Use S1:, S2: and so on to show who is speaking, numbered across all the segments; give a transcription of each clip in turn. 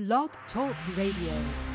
S1: Blog Talk Radio.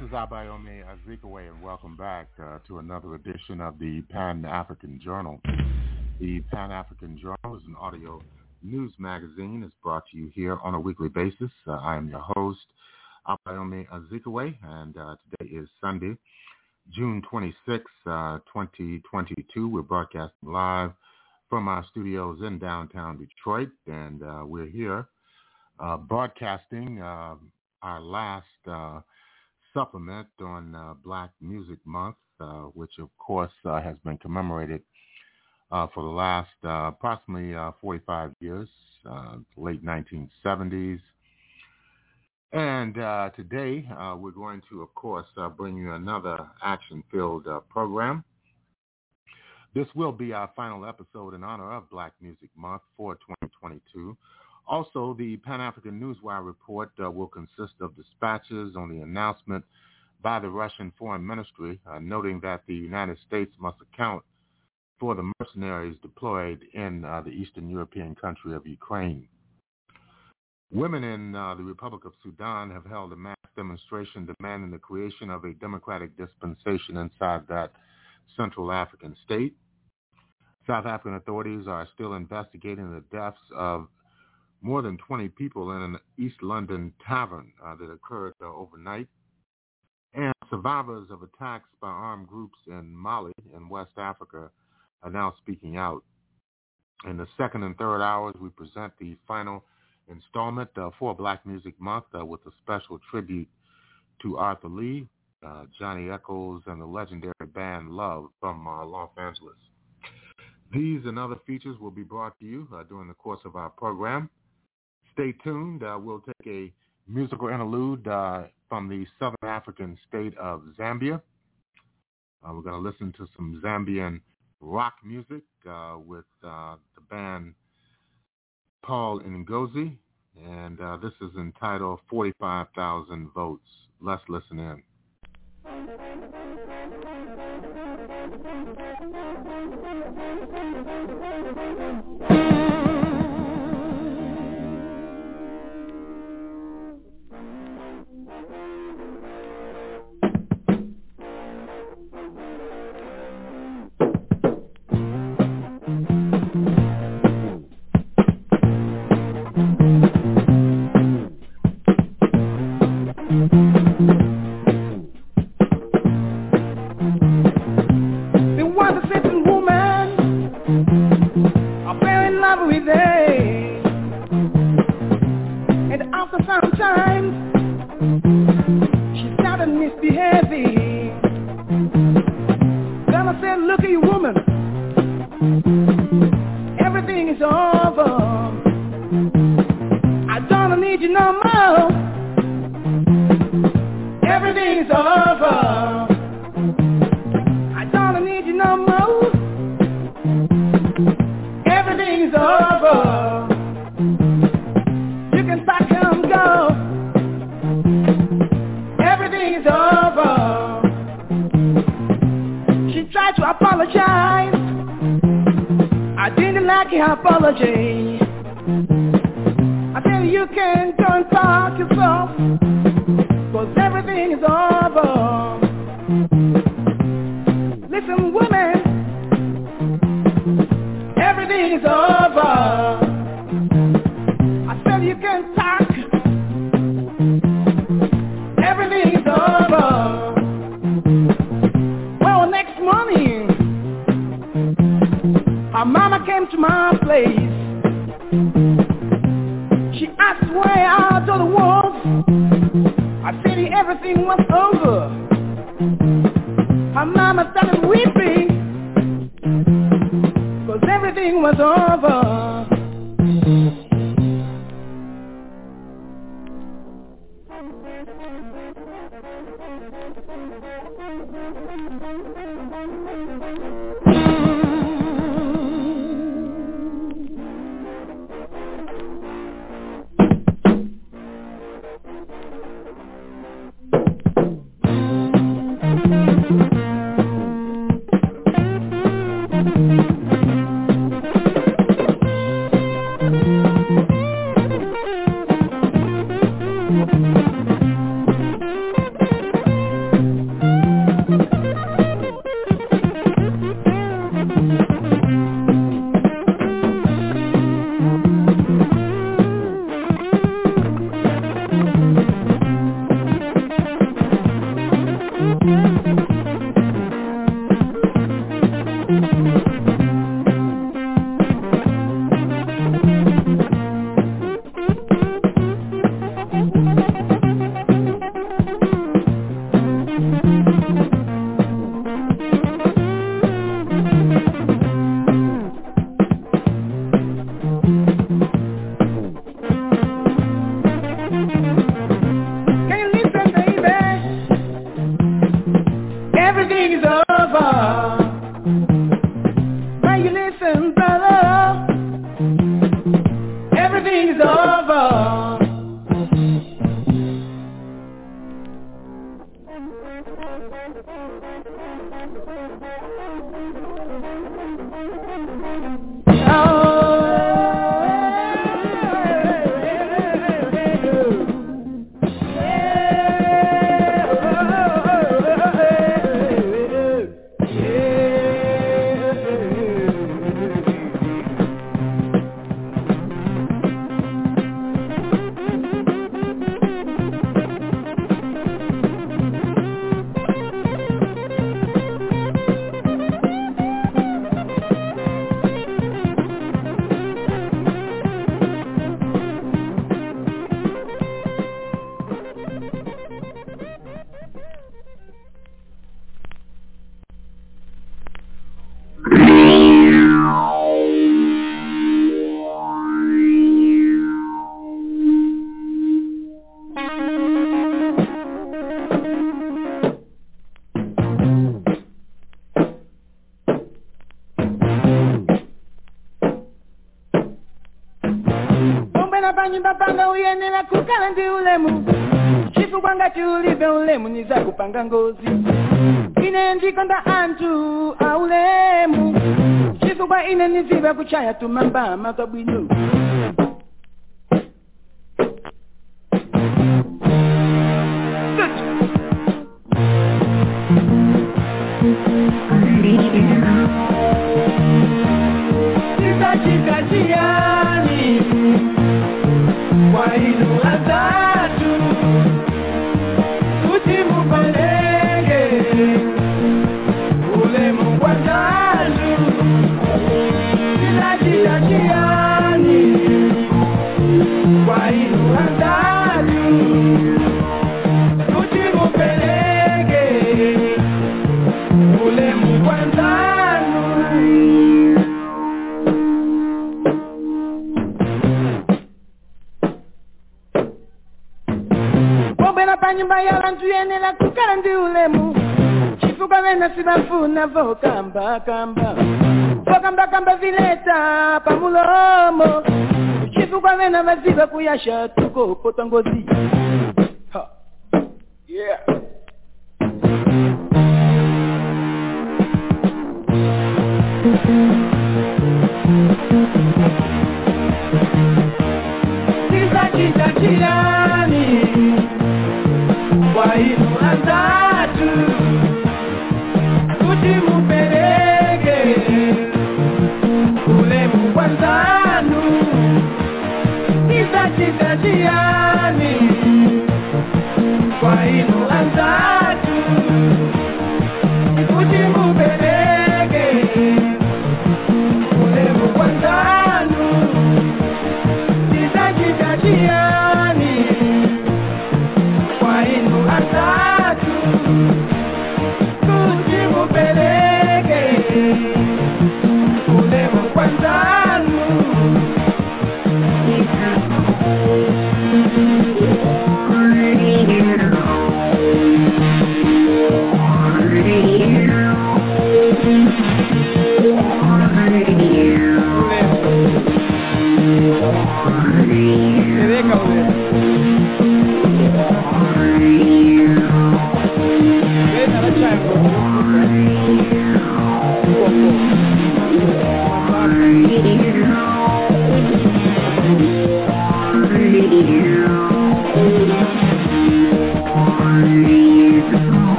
S2: Is Abayomi Azikiwe, and welcome back uh, to another edition of the Pan-African Journal. The Pan-African Journal is an audio news magazine. It's brought to you here on a weekly basis. Uh, I am your host, Abayomi Azikiwe, and uh, today is Sunday, June 26, uh, 2022. We're broadcasting live from our studios in downtown Detroit, and uh, we're here uh, broadcasting our last supplement on uh, Black Music Month, uh, which of course uh, has been commemorated uh, for the last uh, approximately uh, 45 years, late 1970s. And today we're going to, of course, bring you another action-filled program. This will be our final episode in honor of Black Music Month for 2022. Also, the Pan-African Newswire report uh, will consist of dispatches on the announcement by the Russian Foreign Ministry, uh, noting that the United States must account for the mercenaries deployed in uh, the Eastern European country of Ukraine. Women in uh, the Republic of Sudan have held a mass demonstration demanding the creation of a democratic dispensation inside that Central African state. South African authorities are still investigating the deaths of more than 20 people in an East London tavern uh, that occurred uh, overnight. And survivors of attacks by armed groups in Mali in West Africa are now speaking out. In the second and third hours, we present the final installment uh, for Black Music Month uh, with a special tribute to Arthur Lee, uh, Johnny Echols, and the legendary band Love from uh, Los Angeles. These and other features will be brought to you during the course of our program stay tuned. Uh, we'll take a musical interlude uh, from the southern African state of Zambia. Uh, we're going to listen to some Zambian rock music uh, with uh, the band Paul Ngozi, and uh, this is entitled 45,000 Votes. Let's listen in. Thank you.
S3: kupanga ngozi. Inenjikonda antu aulemu. Chizukwa ineniziva kuchaya tumamba mazabwino unavyokamba kamba vokamba kamba vileta pamulomo uchifu kwa vena vaziva kuyasha tukopota ngozi yeah. Chira, chira, chira.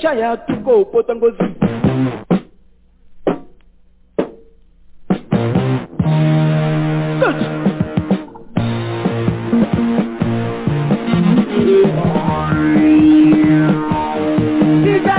S3: Kuchaya tuko upota ngozi. Chita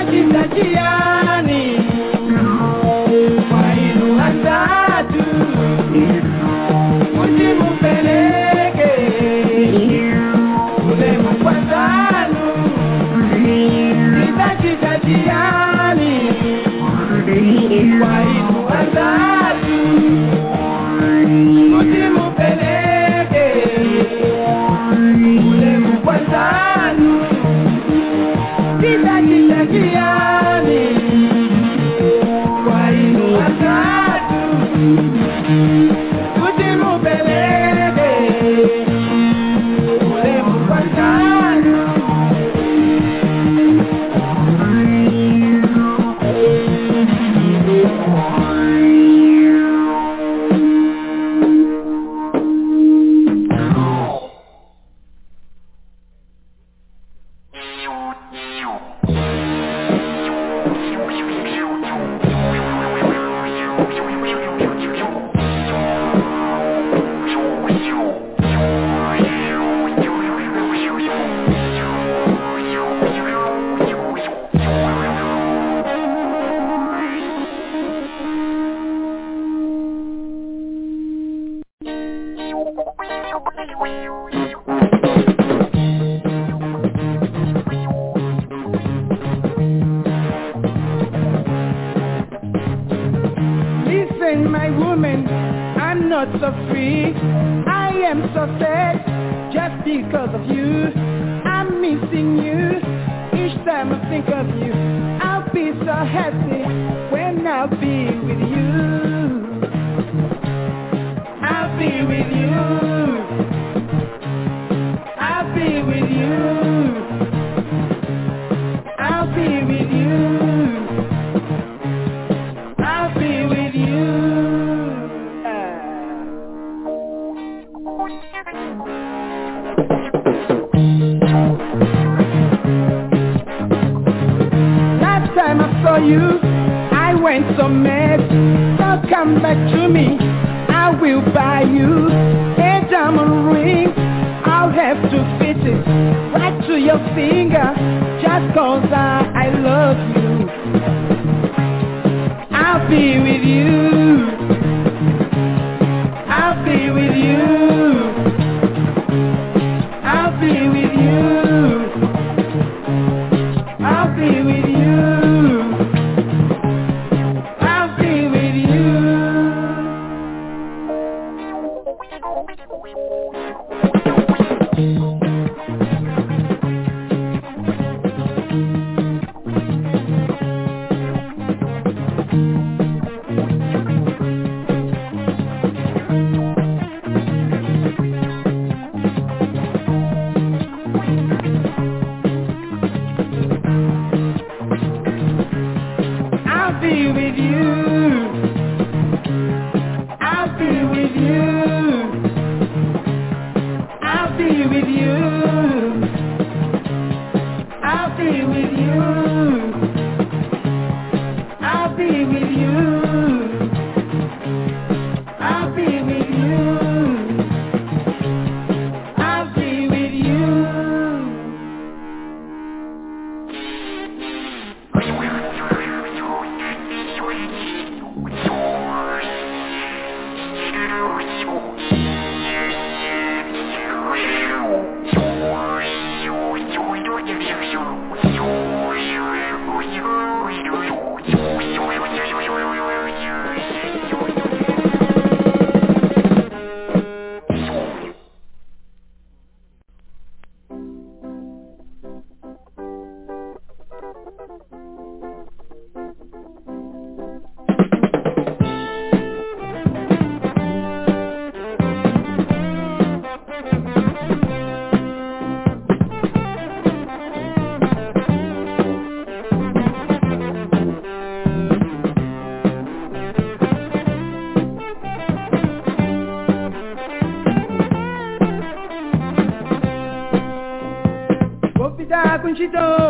S3: Conchita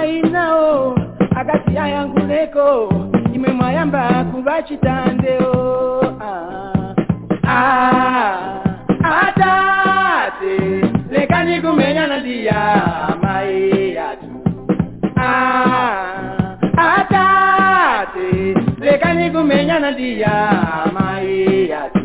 S3: ainawo akati ayankuleko imwe mwayamba kuva chitandewo atate ah, ah, ah, lekani kumenyana ndiya mai yatu. Atate lekani kumenyana ndiya mai yatu.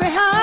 S3: behind.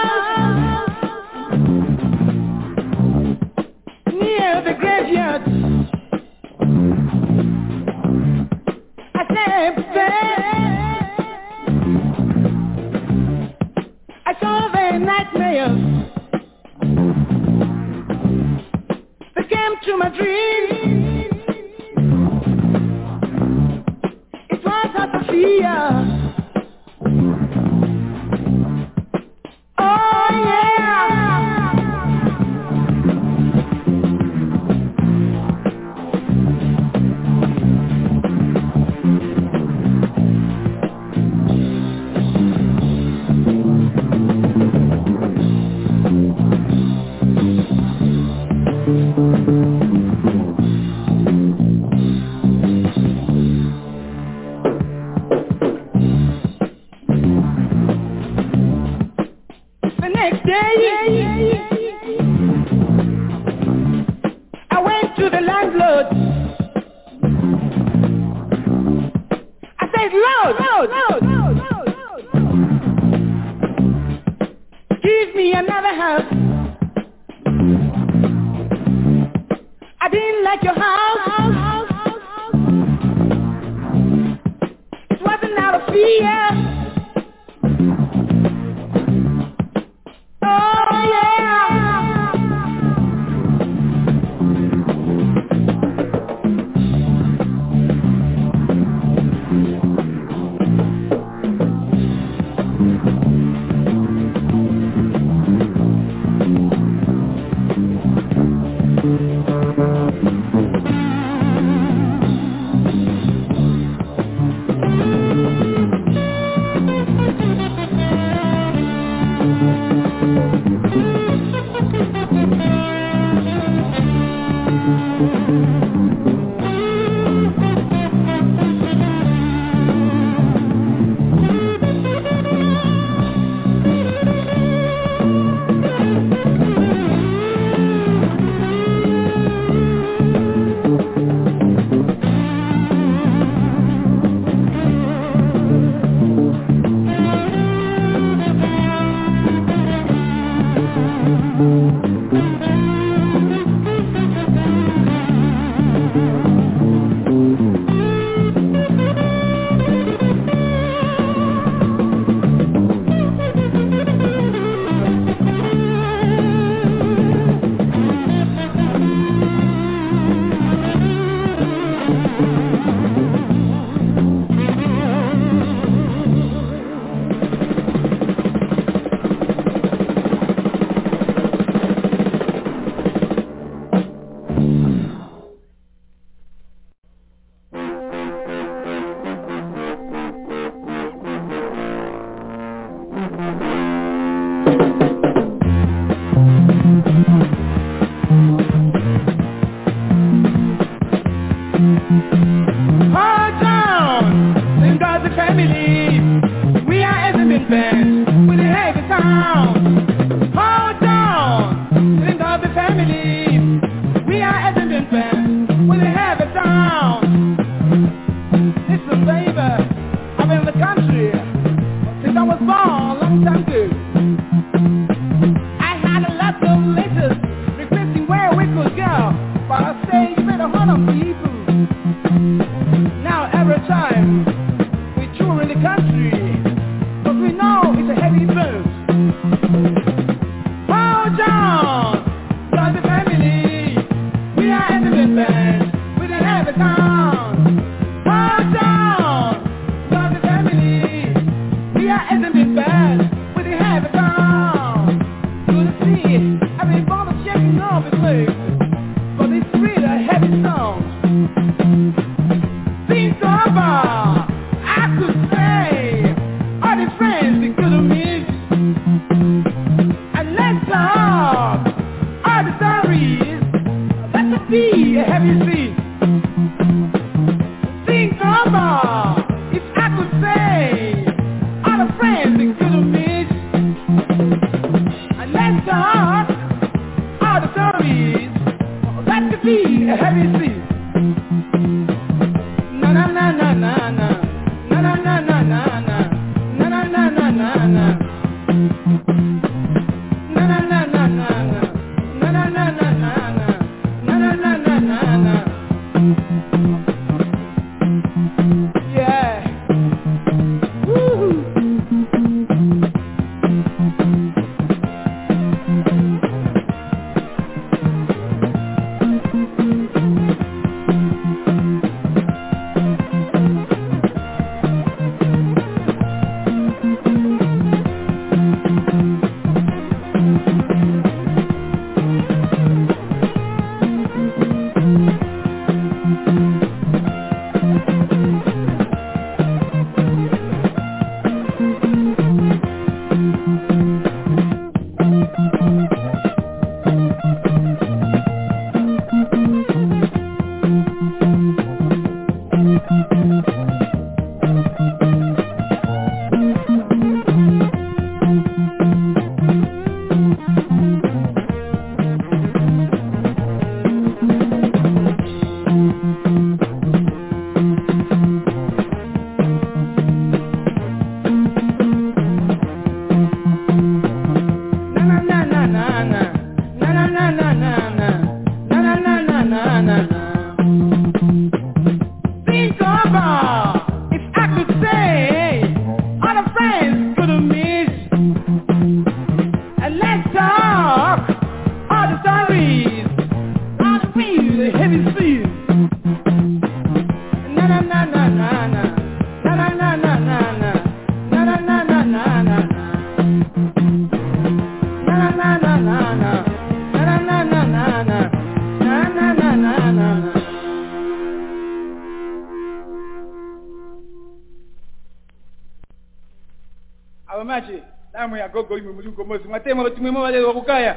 S3: valeu o Bucaia.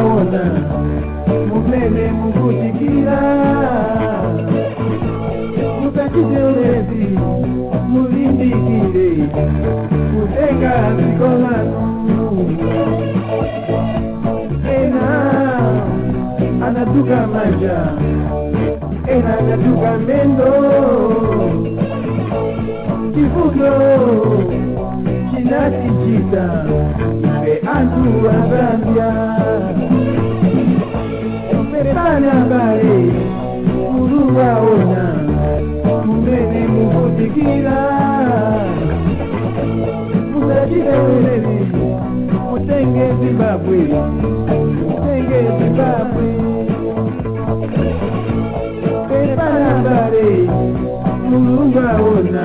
S3: ndawona mubele mukutikila mukatijolezi mulindikile kutenga zikolanu ena anatuka maja. Ena anatuka mendo. Kifundo nasi chita be anu abambia tumepana bale kuruwaona kumene mukutikira musajile weleni mutenge zimbabwe mutenge zimbabwe. Pepana bale kuruwaona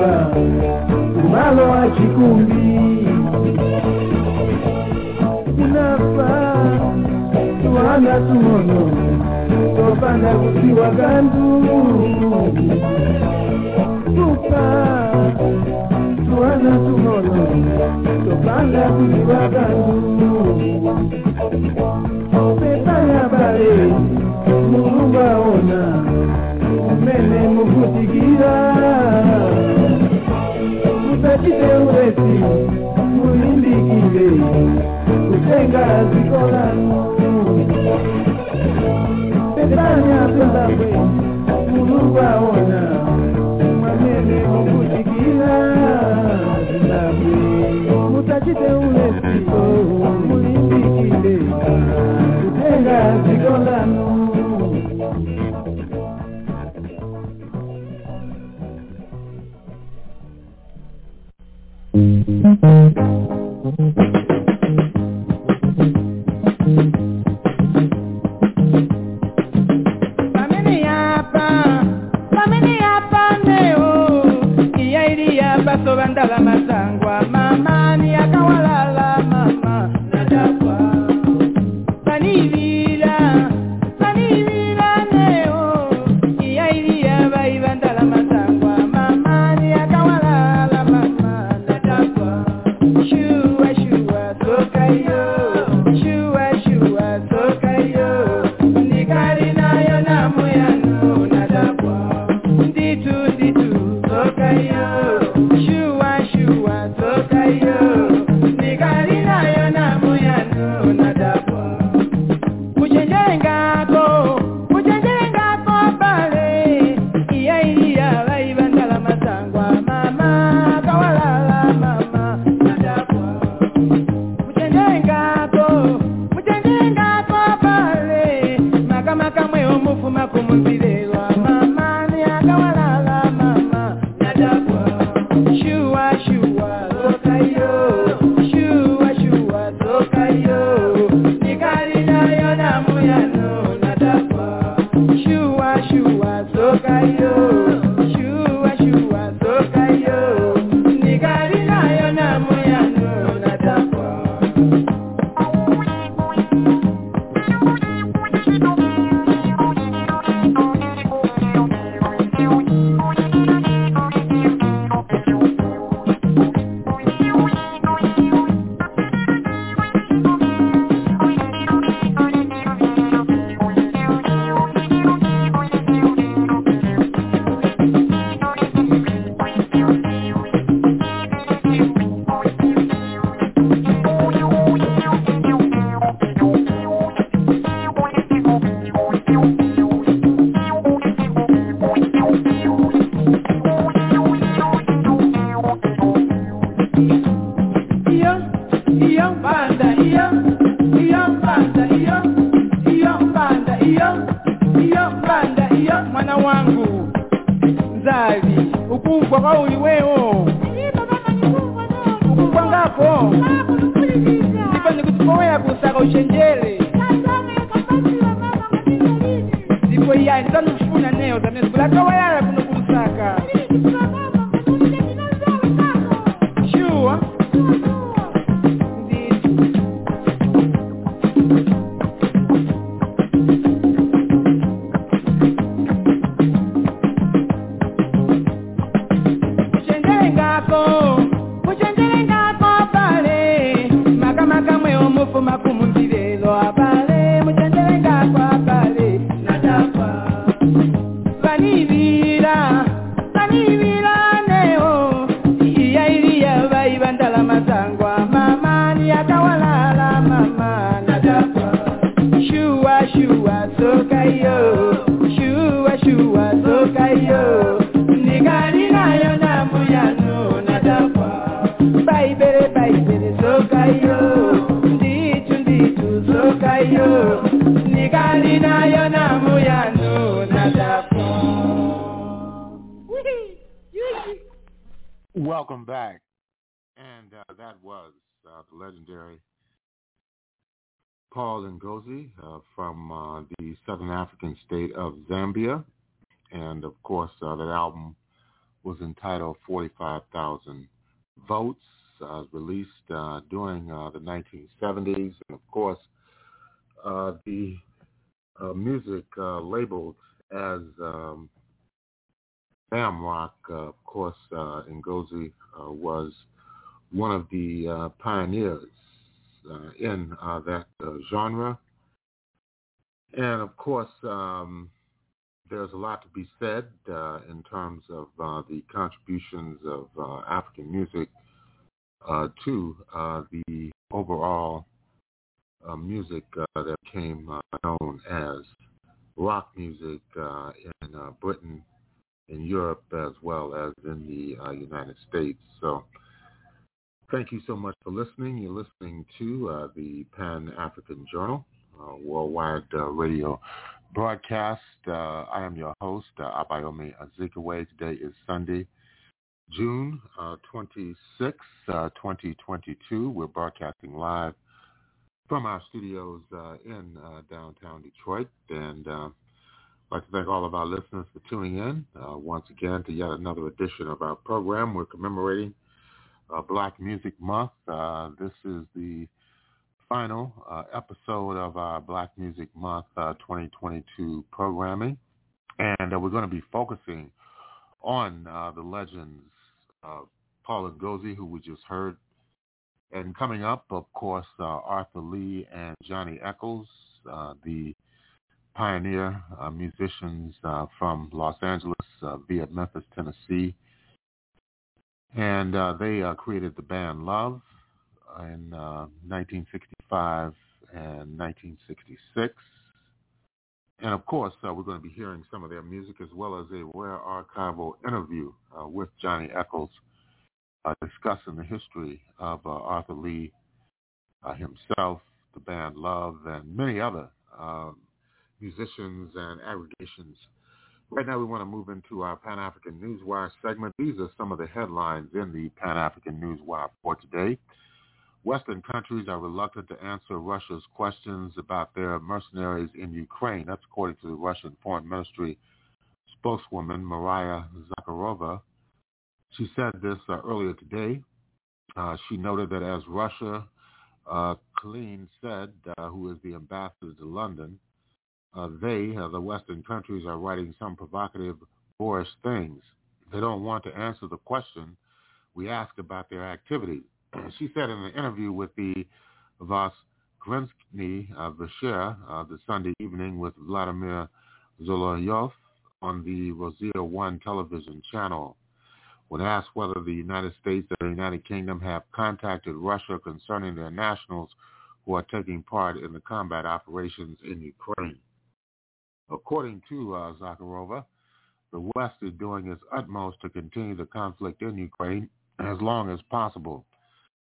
S3: Mamba, Malo Achikumbi, Unafa, Tuana Tumono, Topanda Kutiwa Gandu, Tupa, Tuana Tumono, Topanda Kutiwa Gandu, Topanda Kutiwa Gandu, tengas mi corazón. Mama ni akawalala mama nadakwa
S2: Uh, from uh, the Southern African state of Zambia. And of course, uh, that album was entitled 45,000 Votes, uh, released during the 1970s. And of course, the music labeled as um, Zamrock, uh, of course, uh, Ngozi uh, was one of the uh, pioneers in that genre. And of course, um, there's a lot to be said uh, in terms of uh, the contributions of uh, African music uh, to uh, the overall uh, music that became known as rock music in Britain, in Europe, as well as in the United States. So thank you so much for listening. You're listening to the Pan-African Journal, uh, worldwide uh, radio broadcast. Uh, I am your host, uh, Abayomi Azikiwe. Today is Sunday, June uh, 26, uh, 2022. We're broadcasting live from our studios uh, in uh, downtown Detroit. And I'd like to thank all of our listeners for tuning in once again to yet another edition of our program. We're commemorating Black Music Month. This is the final uh, episode of our Black Music Month uh, 2022 programming. And uh, we're going to be focusing on the legends Paul Ngozi, who we just heard. And coming up, of course, Arthur Lee and Johnny Echols, the pioneer uh, musicians uh, from Los Angeles uh, via Memphis, Tennessee. And uh, they uh, created the band Love in uh, 1965 and 1966. And of course, uh, we're going to be hearing some of their music as well as a rare archival interview uh, with Johnny Echols discussing the history of Arthur Lee himself, the band Love, and many other musicians and aggregations. Right now we want to move into our Pan-African Newswire segment. These are some of the headlines in the Pan-African Newswire for today. Western countries are reluctant to answer Russia's questions about their mercenaries in Ukraine. That's according to the Russian Foreign Ministry spokeswoman Maria Zakharova. She said this uh, earlier today. Uh, she noted that as Russia, uh, said, uh, who is the ambassador to London, uh, they, uh, the Western countries, are writing some provocative, boorish things. They don't want to answer the question we ask about their activities. She said in an interview with the Voskresny uh, Vecher uh, the Sunday evening with Vladimir Solovyov on the Rossia 1 television channel. When asked whether the United States and the United Kingdom have contacted Russia concerning their nationals who are taking part in the combat operations in Ukraine. According to uh, Zakharova, the West is doing its utmost to continue the conflict in Ukraine as long as possible.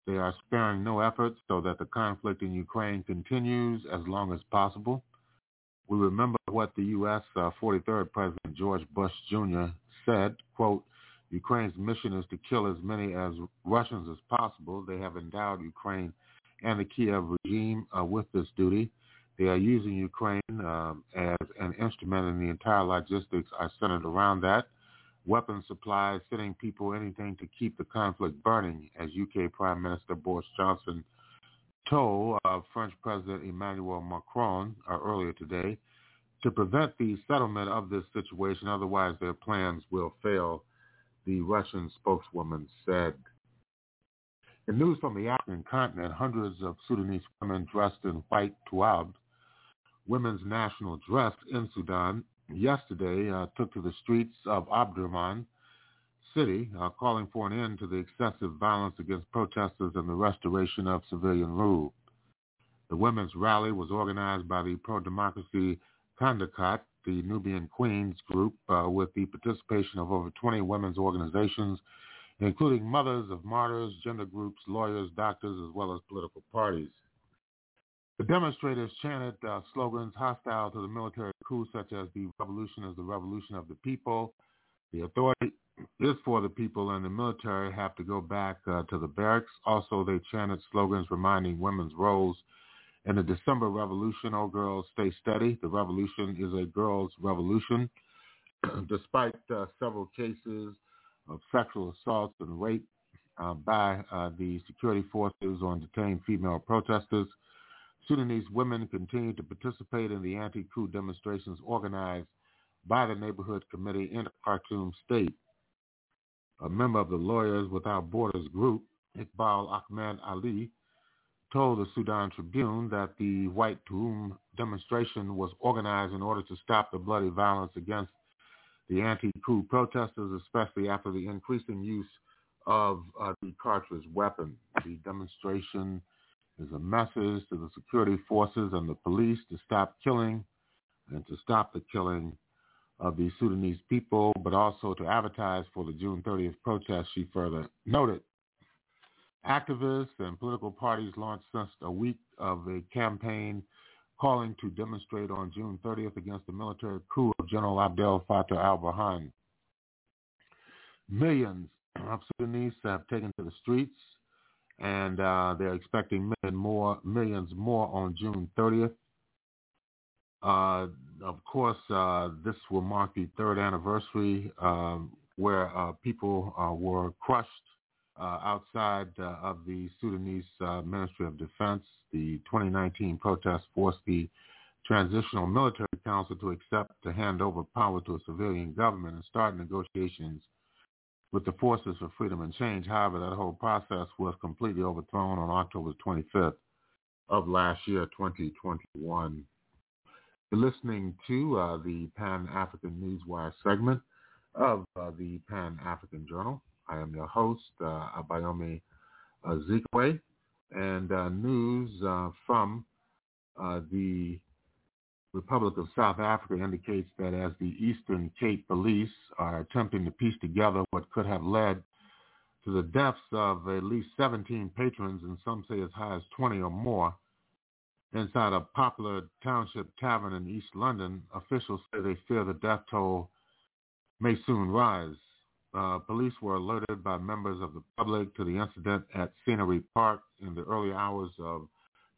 S2: They are sparing no efforts so that the conflict in Ukraine continues as long as possible. We remember what the U.S. Uh, 43rd President George Bush Jr. said, quote, Ukraine's mission is to kill as many as Russians as possible. They have endowed Ukraine and the Kiev regime uh, with this duty. They are using Ukraine um, as an instrument and the entire logistics are centered around that. Weapon supplies, sending people anything to keep the conflict burning, as UK Prime Minister Boris Johnson told uh, French President Emmanuel Macron uh, earlier today to prevent the settlement of this situation. Otherwise, their plans will fail, the Russian spokeswoman said. In news from the African continent, hundreds of Sudanese women dressed in white tuabs women's national dress in Sudan yesterday uh, took to the streets of Omdurman city, uh, calling for an end to the excessive violence against protesters and the restoration of civilian rule. The women's rally was organized by the pro-democracy Kandakat, the Nubian Queens group, uh, with the participation of over 20 women's organizations, including mothers of martyrs, gender groups, lawyers, doctors, as well as political parties. The demonstrators chanted uh, slogans hostile to the military coup, such as the revolution is the revolution of the people, the authority is for the people, and the military have to go back uh, to the barracks. Also, they chanted slogans reminding women's roles in the December revolution. Oh, girls, stay steady. The revolution is a girls' revolution. Despite uh, several cases of sexual assaults and rape uh, by uh, the security forces on detained female protesters, Sudanese women continue to participate in the anti-coup demonstrations organized by the Neighborhood Committee in Khartoum State. A member of the Lawyers Without Borders group, Iqbal Ahmed Ali, told the Sudan Tribune that the White Tomb demonstration was organized in order to stop the bloody violence against the anti-coup protesters, especially after the increasing use of uh, the cartridge weapon. The demonstration is a message to the security forces and the police to stop killing and to stop the killing of the Sudanese people, but also to advertise for the June 30th protest, she further noted. Activists and political parties launched since a week of a campaign calling to demonstrate on June 30th against the military coup of General Abdel Fattah al-Burhan. Millions of Sudanese have taken to the streets and uh, they're expecting million more, millions more on June 30th. Uh, of course, uh, this will mark the third anniversary um, where uh, people uh, were crushed uh, outside of the Sudanese Ministry of Defense. The 2019 protests forced the Transitional Military Council to accept to hand over power to a civilian government and start negotiations with the Forces for Freedom and Change. However, that whole process was completely overthrown on October 25th of last year, 2021. You're listening to uh, the Pan-African Newswire segment of uh, the Pan-African Journal. I am your host, uh, Abayomi Azikiwe, and uh, news uh, from uh, the Republic of South Africa indicates that as the Eastern Cape Police are attempting to piece together what could have led to the deaths of at least 17 patrons and some say as high as 20 or more inside a popular township tavern in East London, officials say they fear the death toll may soon rise. Uh, police were alerted by members of the public to the incident at Scenery Park in the early hours of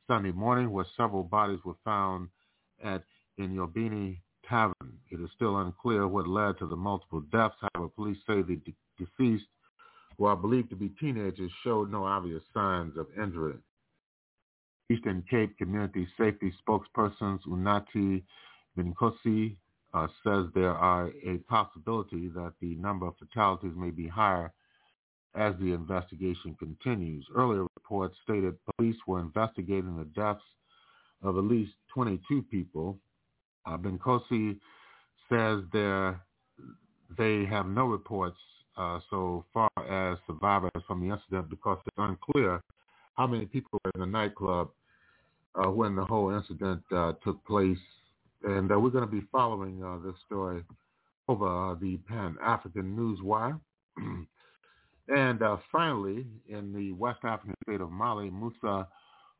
S2: Sunday morning, where several bodies were found at Enyobeni Tavern. It is still unclear what led to the multiple deaths. However, police say the de- deceased, who are believed to be teenagers, showed no obvious signs of injury. Eastern Cape Community Safety spokesperson Unathi Binqose uh, says there are a possibility that the number of fatalities may be higher as the investigation continues. Earlier reports stated police were investigating the deaths of at least 22 people. Uh, Binqose says there they have no reports uh, so far as survivors from the incident because it's unclear how many people were in the nightclub uh, when the whole incident uh, took place and uh, we're going to be following uh, this story over uh, the Pan-African News Wire. and finally, in the West African state of Mali, Musa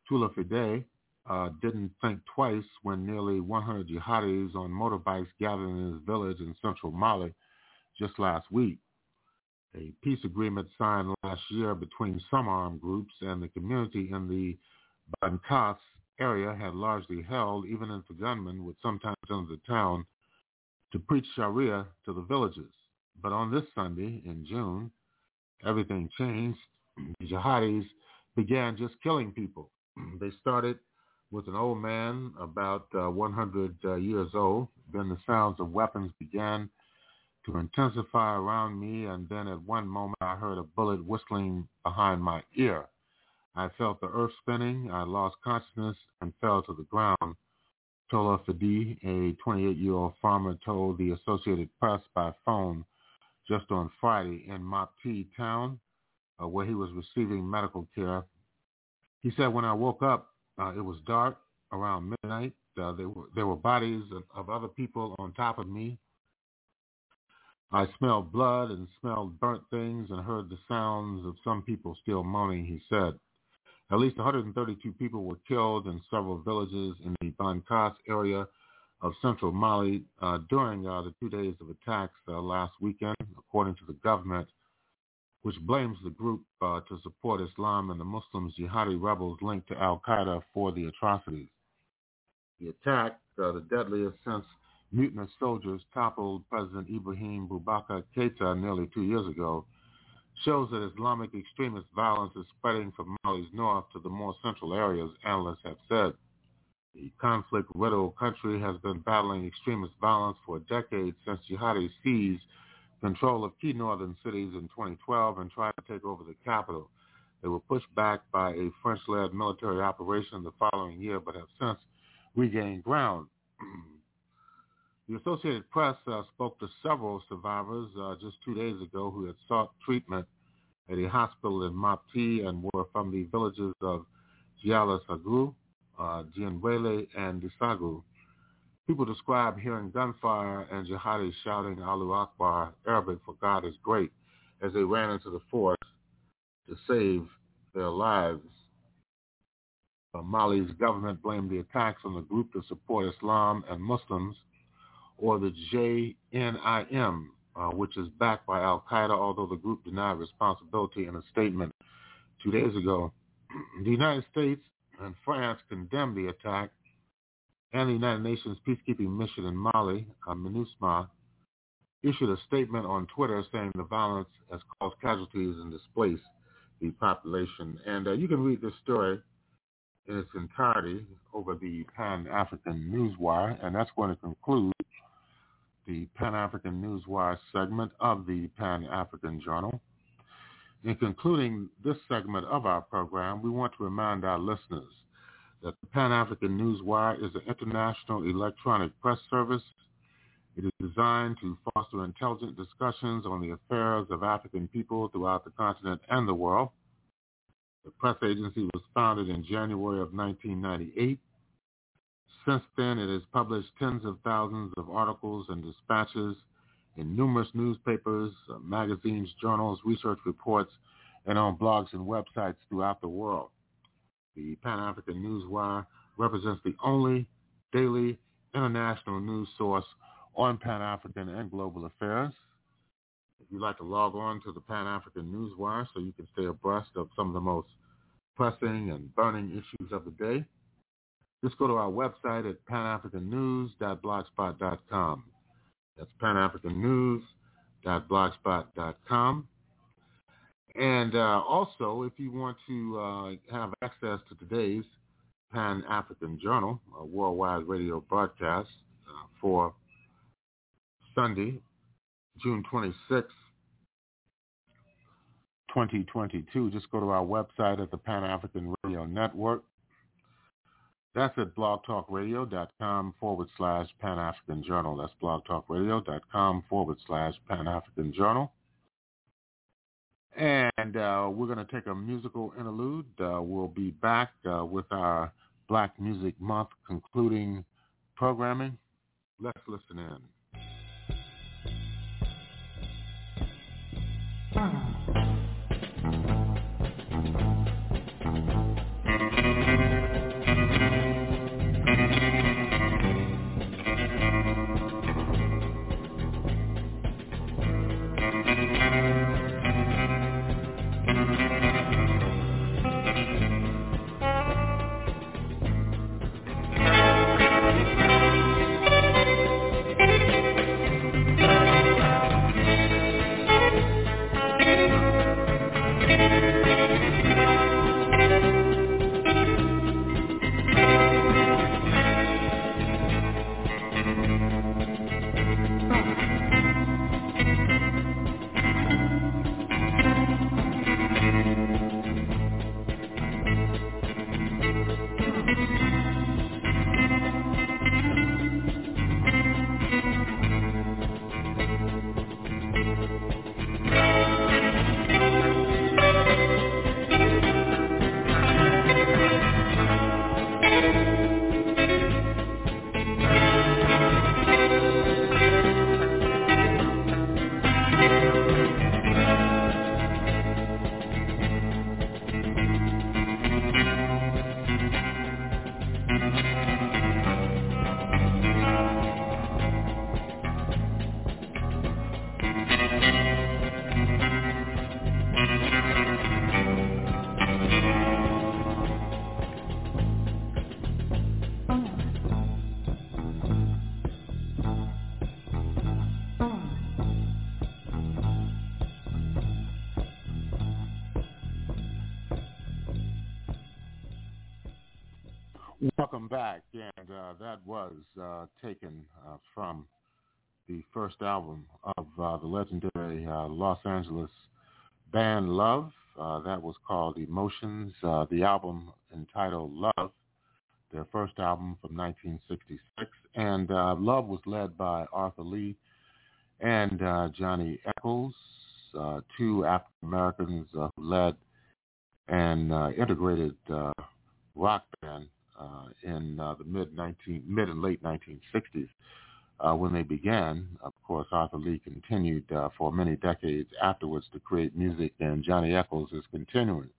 S2: Tulafide uh, didn't think twice when nearly 100 jihadis on motorbikes gathered in his village in central Mali just last week. A peace agreement signed last year between some armed groups and the community in the Bankass area had largely held, even if the gunmen would sometimes enter the town to preach Sharia to the villagers. But on this Sunday in June, everything changed. The jihadis began just killing people. They started with an old man about uh, 100 uh, years old. Then the sounds of weapons began to intensify around me, and then at one moment I heard a bullet whistling behind my ear. I felt the earth spinning. I lost consciousness and fell to the ground. Tola Fadi, a 28-year-old farmer, told the Associated Press by phone just on Friday in Mopti town, uh, where he was receiving medical care. He said, when I woke up, uh, it was dark around midnight. Uh, there, were, there were bodies of, of other people on top of me. I smelled blood and smelled burnt things and heard the sounds of some people still moaning, he said. At least 132 people were killed in several villages in the Bankass area of central Mali uh, during uh, the two days of attacks uh, last weekend, according to the government, which blames the group uh, to support Islam and the Muslims jihadi rebels linked to al-Qaeda for the atrocities. The attack, uh, the deadliest since mutinous soldiers toppled President Ibrahim Boubacar Keita nearly two years ago, shows that Islamic extremist violence is spreading from Mali's north to the more central areas, analysts have said. The conflict-riddled country has been battling extremist violence for decades since jihadis seized control of key northern cities in 2012 and tried to take over the capital. They were pushed back by a French-led military operation the following year, but have since regained ground. the Associated Press uh, spoke to several survivors uh, just two days ago who had sought treatment at a hospital in Mopti and were from the villages of Diallassagou, uh, Dianweli, and Dessagou. People describe hearing gunfire and jihadis shouting Allahu Akbar, Arabic for God is great, as they ran into the forest to save their lives. Uh, Mali's government blamed the attacks on the group to support Islam and Muslims, or the JNIM, uh, which is backed by al-Qaeda, although the group denied responsibility in a statement two days ago. The United States and France condemned the attack and the United Nations peacekeeping mission in Mali, uh, MINUSMA, issued a statement on Twitter saying the violence has caused casualties and displaced the population. And uh, you can read this story in its entirety over the Pan-African Newswire, and that's going to conclude the Pan-African Newswire segment of the Pan-African Journal. In concluding this segment of our program, we want to remind our listeners that the Pan-African Newswire is an international electronic press service. It is designed to foster intelligent discussions on the affairs of African people throughout the continent and the world. The press agency was founded in January of 1998. Since then, it has published tens of thousands of articles and dispatches in numerous newspapers, uh, magazines, journals, research reports, and on blogs and websites throughout the world. The Pan-African Newswire represents the only daily international news source on Pan-African and global affairs. If you'd like to log on to the Pan-African Newswire so you can stay abreast of some of the most pressing and burning issues of the day, just go to our website at panafricannews.blogspot.com. That's panafricannews.blogspot.com. And uh, also, if you want to uh, have access to today's Pan-African Journal, a worldwide radio broadcast uh, for Sunday, June 26, 2022, just go to our website at the Pan-African Radio Network. That's at blogtalkradio.com forward slash Pan-African Journal. That's blogtalkradio.com forward slash Pan-African Journal. And uh, we're going to take a musical interlude. Uh, we'll be back uh, with our Black Music Month concluding programming. Let's listen in. Was uh, taken uh, from the first album of uh, the legendary uh, Los Angeles band Love. Uh, that was called Emotions. the album entitled Love, their first album from 1966, and Love was led by Arthur Lee and Johnny Echols, two African Americans who led an integrated rock band uh, in uh, the mid 19 mid and late 1960s. Uh, when they began, of course, Arthur Lee continued uh, for many decades afterwards to create music, and Johnny Echols is continuing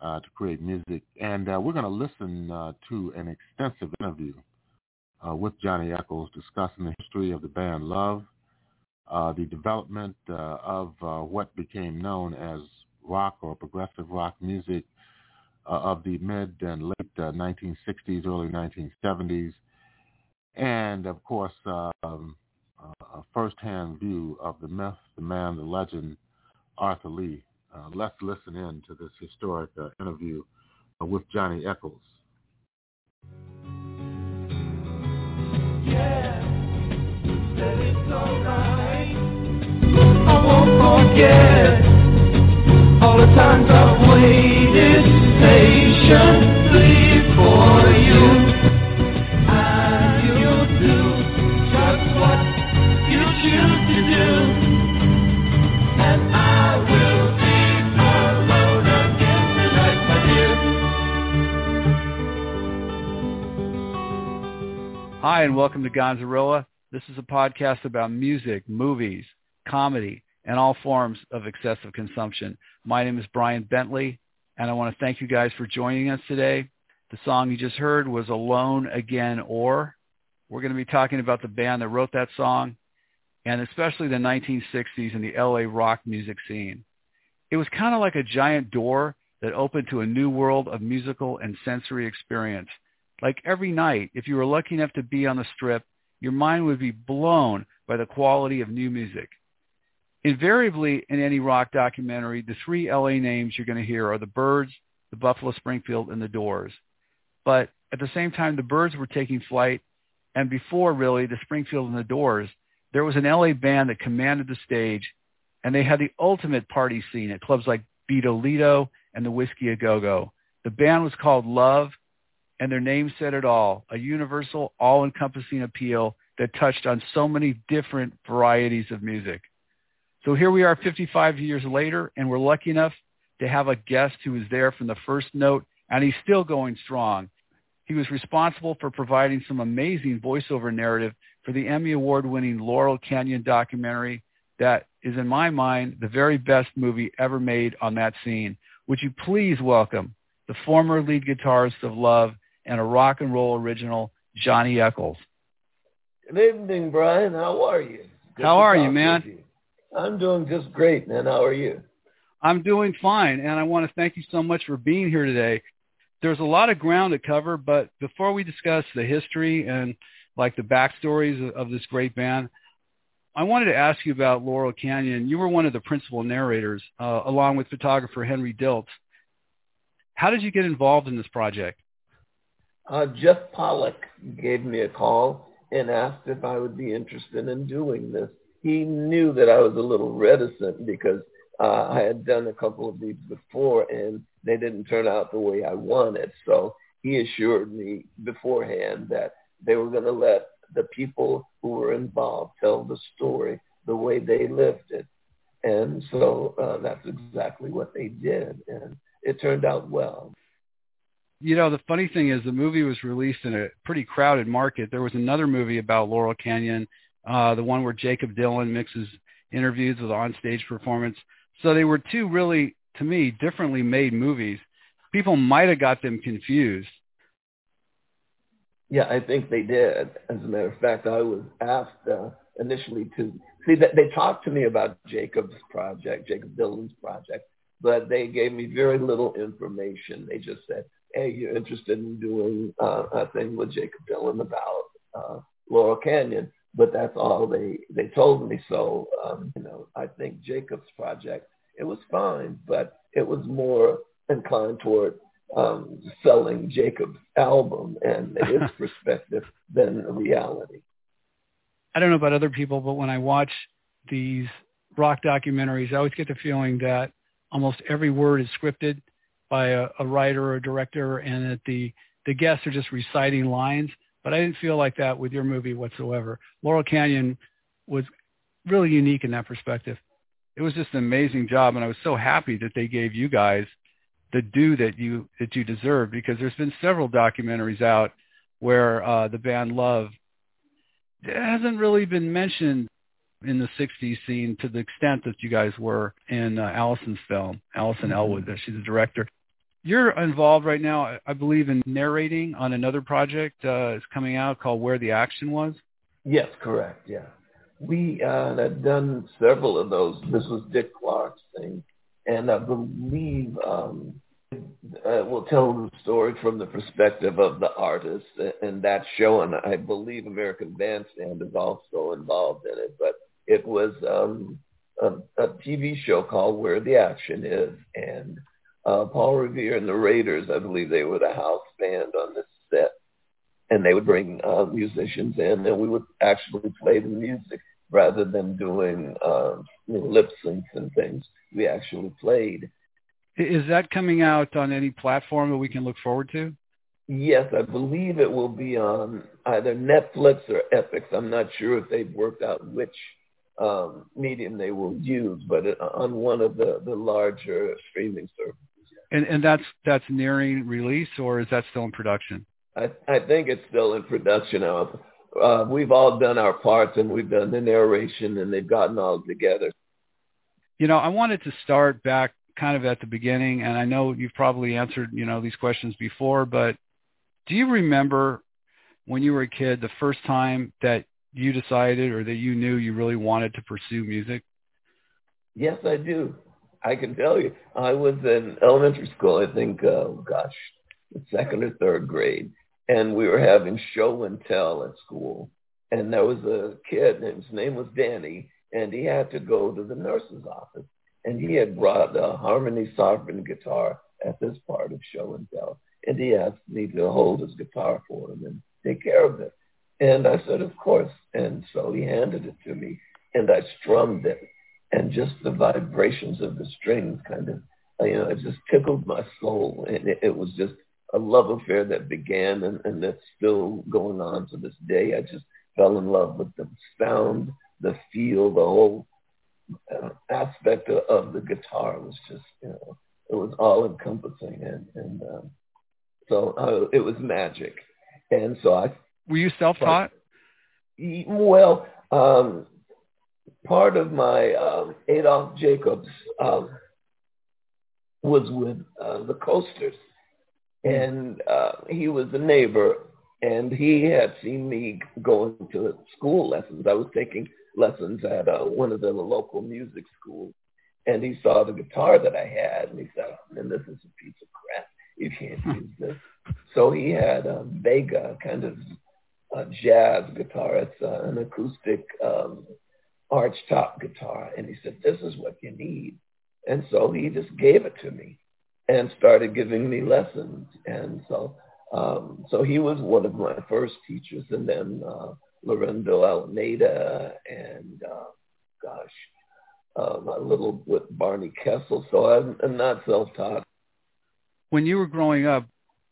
S2: uh, to create music. And uh, we're going to listen uh, to an extensive interview uh, with Johnny Echols discussing the history of the band Love, uh, the development uh, of uh, what became known as rock or progressive rock music uh, of the mid and late uh, 1960s, early 1970s, and of course, um, uh, a first-hand view of the myth, the man, the legend, Arthur Lee. Uh, let's listen in to this historic interview with Johnny Echols.
S3: Yeah, that it's alright. I won't forget all the times I've waited patiently for you. And you'll do just what you choose to do. And I will be alone again tonight, my dear.
S4: Hi, and welcome to Gonzarilla. This is a podcast about music, movies, comedy, and all forms of excessive consumption. My name is Brian Bentley, and I want to thank you guys for joining us today. The song you just heard was Alone Again Or. We're going to be talking about the band that wrote that song and especially the 1960s and the LA rock music scene. It was kind of like a giant door that opened to a new world of musical and sensory experience. Like every night, if you were lucky enough to be on the strip, your mind would be blown by the quality of new music. Invariably in any rock documentary, the three LA names you're going to hear are the Byrds, the Buffalo Springfield, and the Doors. But at the same time, the Byrds were taking flight, and before really the Springfield and the Doors, there was an LA band that commanded the stage, and they had the ultimate party scene at clubs like Bido Lito and the Whisky A Go Go. The band was called Love, and their name said it all: a universal, all-encompassing appeal that touched on so many different varieties of music. So here we are 55 years later, and we're lucky enough to have a guest who was there from the first note, and he's still going strong. He was responsible for providing some amazing voiceover narrative for the Emmy Award-winning Laurel Canyon documentary that is, in my mind, the very best movie ever made on that scene. Would you please welcome the former lead guitarist of Love and a rock and roll original, Johnny Echols.
S5: Good evening, Brian. How are you?
S4: Good How are you, man?
S5: You. I'm doing just great, man. How are you?
S4: I'm doing fine, and I want to thank you so much for being here today. There's a lot of ground to cover, but before we discuss the history and like the backstories of this great band, I wanted to ask you about Laurel Canyon. You were one of the principal narrators, uh, along with photographer Henry Diltz. How did you get involved in this project?
S5: Uh, Jeff Pollack gave me a call and asked if I would be interested in doing this he knew that I was a little reticent because uh, I had done a couple of these before and they didn't turn out the way I wanted. So he assured me beforehand that they were going to let the people who were involved tell the story the way they lived it. And so uh, that's exactly what they did. And it turned out well.
S4: You know, the funny thing is the movie was released in a pretty crowded market. There was another movie about Laurel Canyon uh, the one where Jakob Dylan mixes interviews with onstage performance. So they were two really, to me, differently made movies. People might have got them confused.
S5: Yeah, I think they did. As a matter of fact, I was asked uh, initially to see that they talked to me about Jakob's project, Jakob Dylan's project, but they gave me very little information. They just said, "Hey, you're interested in doing uh, a thing with Jakob Dylan about uh, Laurel Canyon?" But that's all they they told me. So um, you know, I think Jakob's project it was fine, but it was more inclined toward um, selling Jakob's album and his perspective than reality.
S4: I don't know about other people, but when I watch these rock documentaries, I always get the feeling that almost every word is scripted by a, a writer or a director, and that the the guests are just reciting lines but I didn't feel like that with your movie whatsoever. Laurel Canyon was really unique in that perspective. It was just an amazing job, and I was so happy that they gave you guys the due that you that you deserve because there's been several documentaries out where uh, the band Love hasn't really been mentioned in the 60s scene to the extent that you guys were in uh, Alison's film, Alison mm-hmm. Ellwood. She's the director. You're involved right now, I believe, in narrating on another project. Uh, it's coming out called Where the Action Was.
S5: Yes, correct. Yeah, we uh, had done several of those. This was Dick Clark's thing, and I believe um, uh, will tell the story from the perspective of the artist and that show, and I believe American Bandstand is also involved in it. But it was um, a, a TV show called Where the Action Is, and uh, Paul Revere and the Raiders, I believe they were the house band on this set, and they would bring uh, musicians in, and we would actually play the music rather than doing uh, you know, lip syncs and things. We actually played.
S4: Is that coming out on any platform that we can look forward to?
S5: Yes, I believe it will be on either Netflix or Epix. I'm not sure if they've worked out which um, medium they will use, but on one of the, the larger streaming services.
S4: And, and that's that's nearing release, or is that still in production?
S5: I, I think it's still in production. Uh, we've all done our parts, and we've done the narration, and they've gotten all together.
S4: You know, I wanted to start back kind of at the beginning, and I know you've probably answered you know these questions before, but do you remember when you were a kid the first time that you decided or that you knew you really wanted to pursue music?
S5: Yes, I do. I can tell you. I was in elementary school, I think, uh, gosh, second or third grade, and we were having show and tell at school. And there was a kid, and his name was Danny, and he had to go to the nurse's office. And he had brought a Harmony Sovereign guitar at this part of show and tell. And he asked me to hold his guitar for him and take care of it. And I said, of course. And so he handed it to me and I strummed it. And just the vibrations of the strings kind of, you know, it just tickled my soul. And it, it was just a love affair that began and, and that's still going on to this day. I just fell in love with the sound, the feel, the whole uh, aspect of, of the guitar was just, you know, it was all encompassing. And, and um, so uh, it was magic. And so I
S4: were you self-taught?
S5: Well, um, part of my um, Adolph Jacobs um, was with uh, the Coasters, and uh, he was a neighbor, and he had seen me going to school lessons. I was taking lessons at uh, one of the local music schools, and he saw the guitar that I had, and he said, "Man, this is a piece of crap. You can't use this." So he had a Vega, kind of a jazz guitar. It's uh, an acoustic um, arch top guitar. And he said, this is what you need. And so he just gave it to me and started giving me lessons. And so, um, so he was one of my first teachers. And then uh, Laurindo Almeida and, uh, gosh, um, a little with Barney Kessel. So I'm, I'm not self-taught.
S4: When you were growing up,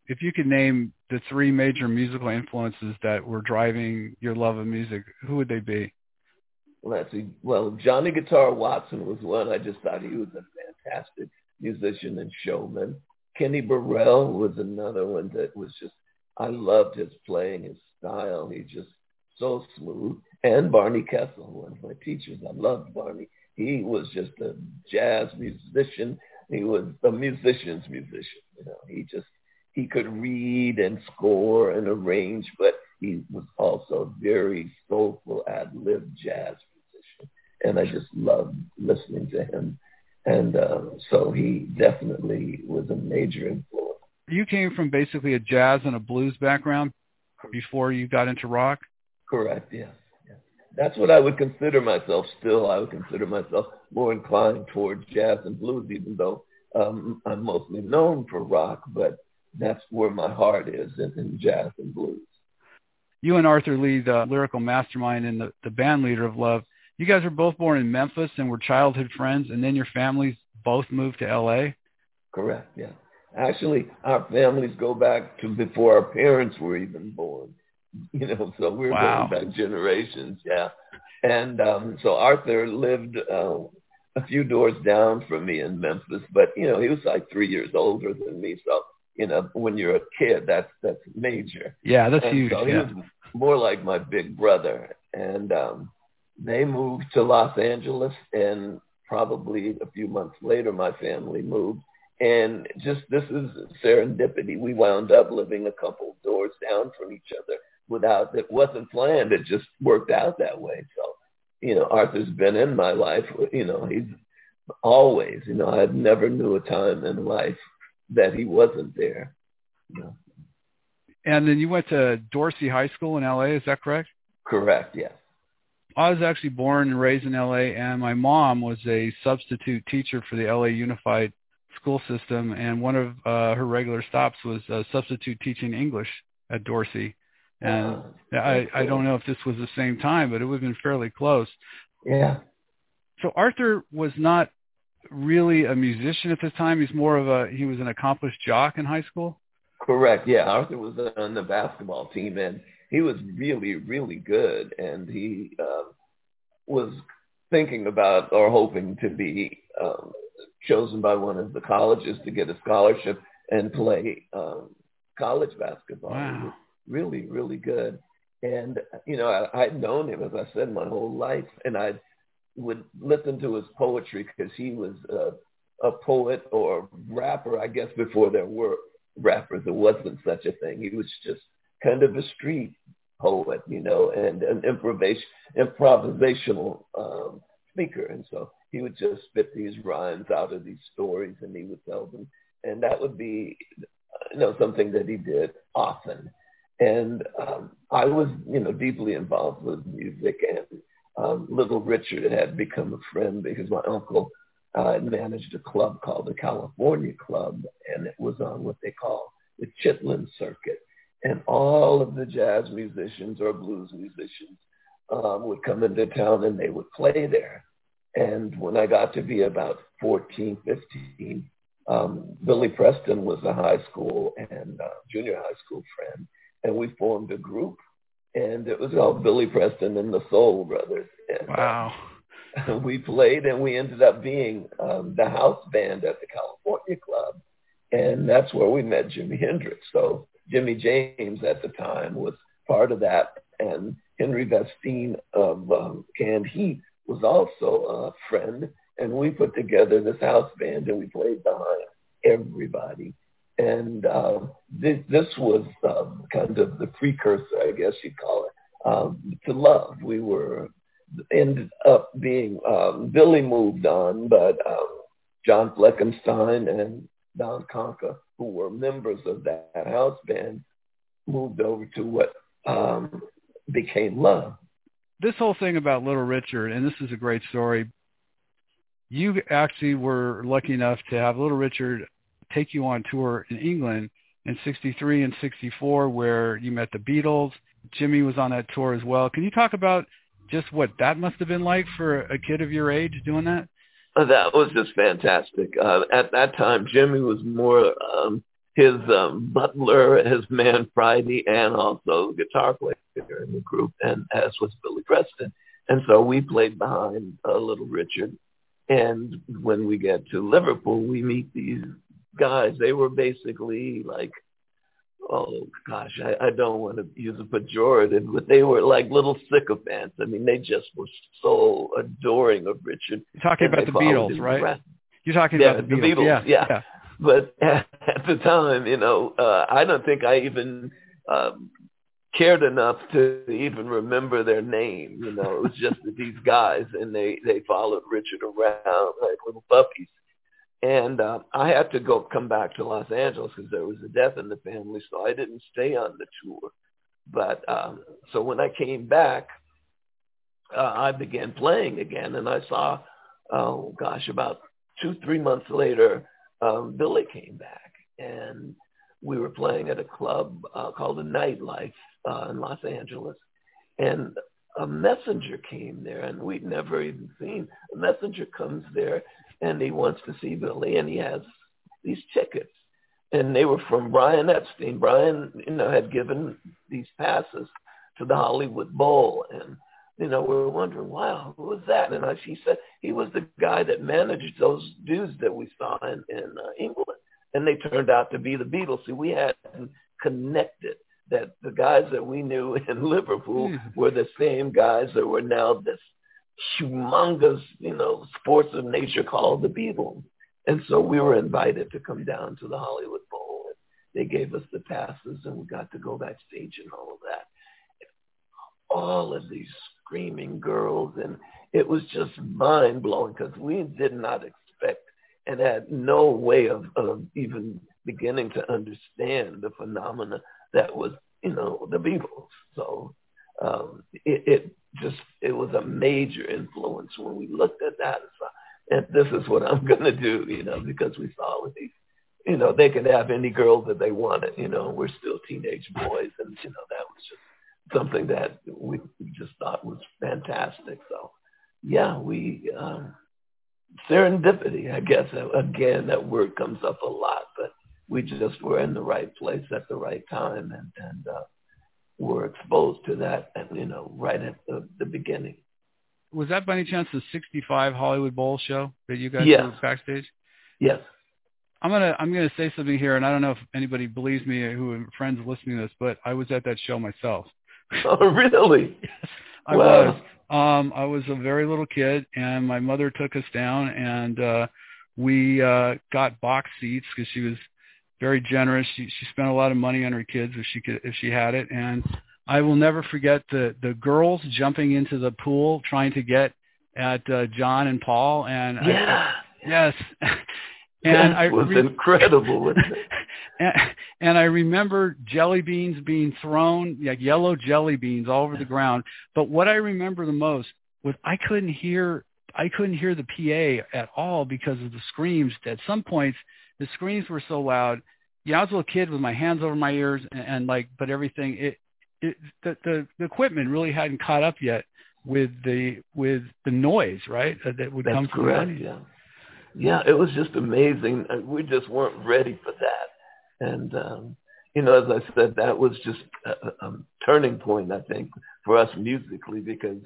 S4: if you could name the three major musical influences that were driving your love of music, who would they be?
S5: Let's see. Well, Johnny Guitar Watson was one. I just thought he was a fantastic musician and showman. Kenny Burrell was another one that was just, I loved his playing, his style. He just so smooth. And Barney Kessel, one of my teachers. I loved Barney. He was just a jazz musician. He was a musician's musician. You know, he just he could read and score and arrange, but he was also a very soulful ad-lib jazz musician. And I just loved listening to him. And uh, so he definitely was a major influence.
S4: You came from basically a jazz and a blues background before you got into rock?
S5: Correct, yes. yes. That's what I would consider myself still. I would consider myself more inclined towards jazz and blues, even though um, I'm mostly known for rock. But that's where my heart is in, in jazz and blues.
S4: You and Arthur Lee, the lyrical mastermind and the, the band leader of Love, you guys were both born in Memphis and were childhood friends, and then your families both moved to L.A.
S5: Correct. Yeah. Actually, our families go back to before our parents were even born. You know, so we're
S4: wow.
S5: going back generations. Yeah. And um, so Arthur lived uh, a few doors down from me in Memphis, but you know, he was like three years older than me, so you know, when you're a kid, that's that's major.
S4: Yeah, that's
S5: and
S4: huge.
S5: So he
S4: yeah.
S5: was more like my big brother, and um, they moved to Los Angeles, and probably a few months later, my family moved. And just this is serendipity. We wound up living a couple doors down from each other without it wasn't planned. It just worked out that way. So, you know, Arthur's been in my life. You know, he's always. You know, I never knew a time in life that he wasn't there.
S4: And then you went to Dorsey High School in LA, is that correct?
S5: Correct, yes.
S4: I was actually born and raised in LA and my mom was a substitute teacher for the LA Unified School System and one of uh, her regular stops was uh, substitute teaching English at Dorsey. And I, I don't know if this was the same time, but it would have been fairly close.
S5: Yeah.
S4: So Arthur was not really a musician at this time. He's more of a he was an accomplished jock in high school.
S5: Correct. Yeah, Arthur was on the basketball team, and he was really, really good. And he uh, was thinking about or hoping to be um, chosen by one of the colleges to get a scholarship and play um, college basketball. He
S4: Wow.
S5: was really, really good. And you know, I, I'd known him as I said my whole life, and I would listen to his poetry because he was a, a poet or rapper, I guess, before there were rappers. There wasn't such a thing. He was just kind of a street poet, you know, and an improvisation, improvisational um, speaker. And so he would just spit these rhymes out of these stories, and he would tell them, and that would be, you know, something that he did often. And um, I was, you know, deeply involved with music, and um, Little Richard had become a friend because my uncle uh, managed a club called the California Club, and it was on what they call the Chitlin Circuit. And all of the jazz musicians or blues musicians um, would come into town and they would play there. And when I got to be about 14, 15, um, Billy Preston was a high school and uh, junior high school friend, and we formed a group. And it was called Billy Preston and the Soul Brothers. And, uh,
S4: Wow.
S5: we played and we ended up being um, the house band at the California Club. And that's where we met Jimi Hendrix. So Jimmy James at the time was part of that. And Henry Vestine of um, Canned Heat was also a friend. And we put together this house band and we played behind everybody. And uh, this, this was um, kind of the precursor, I guess you'd call it, um, to love. We were ended up being um, Billy moved on, but um, John Fleckenstein and Don Conka, who were members of that house band, moved over to what um, became Love.
S4: This whole thing about Little Richard, and this is a great story. You actually were lucky enough to have Little Richard take you on tour in England in 63 and 64 where you met the Beatles. Jimmy was on that tour as well. Can you talk about just what that must have been like for a kid of your age doing that?
S5: Uh, That was just fantastic. Uh, at that time, Jimmy was more um, his um, butler, his man Friday, and also guitar player in the group, and as was Billy Preston. And so we played behind uh, Little Richard. And when we get to Liverpool, we meet these guys. They were basically like, oh gosh, I, I don't want to use a pejorative, but they were like little sycophants. I mean, they just were so adoring of Richard.
S4: You're talking about the Beatles, right?
S5: breath.
S4: You're talking
S5: Yeah,
S4: about the
S5: the
S4: Beatles.
S5: Beatles,
S4: yeah.
S5: yeah. But at, at the time, you know, uh, I don't think I even um, cared enough to even remember their name. You know, it was just that these guys, and they they followed Richard around like little puppies. And uh, I had to go come back to Los Angeles because there was a death in the family, so I didn't stay on the tour. But um, so when I came back, uh, I began playing again, and I saw, oh gosh, about two three months later, um, Billy came back, and we were playing at a club uh, called the Nightlife uh, in Los Angeles, and a messenger came there, and we'd never even seen. A messenger comes there, and he wants to see Billy, and he has these tickets, and they were from Brian Epstein. Brian, you know, had given these passes to the Hollywood Bowl, and you know, we were wondering, wow, who was that? And I, she said he was the guy that managed those dudes that we saw in, in uh, England, and they turned out to be the Beatles. See, we hadn't connected that the guys that we knew in Liverpool
S4: Hmm.
S5: were the same guys that were now this humongous, you know, sports of nature called the Beatles. And so we were invited to come down to the Hollywood Bowl. And they gave us the passes and we got to go backstage and all of that. All of these screaming girls and it was just mind blowing because we did not expect and had no way of, of even beginning to understand the phenomena that was, you know, the Beatles. So um, it, it just it was a major influence when we looked at that and this is what I'm to do, you know, because we saw with these, you know, they could have any girl that they wanted, you know, we're still teenage boys, and you know that was just something that we, just thought was fantastic. So, yeah, we um, serendipity, I guess. Again, that word comes up a lot, but we just were in the right place at the right time, and and uh, were exposed to that, and you know, right at the, the beginning
S4: was that by any chance the 65 Hollywood Bowl show that you guys
S5: yes.
S4: were backstage?
S5: Yes.
S4: I'm gonna I'm gonna say something here, and I don't know if anybody believes me who are friends listening to this, but I was at that show myself.
S5: Oh, really?
S4: yes, I wow. was. Um, I was a very little kid, and my mother took us down, and uh, we uh, got box seats because she was very generous. She she spent a lot of money on her kids if she could if she had it, and I will never forget the the girls jumping into the pool trying to get at uh, John and Paul and
S5: yeah.
S4: I, yes.
S5: and that I was re- incredible.
S4: and, and I remember jelly beans being thrown, like yellow jelly beans all over the ground. But what I remember the most was I couldn't hear I couldn't hear the PA at all because of the screams. At some points, the screams were so loud. Yeah, I was a little kid with my hands over my ears and, and like, but everything it it, the, the the equipment really hadn't caught up yet with the with the noise, right? Uh, that would
S5: That's
S4: come from
S5: correct, yeah. Yeah, it was just amazing. Uh, we just weren't ready for that, and um, you know, as I said, that was just a, a turning point, I think, for us musically because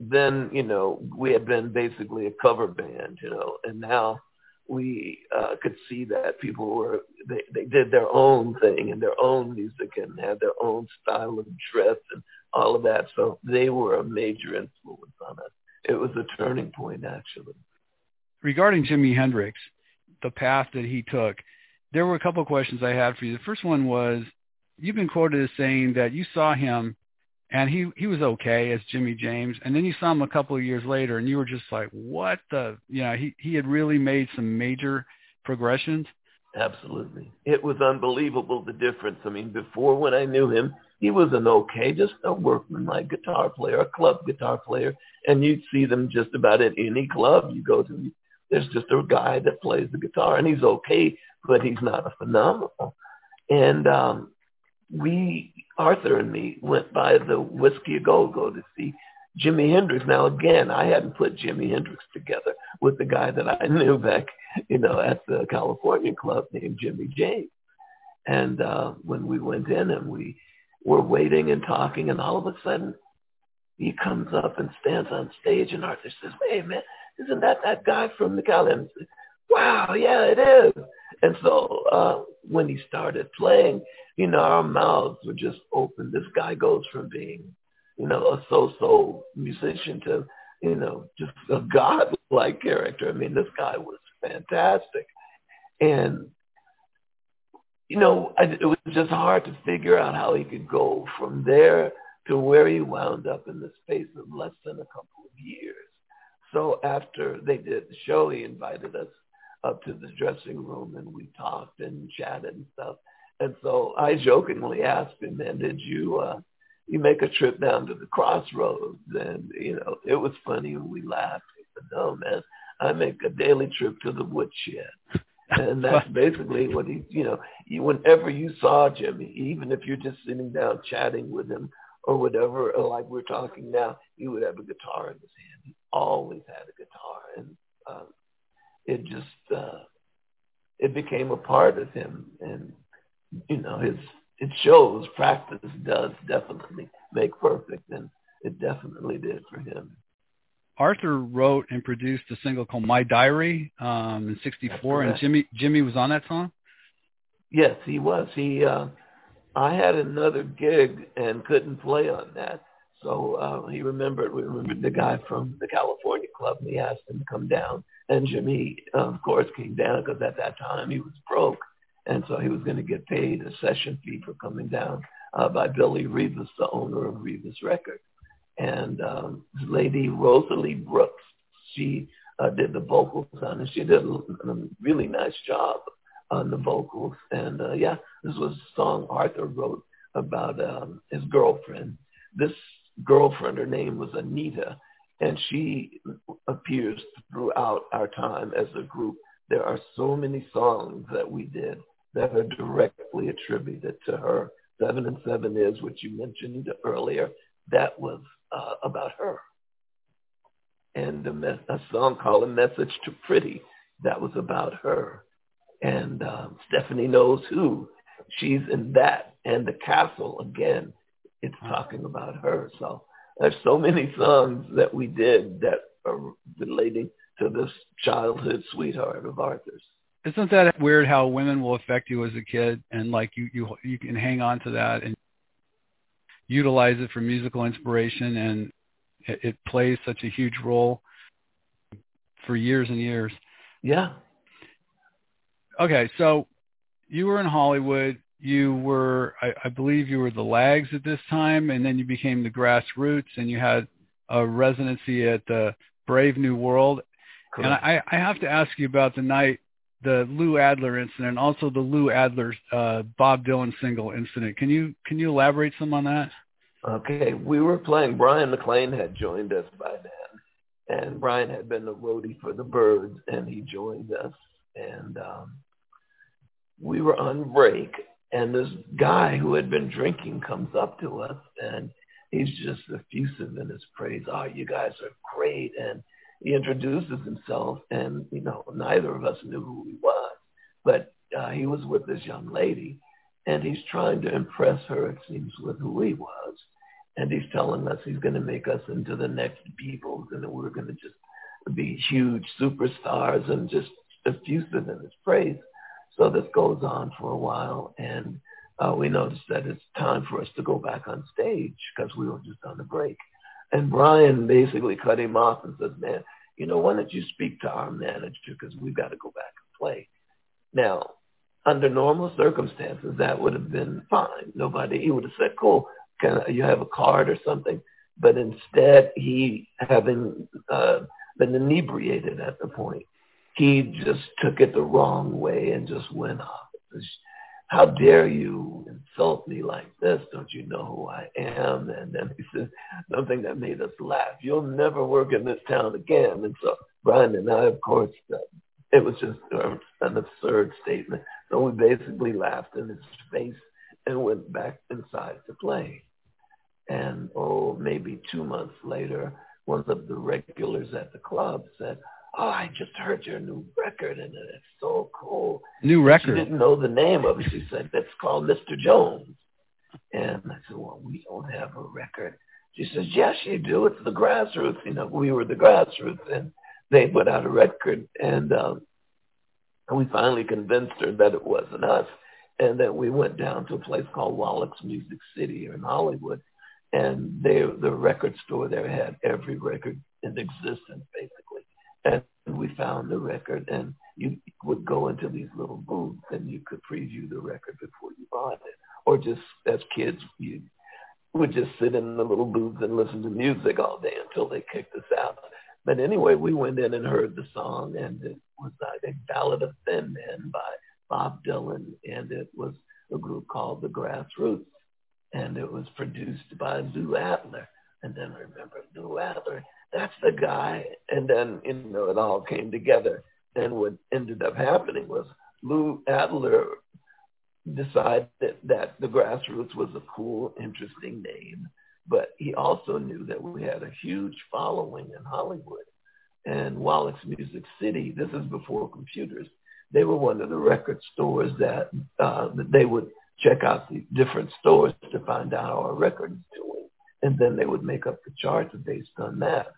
S5: then you know we had been basically a cover band, you know, and now we uh, could see that people were they, they did their own thing and their own music and had their own style of dress and all of that. So they were a major influence on us. It was a turning point, actually.
S4: Regarding Jimi Hendrix, the path that he took, there were a couple of questions I had for you. The first one was, you've been quoted as saying that you saw him and he he was okay as Jimmy James, and then you saw him a couple of years later, and you were just like, what the, you know, he he had really made some major progressions.
S5: Absolutely, it was unbelievable the difference. I mean, before when I knew him, he was an okay, just a workman-like guitar player, a club guitar player, and you'd see them just about at any club you go to. There's just a guy that plays the guitar, and he's okay, but he's not a phenomenal. And um, we, Arthur and me, went by the Whisky a Go Go to see Jimi Hendrix. Now again, I hadn't put Jimi Hendrix together with the guy that I knew back, you know, at the California club named Jimmy James. And uh, when we went in and we were waiting and talking, and all of a sudden he comes up and stands on stage, and Arthur says, "Hey man, isn't that that guy from the California?" Wow, yeah, it is. And so uh, when he started playing, you know, our mouths were just open. This guy goes from being, you know, a so-so musician to, you know, just a god-like character. I mean, this guy was fantastic. And, you know, I, it was just hard to figure out how he could go from there to where he wound up in the space of less than a couple of years. So after they did the show, he invited us up to the dressing room and we talked and chatted and stuff. And so I jokingly asked him, man, did you uh you make a trip down to the crossroads? And, you know, it was funny and we laughed. He said, No, man, I make a daily trip to the woodshed. and that's basically what he, you know, you, whenever you saw Jimmy, even if you're just sitting down chatting with him or whatever, or like we're talking now, he would have a guitar in his hand. He always had a guitar, and um, it just uh, it became a part of him, and you know his it shows practice does definitely make perfect, and it definitely did for him.
S4: Arthur wrote and produced a single called "My Diary" um, in '64, and Jimmy Jimmy was on that song.
S5: Yes, he was. He uh, I had another gig and couldn't play on that, so uh, he remembered. We remembered the guy from the California Club, and he asked him to come down and Jimmy, of course, came down because at that time he was broke. And so he was going to get paid a session fee for coming down uh, by Billy Revis, the owner of Revis Records. And um, this lady, Rosa Lee Brooks, she uh, did the vocals on it. She did a, really nice job on the vocals. And uh, yeah, this was a song Arthur wrote about um, his girlfriend. This girlfriend, her name was Anita, and she appears throughout our time as a group. There are so many songs that we did that are directly attributed to her. Seven and Seven is, which you mentioned earlier, that was uh, about her. And a, me- a song called A Message to Pretty, that was about her. And um, Stephanie Knows Who, she's in that. And The Castle, again, it's talking about her. So there's so many songs that we did that are relating to this childhood sweetheart of Arthur's.
S4: Isn't that weird how women will affect you as a kid and like you you you can hang on to that and utilize it for musical inspiration and it, it plays such a huge role for years and years.
S5: Yeah.
S4: Okay, so you were in Hollywood. You were, I, I believe, you were the Lags at this time, and then you became the Grassroots, and you had a residency at the Brave New World. Correct. And I, I have to ask you about the night, the Lou Adler incident, also the Lou Adler uh, Bob Dylan single incident. Can you can you elaborate some on that?
S5: Okay, we were playing. Bryan MacLean had joined us by then, and Bryan had been the roadie for the Byrds, and he joined us. And um, we were on break, and this guy who had been drinking comes up to us, and he's just effusive in his praise. Oh, you guys are great, and he introduces himself, and you know, neither of us knew who he was, but uh, he was with this young lady, and he's trying to impress her, it seems, with who he was, and he's telling us he's going to make us into the next Beatles, and that we're going to just be huge superstars, and just effusive in his praise. So this goes on for a while, and uh, we notice that it's time for us to go back on stage because we were just on a break. And Bryan basically cut him off and says, man, you know, why don't you speak to our manager because we've got to go back and play. Now, under normal circumstances, that would have been fine. Nobody, he would have said, cool, can you have a card or something? But instead, he, having uh, been inebriated at the point, he just took it the wrong way and just went off. How dare you insult me like this? Don't you know who I am? And then he said something that made us laugh. You'll never work in this town again. And so Bryan and I, of course, uh, it was just an absurd statement. So we basically laughed in his face and went back inside to play. And oh, maybe two months later, one of the regulars at the club said, oh, I just heard your new record and it's so cool.
S4: New record.
S5: She didn't know the name of it. She said, that's called Mr. Jones. And I said, well, we don't have a record. She says, yes, you do. It's the grassroots. You know, we were the grassroots and they put out a record and, um, and we finally convinced her that it wasn't us. And then we went down to a place called Wallach's Music City here in Hollywood. And they, the record store there had every record in existence, basically and we found the record and you would go into these little booths and you could preview the record before you bought it. Or just as kids you would just sit in the little booths and listen to music all day until they kicked us out. But anyway we went in and heard the song and it was i think ballad of thin men by bob dylan. And it was a group called the grassroots. And it was produced by lou adler. And then I remember lou adler that's the guy. And then, you know, it all came together. And what ended up happening was Lou Adler decided that the grassroots was a cool, interesting name. But he also knew that we had a huge following in Hollywood. And Wallach's Music City, this is before computers, they were one of the record stores that, uh, that they would check out the different stores to find out how our record is doing. And then they would make up the charts based on that.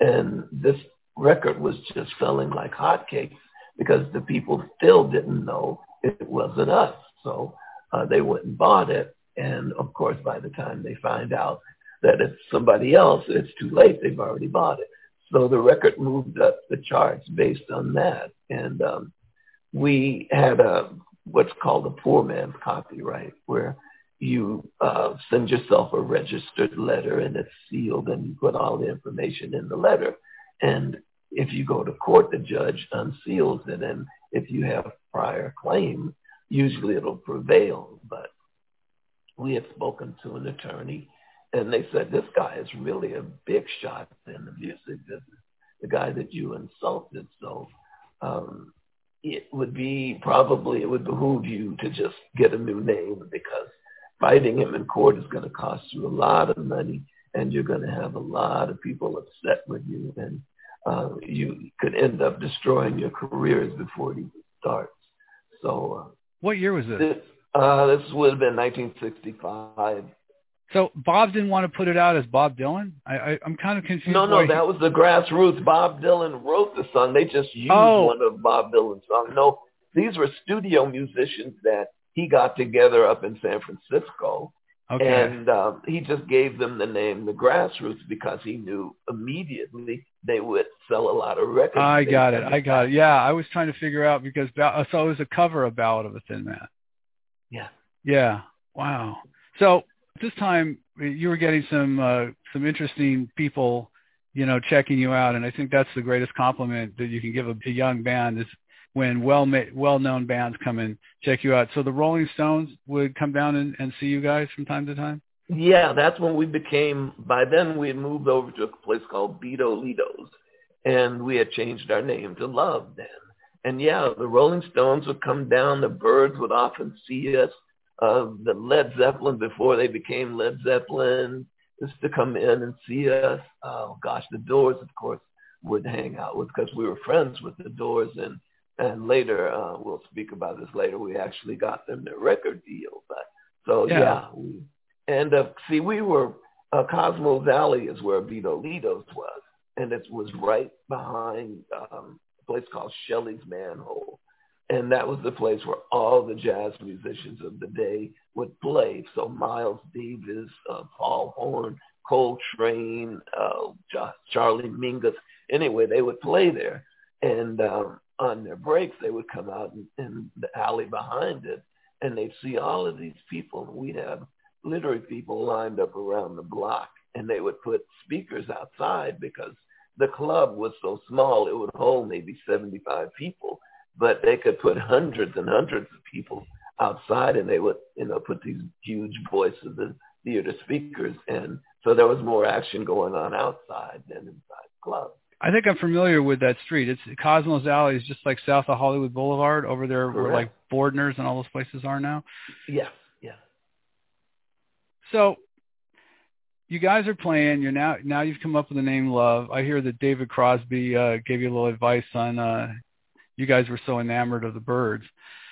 S5: And this record was just selling like hotcakes because the people still didn't know it wasn't us. So uh, they went and bought it. And of course, by the time they find out that it's somebody else, it's too late. They've already bought it. So the record moved up the charts based on that. And um, we had a what's called a poor man's copyright, where you uh, send yourself a registered letter and it's sealed and you put all the information in the letter. And if you go to court, the judge unseals it and if you have prior claim, usually it'll prevail. But we had spoken to an attorney and they said, this guy is really a big shot in the music business, the guy that you insulted. So um, it would be probably, it would behoove you to just get a new name because fighting him in court is going to cost you a lot of money and you're going to have a lot of people upset with you and uh, you could end up destroying your careers before it even starts. So, uh,
S4: what year was this?
S5: This, uh, this would have been 1965.
S4: So Bob didn't want to put it out as Bob Dylan. I, I I'm kind of confused.
S5: No, no, he... that was the grassroots. Bob Dylan wrote the song. They just used oh. one of Bob Dylan's songs. No, these were studio musicians that he got together up in San Francisco. Okay. And um, he just gave them the name the Grassroots because he knew immediately they would sell a lot of records.
S4: I got it. I got it. Yeah, I was trying to figure out because so it was a cover of Ballad of a Thin Man.
S5: Yeah.
S4: Yeah. Wow. So this time you were getting some uh, some interesting people, you know, checking you out, and I think that's the greatest compliment that you can give a, a young band is when well well known bands come and check you out. So the Rolling Stones would come down and, and see you guys from time to time.
S5: Yeah, that's when we became. By then, we had moved over to a place called Bido Lito's, and we had changed our name to Love then. And yeah, the Rolling Stones would come down. The Byrds would often see us uh, the Led Zeppelin before they became Led Zeppelin used to come in and see us. Oh gosh, the Doors, of course, would hang out with because we were friends with the Doors, and and later uh, we'll speak about this later. We actually got them their record deal, but so yeah, yeah we, and uh, see, we were uh, Cosmos Alley is where Bido Litos was, and it was right behind um, a place called Shelly's Manne-Hole and that was the place where all the jazz musicians of the day would play. So Miles Davis, uh, Paul Horn, Coltrane, uh, Charlie Mingus. Anyway, they would play there, and um, on their breaks, they would come out in, in the alley behind it, and they'd see all of these people. And we'd have literary people lined up around the block, and they would put speakers outside because the club was so small; it would hold maybe 75 people but they could put hundreds and hundreds of people outside and they would, you know, put these huge voices the theater speakers. And so there was more action going on outside than inside the club.
S4: I think I'm familiar with that street. It's Cosmos Alley is just like south of Hollywood Boulevard over there Correct. where like Bordner's and all those places are now.
S5: Yeah, yeah.
S4: So you guys are playing. You're now now you've come up with the name Love. I hear that David Crosby uh, gave you a little advice on uh, you guys were so enamored of the Byrds.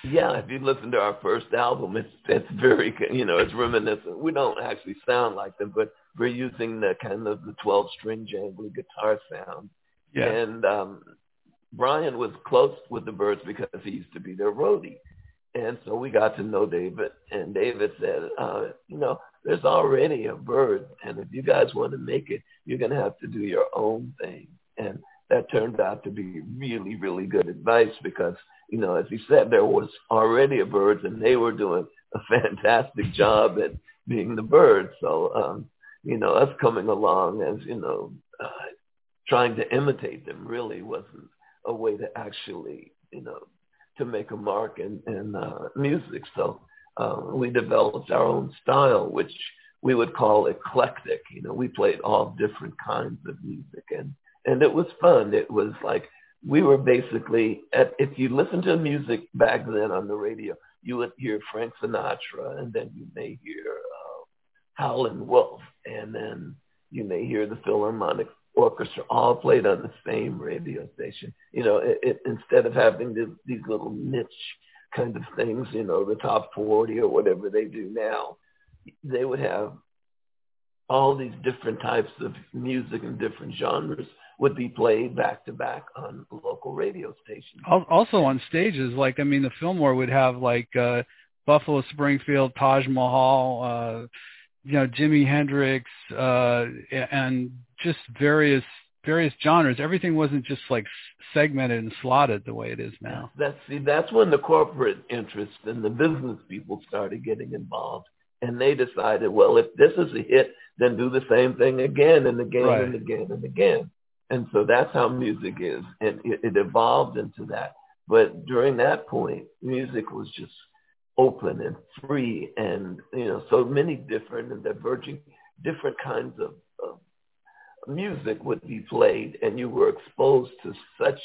S5: Yeah, if you listen to our first album, it's it's very you know it's reminiscent. We don't actually sound like them, but we're using the kind of the twelve string jangly guitar sound. Yeah. And um, Brian was close with the Byrds because he used to be their roadie, and so we got to know David. And David said, uh, you know, there's already a Byrd, and if you guys want to make it, you're gonna have to do your own thing. And that turned out to be really, really good advice because, you know, as he said, there was already a Byrds and they were doing a fantastic job at being the Byrds. So, um, you know, us coming along as, you know, uh, trying to imitate them really wasn't a way to actually, you know, to make a mark in, in uh, music. So uh, we developed our own style, which we would call eclectic. You know, we played all different kinds of music and and it was fun. It was like we were basically at, if you listen to music back then on the radio, you would hear Frank Sinatra, and then you may hear uh, Howlin' Wolf, and then you may hear the Philharmonic Orchestra, all played on the same radio station. You know, it, it, instead of having this, these little niche kind of things, you know, the top 40 or whatever they do now, they would have all these different types of music and different genres would be played back to back on local radio stations.
S4: Also on stages, like I mean, the Fillmore would have like uh, Buffalo Springfield, Taj Mahal, uh, you know, Jimi Hendrix, uh, and just various various genres. Everything wasn't just like segmented and slotted the way it is now.
S5: That's see, that's when the corporate interests and the business people started getting involved, and they decided, well, if this is a hit, then do the same thing again and again right. and again and again. And so that's how music is. And it, it evolved into that. But during that point, music was just open and free and, you know, so many different and diverging, different kinds of, of music would be played and you were exposed to such,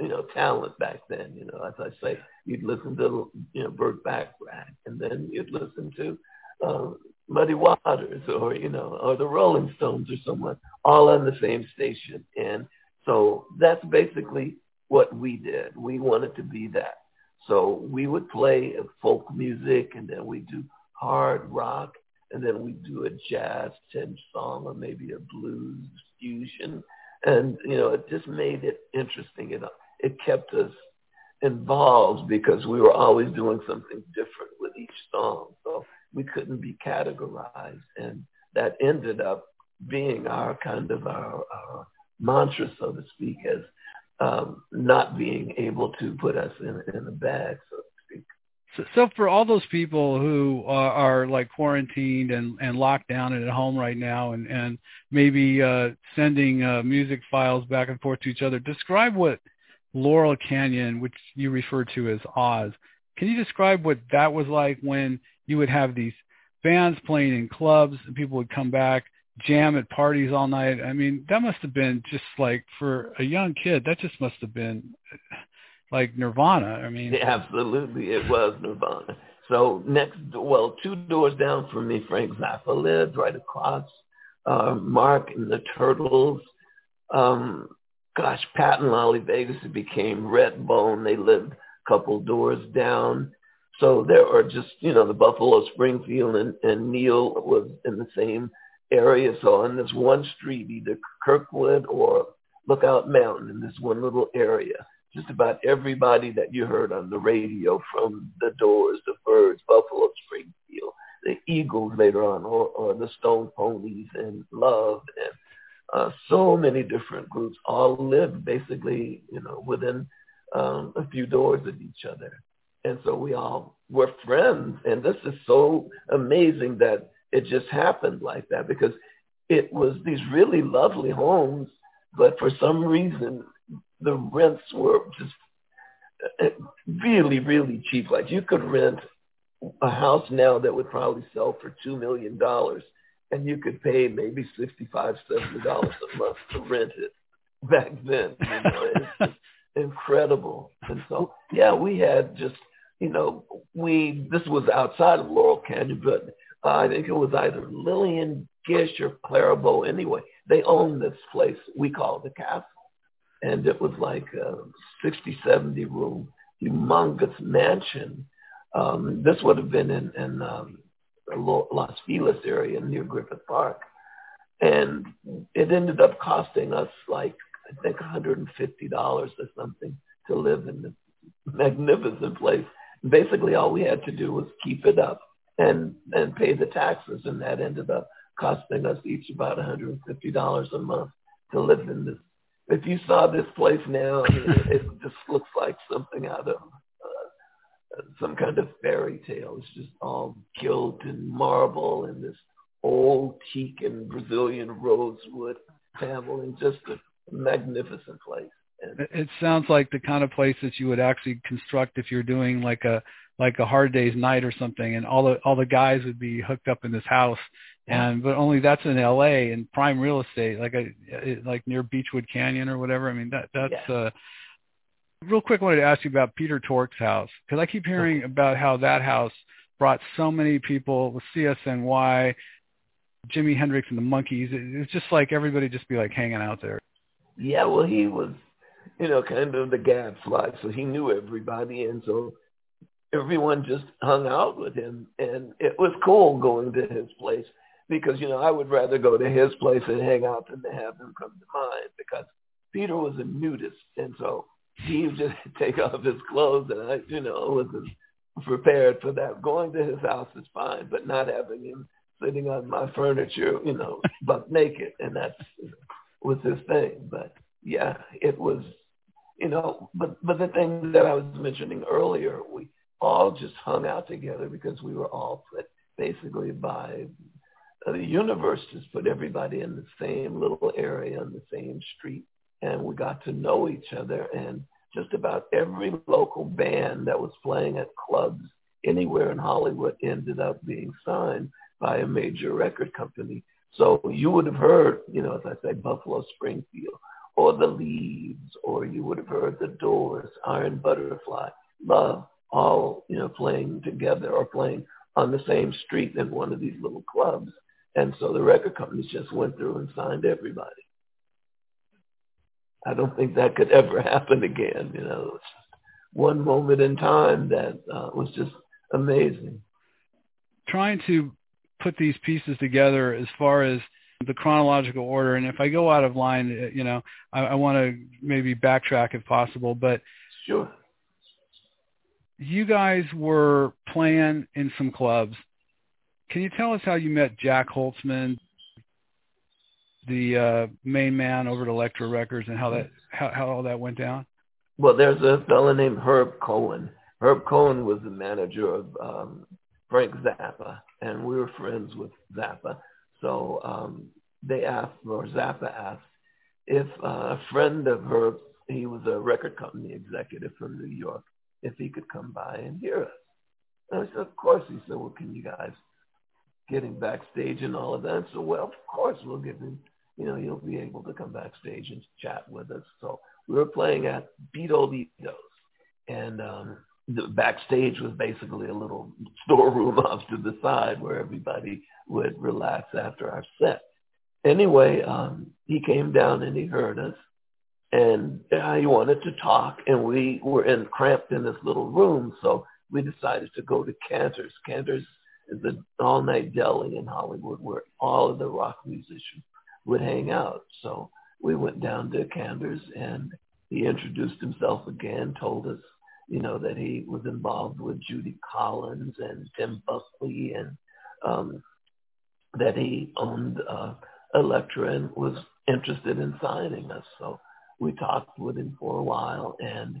S5: you know, talent back then. You know, as I say, you'd listen to, you know, Burt Bacharach and then you'd listen to uh, Muddy Waters or, you know, or the Rolling Stones or someone all on the same station. And so that's basically what we did. We wanted to be that. So we would play folk music and then we do hard rock and then we do a jazz tinge song or maybe a blues fusion. And, you know, it just made it interesting. It, it kept us involved because we were always doing something different with each song. So we couldn't be categorized. And that ended up being our kind of our, our mantra, so to speak, as um, not being able to put us in, in a bag, so.
S4: So, so for all those people who are, are like quarantined and, and locked down and at home right now and, and maybe uh, sending uh, music files back and forth to each other, describe what Laurel Canyon, which you refer to as Oz, can you describe what that was like when you would have these bands playing in clubs and people would come back jam at parties all night. I mean, that must have been just like for a young kid, that just must have been like Nirvana. I mean,
S5: absolutely, it was Nirvana. So next, well, two doors down from me, Frank Zappa lived right across. Uh, Mark and the Turtles. Um, gosh, Pat and Lolly Vegas became Redbone. They lived a couple doors down. So there are just, you know, the Buffalo Springfield and, and Neil was in the same area. So on this one street, either Kirkwood or Lookout Mountain in this one little area, just about everybody that you heard on the radio from the Doors, the Byrds, Buffalo Springfield, the Eagles later on, or, or the Stone Poneys and Love and uh, so many different groups all lived basically, you know, within um, a few doors of each other. And so we all were friends. And this is so amazing that it just happened like that because it was these really lovely homes, but for some reason the rents were just uh, really, really cheap. Like you could rent a house now that would probably sell for two million dollars, and you could pay maybe sixty-five, seventy dollars a month to rent it. Back then, you know, it's incredible. And so, yeah, we had just, you know, we this was outside of Laurel Canyon, but uh, I think it was either Lillian Gish or Clara Bow. Anyway, they owned this place we call the castle. And it was like a 60, 70 room, humongous mansion. Um, this would have been in, in um, Los Feliz area near Griffith Park. And it ended up costing us like, I think $150 or something to live in this magnificent place. Basically, all we had to do was keep it up and and pay the taxes, and that ended up costing us each about $150 a month to live in this. If you saw this place now, it, it just looks like something out of uh, some kind of fairy tale. It's just all gilt and marble and this old teak and Brazilian rosewood panel and just a magnificent place.
S4: And it sounds like the kind of place that you would actually construct if you're doing like a like a hard day's night or something and all the all the guys would be hooked up in this house and but only that's in LA in prime real estate like a like near Beachwood Canyon or whatever. I mean that that's yeah. uh real quick I wanted to ask you about Peter Tork's house cuz I keep hearing okay. about how that house brought so many people with CSNY Jimi Hendrix and the Monkees. It, it's just like everybody just be like hanging out there.
S5: Yeah well he was you know kind of the gadfly so he knew everybody and so everyone just hung out with him and it was cool going to his place because you know I would rather go to his place and hang out than to have him come to mine because Peter was a nudist and so he would just take off his clothes and I you know wasn't prepared for that. Going to his house is fine, but not having him sitting on my furniture, you know, buck naked and that's was his thing. But yeah, it was you know, but but the thing that I was mentioning earlier, we all just hung out together because we were all put basically by Uh, the universe just put everybody in the same little area on the same street and we got to know each other and just about every local band that was playing at clubs anywhere in Hollywood ended up being signed by a major record company. So you would have heard, you know, as I say, Buffalo Springfield or The Leaves, or you would have heard The Doors, Iron Butterfly, Love, all, you know, playing together or playing on the same street in one of these little clubs. And so the record companies just went through and signed everybody. I don't think that could ever happen again. You know, it's just one moment in time that uh, was just amazing.
S4: Trying to put these pieces together as far as the chronological order. And if I go out of line, uh, you know, I, I want to maybe backtrack if possible. But
S5: sure,
S4: you guys were playing in some clubs. Can you tell us how you met Jac Holzman, the uh, main man over at Elektra Records, and how that how, how all that went down?
S5: Well, there's a fellow named Herb Cohen. Herb Cohen was the manager of um, Frank Zappa, and we were friends with Zappa. So um, they asked, or Zappa asked, if uh, a friend of her, he was a record company executive from New York, if he could come by and hear us. And I said, of course. He said, well, can you guys get him backstage and all of that? So, well, of course we'll give him, you know, he'll be able to come backstage and chat with us. So we were playing at Bido Lito's. And um, the backstage was basically a little storeroom off to the side where everybody would relax after our set. Anyway, um, he came down and he heard us, and uh, he wanted to talk, and we were in cramped in this little room, so we decided to go to Canter's. Canter's is an all-night deli in Hollywood where all of the rock musicians would hang out. So we went down to Canter's, and he introduced himself again, told us you know, that he was involved with Judy Collins and Tim Buckley and um, that he owned uh, Elektra and was interested in signing us. So we talked with him for a while and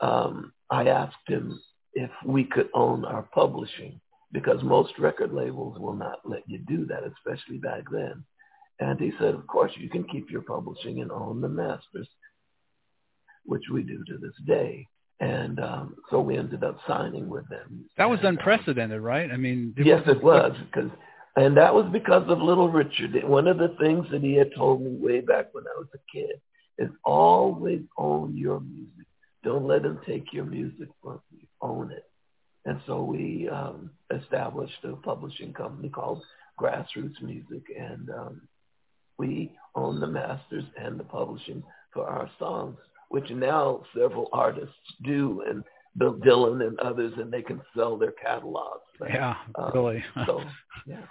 S5: um, I asked him if we could own our publishing because most record labels will not let you do that, especially back then. And he said, of course, you can keep your publishing and own the masters, which we do to this day and um, so we ended up signing with them.
S4: That was
S5: and,
S4: unprecedented, um, right? I mean,
S5: it yes, was, it was because, and that was because of Little Richard. One of the things that he had told me way back when I was a kid is always own your music. Don't let them take your music from you. Own it. And so we um, established a publishing company called Grassroots Music, and um, we own the masters and the publishing for our songs which now several artists do, and Bill Dylan and others, and they can sell their catalogs.
S4: Yeah, um, really.
S5: so yeah,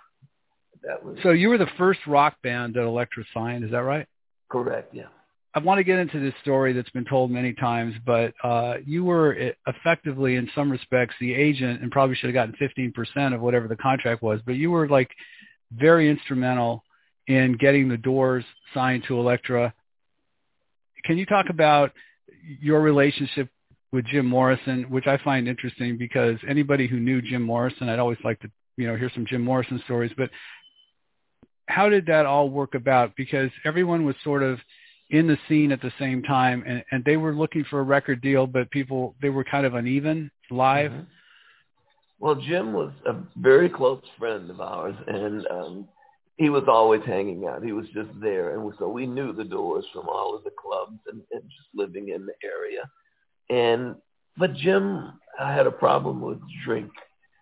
S5: that was.
S4: So you were the first rock band that Elektra signed, is that right?
S5: Correct. Yeah.
S4: I want to get into this story that's been told many times, but uh, you were effectively, in some respects, the agent, and probably should have gotten 15% of whatever the contract was. But you were like very instrumental in getting the Doors signed to Elektra can you talk about your relationship with Jim Morrison, which I find interesting because anybody who knew Jim Morrison, I'd always like to, you know, hear some Jim Morrison stories. But how did that all work about? Because everyone was sort of in the scene at the same time, and, and they were looking for a record deal, but people they were kind of uneven live. Mm-hmm.
S5: Well, Jim was a very close friend of ours, and um, he was always hanging out. He was just there. And so we knew the doors from all of the clubs and, and just living in the area. And, but Jim I had a problem with drink.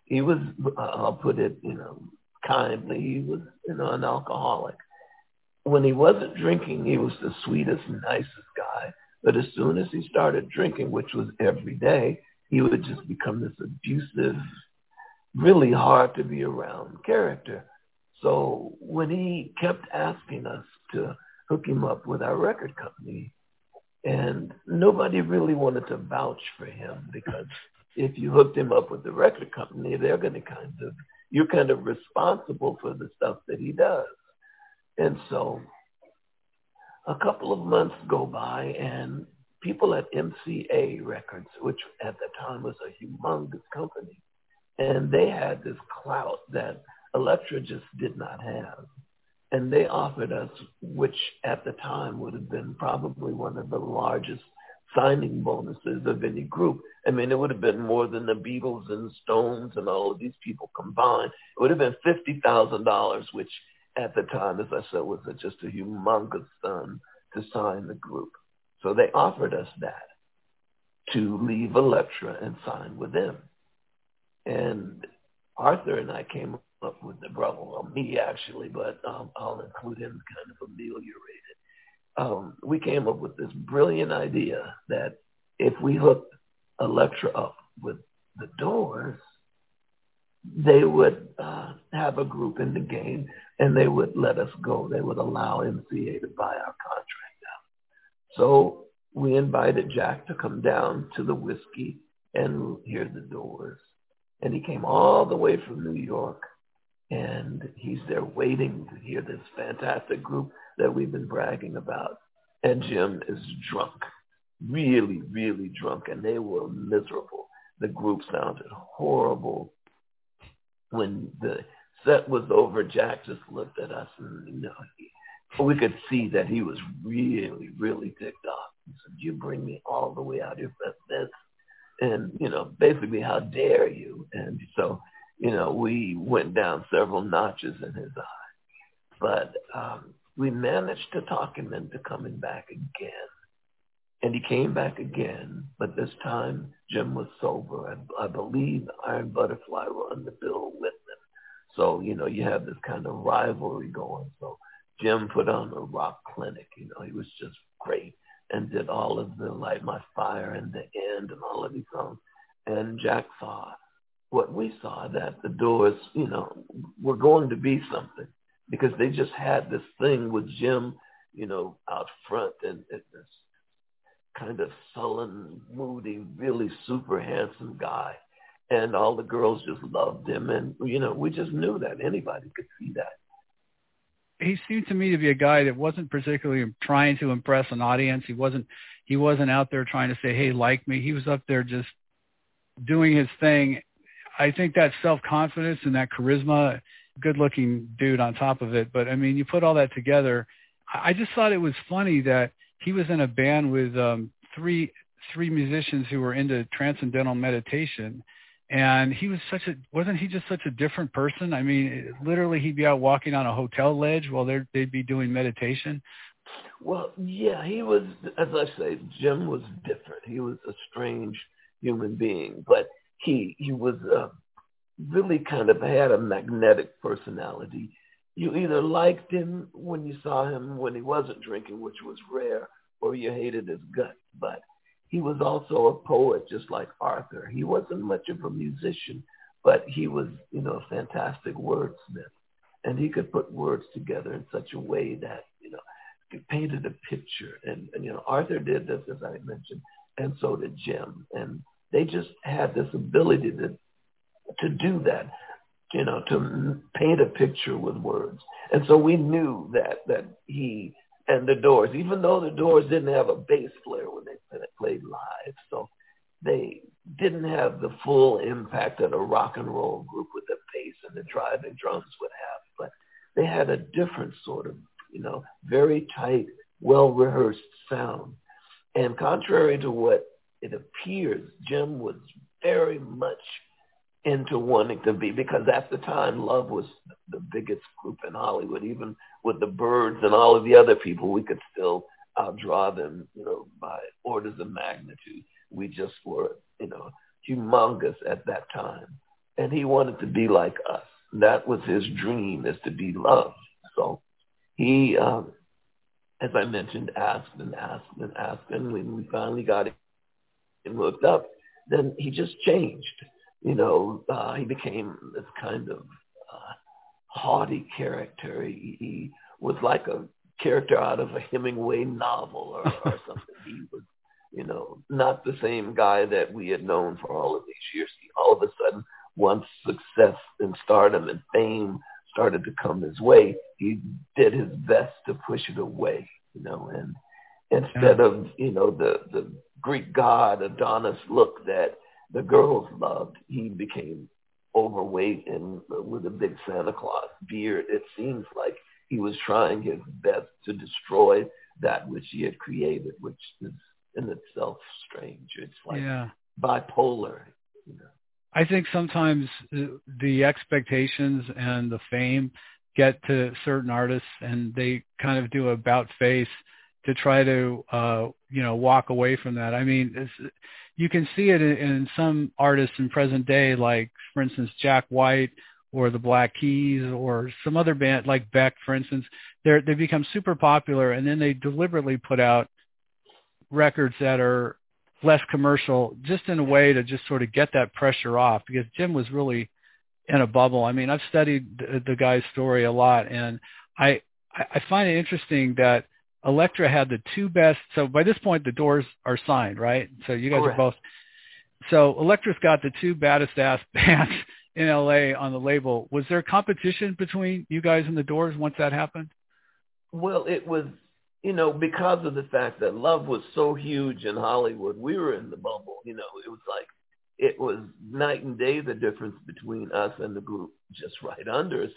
S5: He was, I'll put it, you know, kindly, he was, you know, an alcoholic. When he wasn't drinking, he was the sweetest, nicest guy. But as soon as he started drinking, which was every day, he would just become this abusive, really hard to be around character. So when he kept asking us to hook him up with our record company, and nobody really wanted to vouch for him because if you hooked him up with the record company, they're going to kind of, you're kind of responsible for the stuff that he does. And so a couple of months go by and people at MCA Records, which at the time was a humongous company, and they had this clout that Elektra just did not have. And they offered us, which at the time would have been probably one of the largest signing bonuses of any group. I mean, it would have been more than the Beatles and Stones and all of these people combined. It would have been $50,000, which at the time, as I said, was just a humongous sum to sign the group. So they offered us that to leave Elektra and sign with them. And Arthur and I came up with the brother, well, me actually, but um, I'll include him kind of ameliorated. Um, we came up with this brilliant idea that if we hooked Elektra up with the Doors, they would uh, have a group in the game and they would let us go. They would allow MCA to buy our contract out. So we invited Jack to come down to the Whisky and hear the Doors. And he came all the way from New York and he's there waiting to hear this fantastic group that we've been bragging about. And Jim is drunk, really, really drunk, and they were miserable. The group sounded horrible. When the set was over, Jack just looked at us and you know, he, we could see that he was really, really ticked off. He said, you bring me all the way out here for this? And, you know, basically, how dare you? And so, you know, we went down several notches in his eye. But um, we managed to talk him into coming back again. And he came back again, but this time Jim was sober. I, I believe Iron Butterfly were on the bill with them. So, you know, you have this kind of rivalry going. So Jim put on a rock clinic. You know, he was just great and did all of the Light My Fire and The End and all of these songs. And Jack saw what we saw, that the Doors, you know, were going to be something because they just had this thing with Jim, you know, out front and, and this kind of sullen, moody, really super handsome guy. And all the girls just loved him. And, you know, we just knew that anybody could see that.
S4: He seemed to me to be a guy that wasn't particularly trying to impress an audience. He wasn't he wasn't out there trying to say, "Hey, like me." He was up there just doing his thing. I think that self-confidence and that charisma good looking dude on top of it. But I mean, you put all that together. I just thought it was funny that he was in a band with um, three three musicians who were into transcendental meditation, and he was such a wasn't he just such a different person? I mean, literally, he'd be out walking on a hotel ledge while they they'd be doing meditation.
S5: Well, yeah, he was. As I say, Jim was different. He was a strange human being, but he he was. Uh, really kind of had a magnetic personality. You either liked him when you saw him when he wasn't drinking, which was rare, or you hated his guts. But he was also a poet, just like Arthur. He wasn't much of a musician, but he was, you know, a fantastic wordsmith. And he could put words together in such a way that, you know, it painted a picture. And, and, you know, Arthur did this, as I mentioned, and so did Jim. And they just had this ability to to do that, you know, to paint a picture with words. And so we knew that that he and the Doors, even though the Doors didn't have a bass player when they played live, so they didn't have the full impact that a rock and roll group with the bass and the driving drums would have. But they had a different sort of, you know, very tight, well-rehearsed sound. And contrary to what it appears, Jim was very much into wanting to be because at the time love was the biggest group in Hollywood. Even with the Byrds and all of the other people, we could still outdraw them, you know, by orders of magnitude. We just were, you know, humongous at that time. And he wanted to be like us. That was his dream is to be loved. So he, um, as I mentioned, asked and asked and asked. And when we finally got him hooked up, then he just changed you know, uh, he became this kind of uh, haughty character. He, he was like a character out of a Hemingway novel or, or something. He was, you know, not the same guy that we had known for all of these years. He all of a sudden, once success and stardom and fame started to come his way, he did his best to push it away, you know, and instead of, you know, the, the Greek god Adonis look that the girls loved. He became overweight and with a big Santa Claus beard. It seems like he was trying his best to destroy that which he had created, which is in itself strange. It's like
S4: yeah.
S5: bipolar. You know.
S4: I think sometimes the expectations and the fame get to certain artists and they kind of do a about face to try to uh you know walk away from that. I mean, it's, you can see it in, in some artists in present day like for instance Jack White or the Black Keys or some other band like Beck for instance. They they become super popular and then they deliberately put out records that are less commercial, just in a way to just sort of get that pressure off because Jim was really in a bubble. I mean, I've studied the, the guy's story a lot, and I I find it interesting that Elektra had the two best. So by this point, the Doors are signed, right? So you guys
S5: Correct.
S4: are both. So Elektra's got the two baddest ass bands in LA on the label. Was there competition between you guys and the Doors once that happened?
S5: Well, it was you know, because of the fact that love was so huge in Hollywood, we were in the bubble. You know, it was like it was night and day the difference between us and the group just right under us.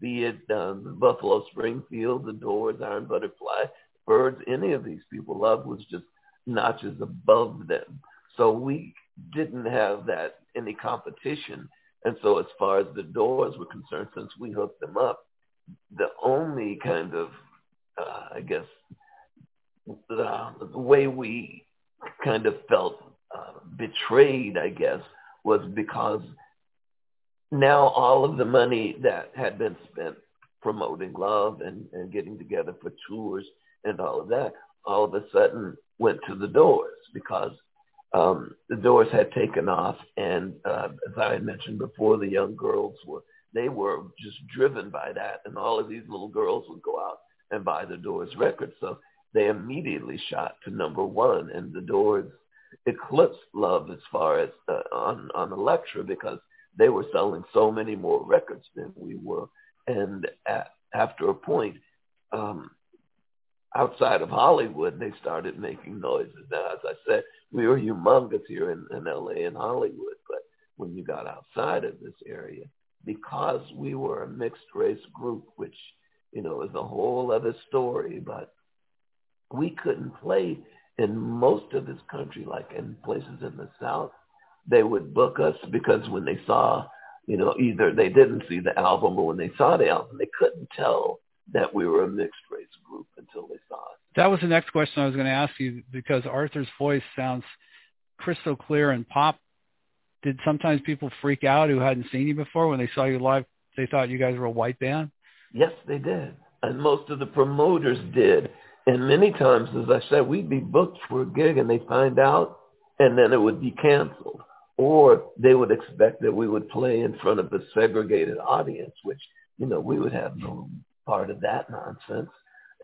S5: Be it um, Buffalo Springfield, the Doors, Iron Butterfly, Byrds, any of these people, love was just notches above them. So we didn't have that any competition. And so as far as the Doors were concerned, since we hooked them up, the only kind of uh, I guess, the, the way we kind of felt uh, betrayed, I guess, was because now all of the money that had been spent promoting love and, and getting together for tours and all of that, all of a sudden went to the doors because um, the doors had taken off. And uh, as I had mentioned before, the young girls were, they were just driven by that. And all of these little girls would go out and buy the Doors record. So they immediately shot to number one, and the Doors eclipsed Love as far as uh, on on Elektra because they were selling so many more records than we were, and at, after a point, um, outside of Hollywood, they started making noises. Now, as I said, we were humongous here in, in LA and Hollywood, but when you got outside of this area, because we were a mixed race group, which you know, is a whole other story. But we couldn't play in most of this country, like in places in the South. They would book us because when they saw, you know, either they didn't see the album or when they saw the album, they couldn't tell that we were a mixed race group until they saw it.
S4: That was the next question I was going to ask you because Arthur's voice sounds crystal clear and pop. Did sometimes people freak out who hadn't seen you before when they saw you live? They thought you guys were a white band.
S5: Yes, they did. And most of the promoters did. And many times, as I said, we'd be booked for a gig and they find out and then it would be canceled. Or they would expect that we would play in front of a segregated audience, which, you know, we would have no part of that nonsense.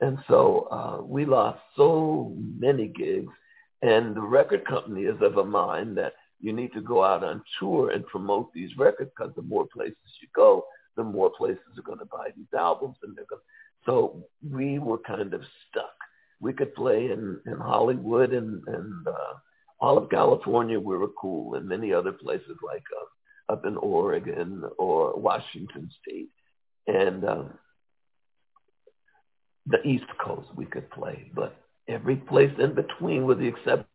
S5: And so uh, we lost so many gigs. And the record company is of a mind that you need to go out on tour and promote these records because the more places you go, the more places are going to buy these albums and they're going so we were kind of stuck. We could play in, in Hollywood and, and uh, all of California. We were cool, and many other places like uh, up in Oregon or Washington State, and um, the East Coast we could play. But every place in between, with the exception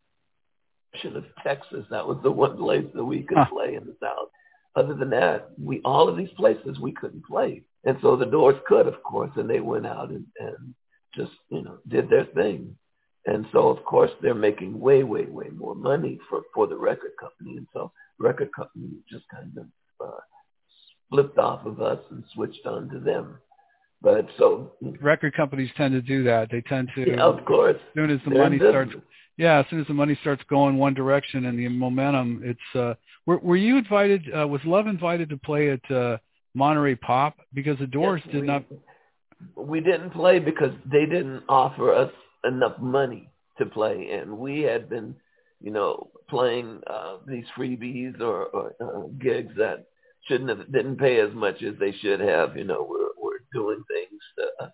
S5: of Texas, that was the one place that we could huh. play in the South. Other than that, we all of these places we couldn't play. And so the Doors could, of course, and they went out and, and just, you know, did their thing. And so, of course, they're making way, way, way more money for, for the record company. And so record company just kind of uh, flipped off of us and switched on to them. But so
S4: record companies tend to do that. They tend to,
S5: yeah, of course,
S4: as soon as the money starts yeah, as soon as the money starts going one direction and the momentum, it's. Uh, were, were you invited? Uh, was Love invited to play at uh, Monterey Pop because the Doors
S5: yes,
S4: did
S5: we,
S4: not?
S5: We didn't play because they didn't offer us enough money to play, and we had been, you know, playing uh, these freebies or, or uh, gigs that shouldn't have didn't pay as much as they should have. You know, we're we're doing things that,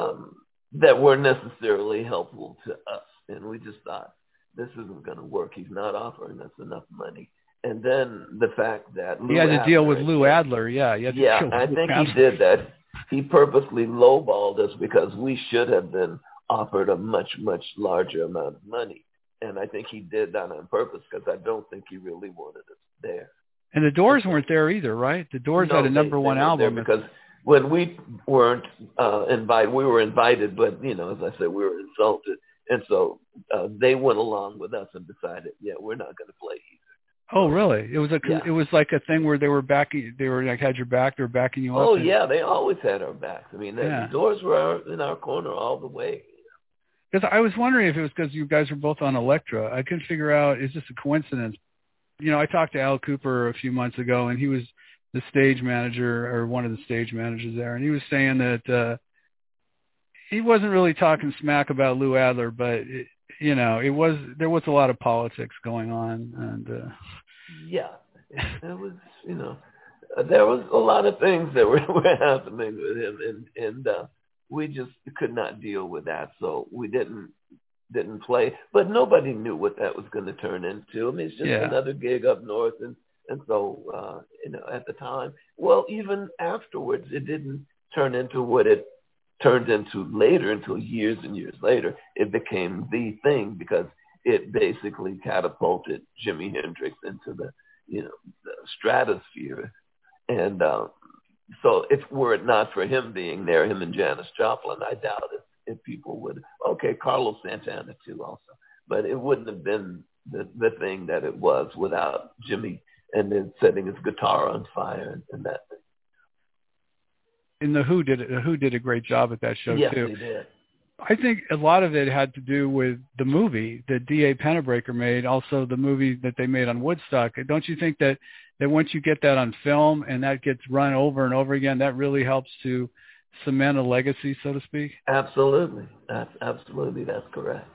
S5: um, that weren't necessarily helpful to us and we just thought this isn't going to work. He's not offering us enough money. And then the fact that Lou
S4: he had to
S5: Adler,
S4: deal with Lou Adler. Yeah,
S5: yeah. I think he did that. He purposely lowballed us because we should have been offered a much much larger amount of money. and I think he did that on purpose because I don't think he really wanted us there.
S4: And the Doors weren't there either, right? The Doors
S5: no,
S4: had a number
S5: they,
S4: one
S5: they
S4: album
S5: because when we weren't uh, invited, we were invited, but you know, as I said, we were insulted, and so uh, they went along with us and decided, yeah, we're not going to play either.
S4: Oh, really? It was a
S5: Yeah.
S4: it was like a thing where they were backing they were like had your back, they were backing you up.
S5: Oh yeah, they always had our backs. I mean, the,
S4: Yeah.
S5: doors were our, in our corner all the way.
S4: Because I was wondering if it was because you guys were both on Elektra. I couldn't figure out is this a coincidence? You know, I talked to Al Kooper a few months ago, and he was the stage manager or one of the stage managers there, and he was saying that uh he wasn't really talking smack about Lou Adler, but it, you know, it was there was a lot of politics going on, and uh
S5: Yeah, it, was. You know, there was a lot of things that were, were happening with him, and and uh, we just could not deal with that, so we didn't didn't play. But nobody knew what that was going to turn into. I mean, it's just
S4: Yeah.
S5: another gig up north, and and so uh, you know, at the time, well, even afterwards, it didn't turn into what it turned into later. Until years and years later, it became the thing because it basically catapulted Jimi Hendrix into the you know the stratosphere, and um, so if were it not for him being there, him and Janis Joplin, I doubt if, if people would. Okay, Carlos Santana too, also, but it wouldn't have been the the thing that it was without Jimi and then setting his guitar on fire and, and that. Thing.
S4: and the Who did the Who did a great job at that show
S5: yes,
S4: too.
S5: they did.
S4: I think a lot of it had to do with the movie that D.A. Pennebaker made, also the movie that they made on Woodstock. Don't you think that, that once you get that on film and that gets run over and over again, that really helps to cement a legacy, so to speak?
S5: Absolutely. That's absolutely that's correct.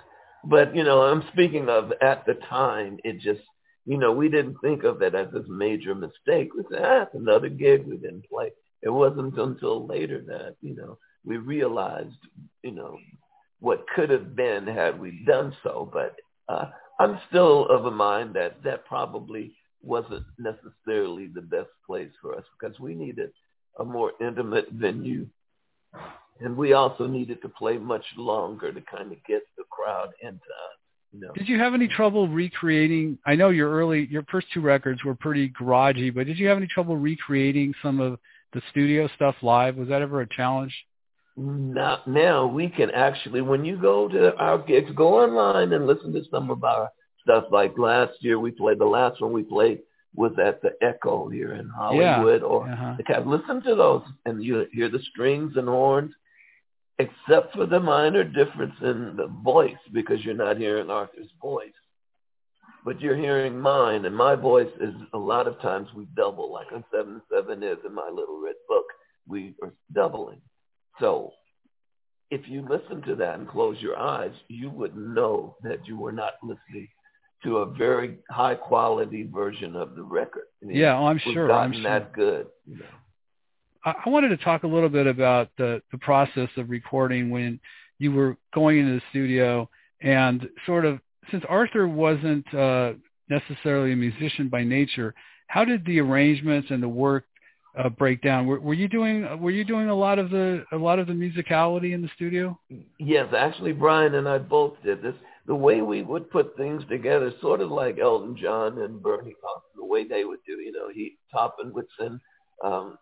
S5: But you know, I'm speaking of at the time it just you know, we didn't think of it as this major mistake. We said, ah, it's another gig we didn't play. It wasn't until later that, you know, we realized, you know, what could have been had we done so. But uh, I'm still of a mind that that probably wasn't necessarily the best place for us because we needed a more intimate venue. And we also needed to play much longer to kind of get the crowd into us. You know.
S4: Did you have any trouble recreating? I know your early, your first two records were pretty garagey, but did you have any trouble recreating some of the studio stuff live? Was that ever a challenge?
S5: Now, now we can actually, when you go to our gigs, go online and listen to some of our stuff. Like last year, we played the last one we played was at the Echo here in Hollywood, or
S4: Uh-huh.
S5: the Cap. Listen to those, and you hear the strings and horns, except for the minor difference in the voice, because you're not hearing Arthur's voice, but you're hearing mine, and my voice is a lot of times we double, like on Seven Seven is in my little red book, we are doubling. So if you listen to that and close your eyes, you would know that you were not listening to a very high quality version of the record. Mean,
S4: Yeah, I'm sure. I'm sure.
S5: that good. You know.
S4: I I wanted to talk a little bit about the, the process of recording when you were going into the studio and sort of since Arthur wasn't uh, necessarily a musician by nature, how did the arrangements and the work uh, break down? Were, were you doing were you doing a lot of the a lot of the musicality in the studio?
S5: Yes, actually, Brian and I both did this. The way we would put things together, sort of like Elton John and Bernie Taupin, the way they would do. You know, he Taupin would send um,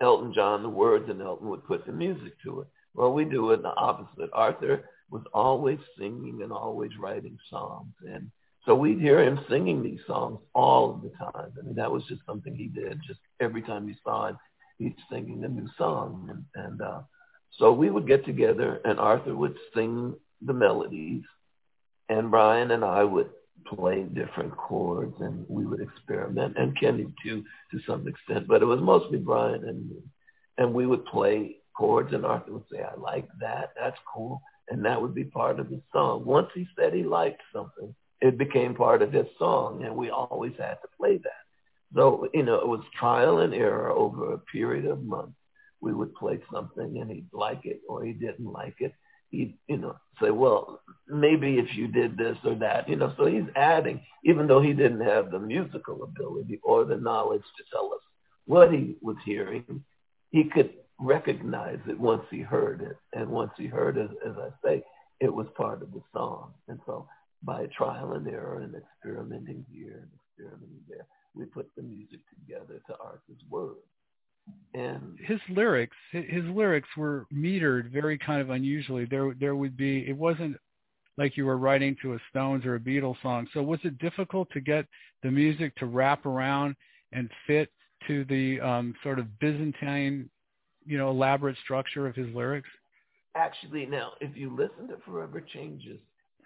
S5: Elton John the words, and Elton would put the music to it. Well, we do it the opposite. Arthur was always singing and always writing songs, and so we'd hear him singing these songs all of the time. I mean, that was just something he did. Just every time you saw him, he's singing a new song, and, and uh, so we would get together, and Arthur would sing the melodies, and Brian and I would play different chords, and we would experiment, and Kenny too, to some extent. But it was mostly Brian and me, and we would play chords, and Arthur would say, "I like that. That's cool," and that would be part of his song. Once he said he liked something, it became part of his song, and we always had to play that. So, you know, it was trial and error over a period of months. We would play something and he'd like it or he didn't like it. He'd, you know, say, well, maybe if you did this or that, you know, so he's adding, even though he didn't have the musical ability or the knowledge to tell us what he was hearing, he could recognize it once he heard it. And once he heard it, as I say, it was part of the song. And so by trial and error and experimenting here and experimenting there, we put the music together to Arthur's words. And
S4: his lyrics, his lyrics were metered very kind of unusually. There, there would be. It wasn't like you were writing to a Stones or a Beatles song. So was it difficult to get the music to wrap around and fit to the um, sort of Byzantine, you know, elaborate structure of his lyrics?
S5: Actually, now, if you listen to Forever Changes,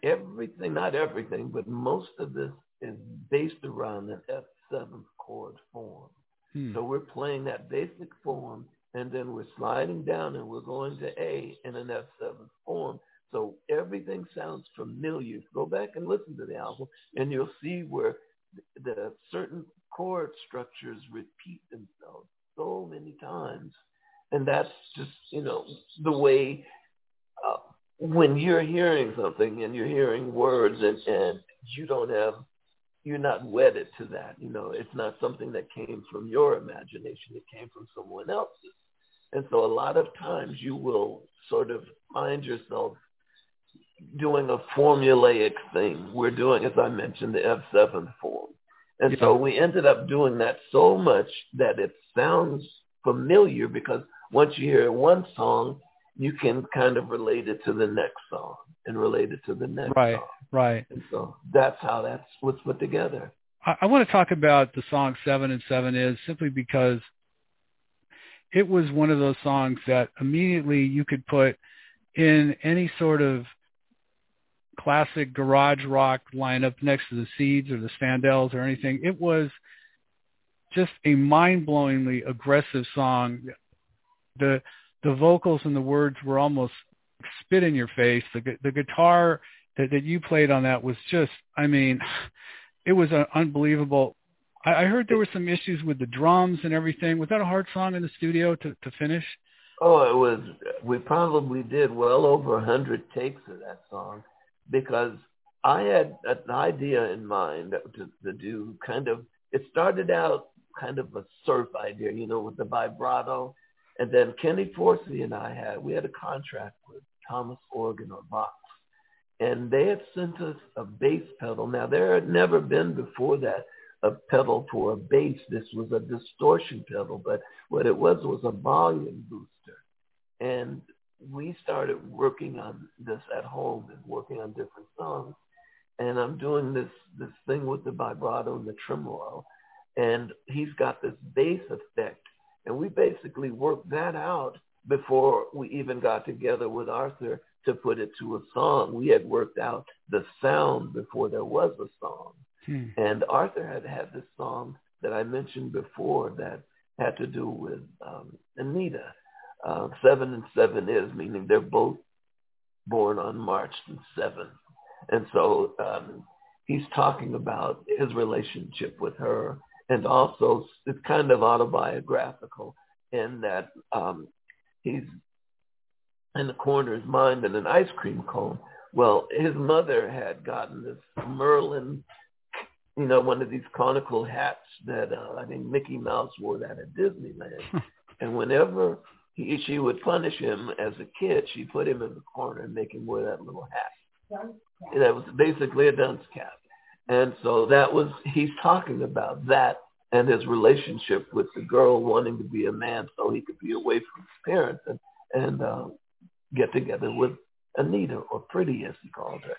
S5: everything, not everything, but most of this is based around an F7 chord form. Hmm. So we're playing that basic form, and then we're sliding down and we're going to A in an F7 form. So everything sounds familiar. Go back and listen to the album, and you'll see where the certain chord structures repeat themselves so many times. And that's just, you know, the way uh, when you're hearing something and you're hearing words and, and you don't have, you're not wedded to that. You know, it's not something that came from your imagination. It came from someone else's. And so a lot of times you will sort of find yourself doing a formulaic thing. We're doing, as I mentioned, the F7 form. And yeah. so we ended up doing that so much that it sounds familiar because once you hear one song, you can kind of relate it to the next song and relate it to the next
S4: right,
S5: song.
S4: Right,
S5: And so that's how that's what's put together.
S4: I, I want to talk about the song Seven and Seven is simply because it was one of those songs that immediately you could put in any sort of classic garage rock lineup next to the Seeds or the Standells or anything. It was just a mind-blowingly aggressive song. The the vocals and the words were almost spit in your face. The the guitar that, that you played on that was just, I mean, it was unbelievable. I, I heard there were some issues with the drums and everything. Was that a hard song in the studio to to finish?
S5: Oh, it was. We probably did well over a hundred takes of that song because I had an idea in mind to, to do kind of, it started out kind of a surf idea, you know, with the vibrato. And then Kenny Forssi and I had, we had a contract with Thomas Organ or Vox. And they had sent us a bass pedal. Now, there had never been before that a pedal for a bass. This was a distortion pedal, but what it was was a volume booster. And we started working on this at home and working on different songs. And I'm doing this this thing with the vibrato and the tremolo, and he's got this bass effect, and we basically worked that out before we even got together with Arthur to put it to a song. We had worked out the sound before there was a song. Hmm. And Arthur had had this song that I mentioned before that had to do with um, Anita uh, seven and seven is, meaning they're both born on March the 7th. And so um, he's talking about his relationship with her and also it's kind of autobiographical in that um, he's in the corner of his mind in an ice cream cone. Well, his mother had gotten this Merlin, you know, one of these conical hats that uh, I think Mickey Mouse wore that at Disneyland. and whenever he, she would punish him as a kid. She put him in the corner and make him wear that little hat. And that was basically a dunce cap. And so that was, he's talking about that and his relationship with the girl wanting to be a man so he could be away from his parents and, and uh, get together with Anita or Pretty as he called her.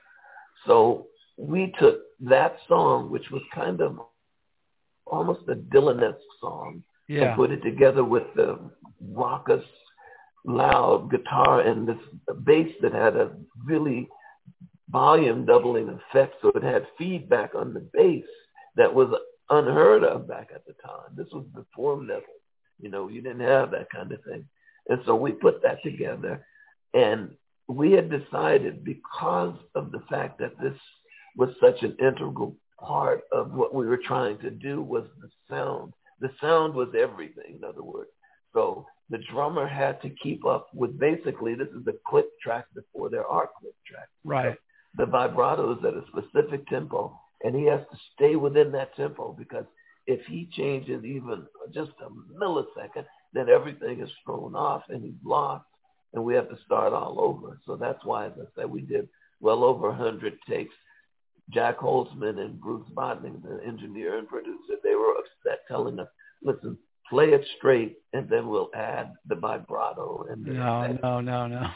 S5: So we took that song, which was kind of almost a Dylan-esque song,
S4: yeah.
S5: and put it together with the raucous, loud guitar and this bass that had a really volume doubling effect. So it had feedback on the bass that was unheard of back at the time. This was before metal. You know, you didn't have that kind of thing. And so we put that together and we had decided because of the fact that this was such an integral part of what we were trying to do was the sound. The sound was everything, in other words. So the drummer had to keep up with basically this is the click track before there are click tracks.
S4: Right.
S5: The vibrato is at a specific tempo, and he has to stay within that tempo because if he changes even just a millisecond, then everything is thrown off and he's lost, and we have to start all over. So that's why, as I said, we did well over 100 takes. Jac Holzman and Bruce Botnick, the engineer and producer, they were upset telling us, listen, play it straight and then we'll add the vibrato. And
S4: no, no, no, no.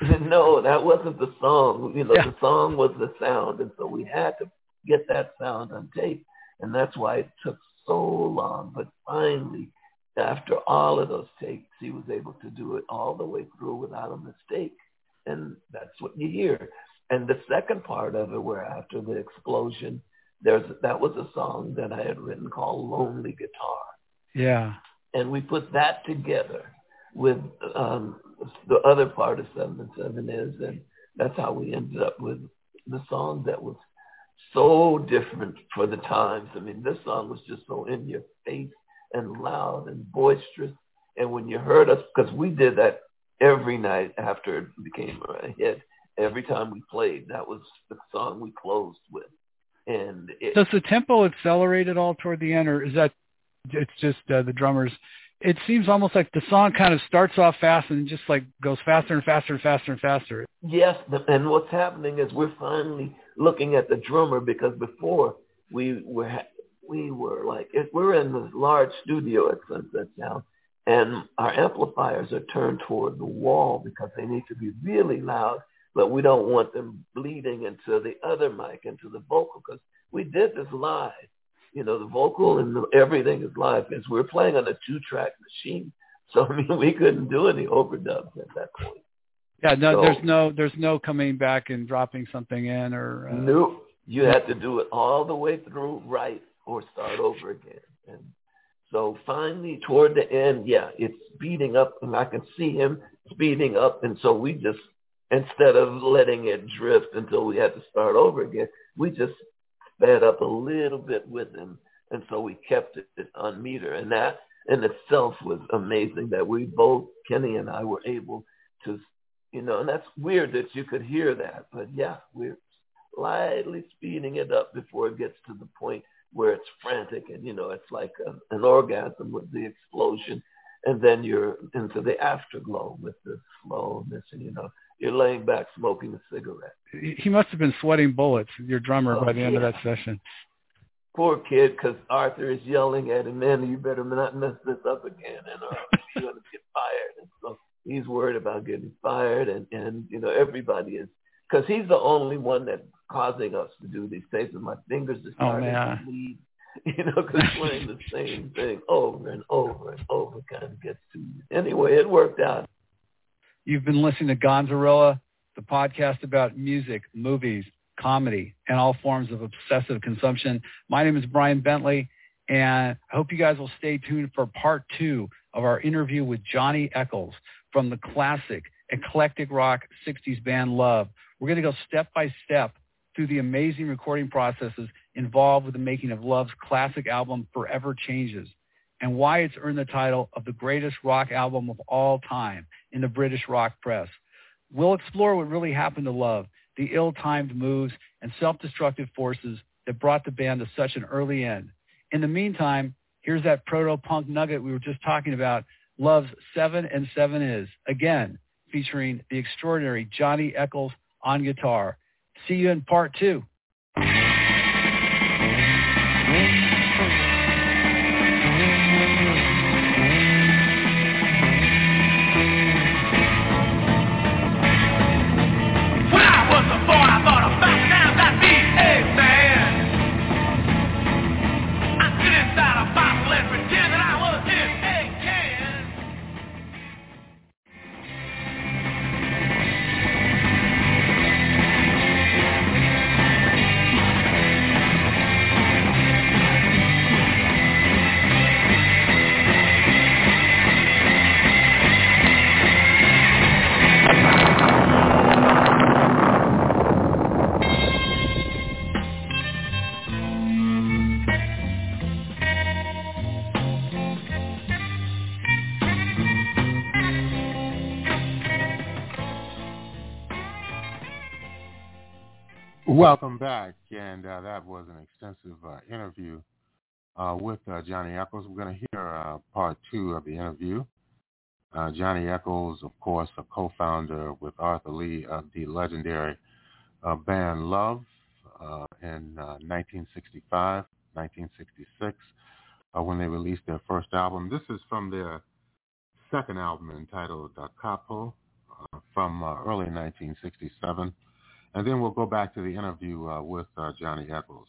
S5: no, that wasn't the song. You know, yeah. the song was the sound. And so we had to get that sound on tape. And that's why it took so long. But finally, after all of those takes, he was able to do it all the way through without a mistake. And that's what you hear. And the second part of it, where after the explosion, there's that was a song that I had written called Lonely Guitar.
S4: Yeah.
S5: And we put that together with um, the other part of Seven and Seven is, and that's how we ended up with the song that was so different for the times. I mean, this song was just so in your face and loud and boisterous. And when you heard us, because we did that every night after it became a hit, every time we played, that was the song we closed with. And it,
S4: does the tempo accelerate at all toward the end, or is that it's just uh, the drummers? It seems almost like the song kind of starts off fast and just like goes faster and faster and faster and faster.
S5: Yes, and what's happening is we're finally looking at the drummer because before we were we were like we're in this large studio at Sunset Sound, and our amplifiers are turned toward the wall because they need to be really loud, but we don't want them bleeding into the other mic, into the vocal, because we did this live. You know, the vocal and the, everything is live because we're playing on a two-track machine. So I mean, we couldn't do any overdubs at that point.
S4: Yeah, no, so, there's no, there's no coming back and dropping something in or. Uh...
S5: Nope, you had to do it all the way through right or start over again. And so finally, toward the end, yeah, it's speeding up, and I can see him speeding up. And so we just, instead of letting it drift until we had to start over again, we just sped up a little bit with him. And so we kept it on meter. And that in itself was amazing that we both, Kenny and I, were able to, you know, and that's weird that you could hear that. But yeah, we're slightly speeding it up before it gets to the point where it's frantic and you know it's like a, an orgasm with the explosion and then you're into the afterglow with the slowness and you know you're laying back smoking a cigarette
S4: he must have been sweating bullets your drummer oh, by the yeah. end of that session
S5: poor kid because arthur is yelling at him man you better not mess this up again and uh, you're going to get fired and so he's worried about getting fired and and you know everybody is because he's the only one that's causing us to do these things, and my fingers are oh, starting oh, to bleed. You know, because playing the same thing over and over and over kind of gets to you. Anyway, it worked out.
S4: You've been listening to Gonzarilla, the podcast about music, movies, comedy, and all forms of obsessive consumption. My name is Brian Bentley, and I hope you guys will stay tuned for part two of our interview with Johnny Echols from the classic eclectic rock 60s band Love. We're going to go step by step through the amazing recording processes involved with the making of Love's classic album Forever Changes and why it's earned the title of the greatest rock album of all time in the British rock press. We'll explore what really happened to Love, the ill-timed moves and self-destructive forces that brought the band to such an early end. In the meantime, here's that proto-punk nugget we were just talking about, Love's Seven and Seven Is, again, featuring the extraordinary Johnny Echols on guitar. See you in part two.
S2: Welcome back, and uh, that was an extensive uh, interview uh, with uh, Johnny Echols. We're going to hear uh, part two of the interview. Uh, Johnny Echols, of course, a co-founder with Arthur Lee of the legendary band Love. in 1965, 1966, when they released their first album. This is from their second album entitled Capo from early 1967. And then we'll go back to the interview with uh, Johnny Echols.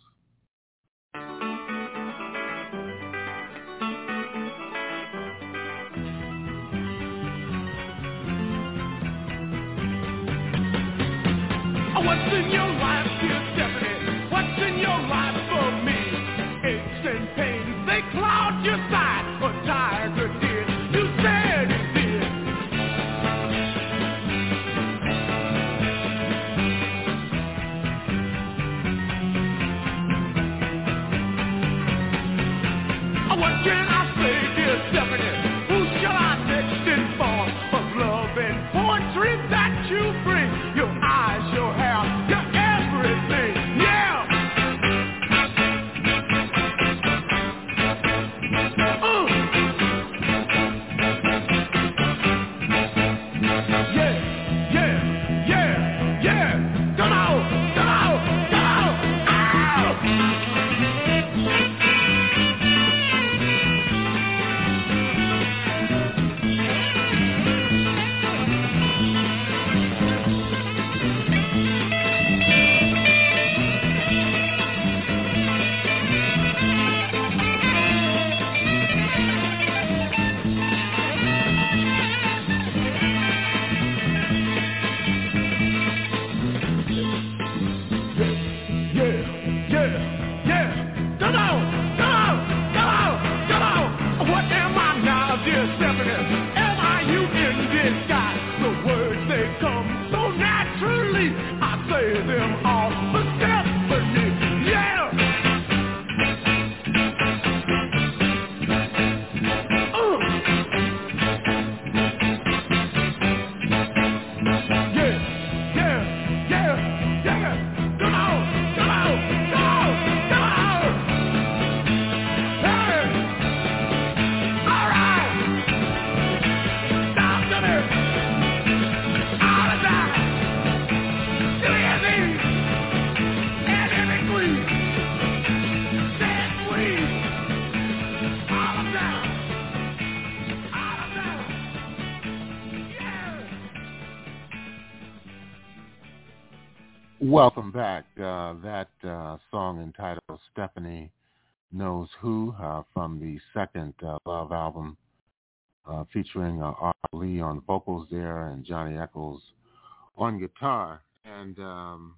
S6: Who uh,
S2: from the second uh, Love album uh, featuring uh, R. Lee on vocals there and Johnny Echols on guitar. And um,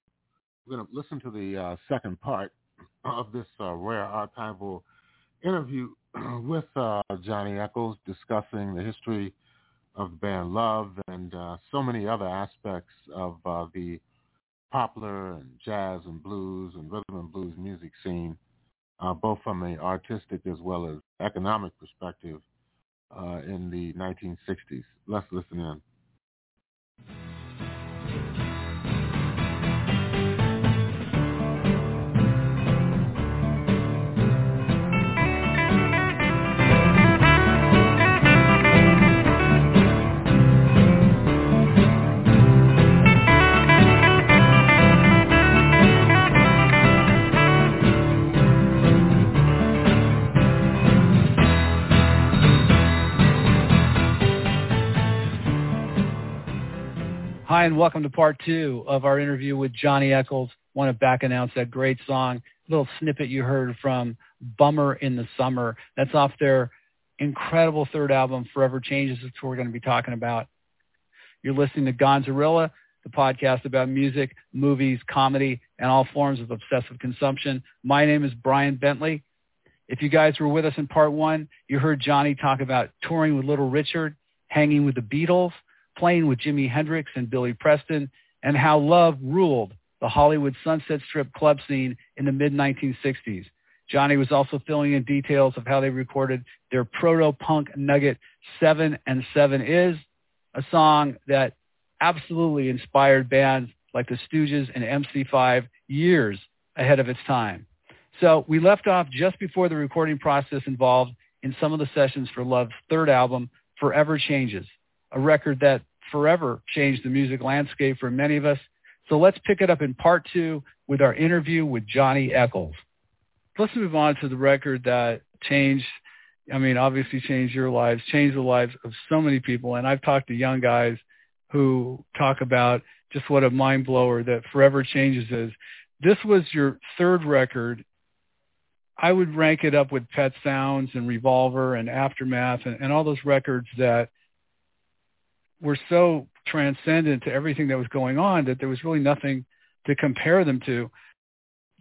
S2: we're going to listen to the uh, second part of this uh, rare archival interview with uh, Johnny Echols discussing the history of the band Love and so many other aspects of the popular and jazz and blues and rhythm and blues music scene, uh, both from an artistic as well as economic perspective uh, in the 1960s. Let's listen in.
S4: Hi, and welcome to part two of our interview with Johnny Echols. Want to back announce that great song, little snippet you heard from Bummer in the Summer. That's off their incredible third album, Forever Changes. What we're going to be talking about. You're listening to Gonzarilla, the podcast about music, movies, comedy, and all forms of obsessive consumption. My name is Brian Bentley. If you guys were with us in part one, you heard Johnny talk about touring with Little Richard, hanging with the Beatles, playing with Jimi Hendrix and Billy Preston, and how love ruled the Hollywood Sunset Strip club scene in the mid-1960s. Johnny was also filling in details of how they recorded their proto-punk nugget 7 and 7 Is, a song that absolutely inspired bands like the Stooges and MC5 years ahead of its time. So we left off just before the recording process involved in some of the sessions for Love's third album, Forever Changes, a record that forever changed the music landscape for many of us. So let's pick it up in part two with our interview with Johnny Echols. Let's move on to the record that changed, I mean, obviously changed your lives, changed the lives of so many people. And I've talked to young guys who talk about just what a mind blower that Forever Changes is. This was your third record. I would rank it up with Pet Sounds and Revolver and Aftermath and, and all those records that were so transcendent to everything that was going on that there was really nothing to compare them to.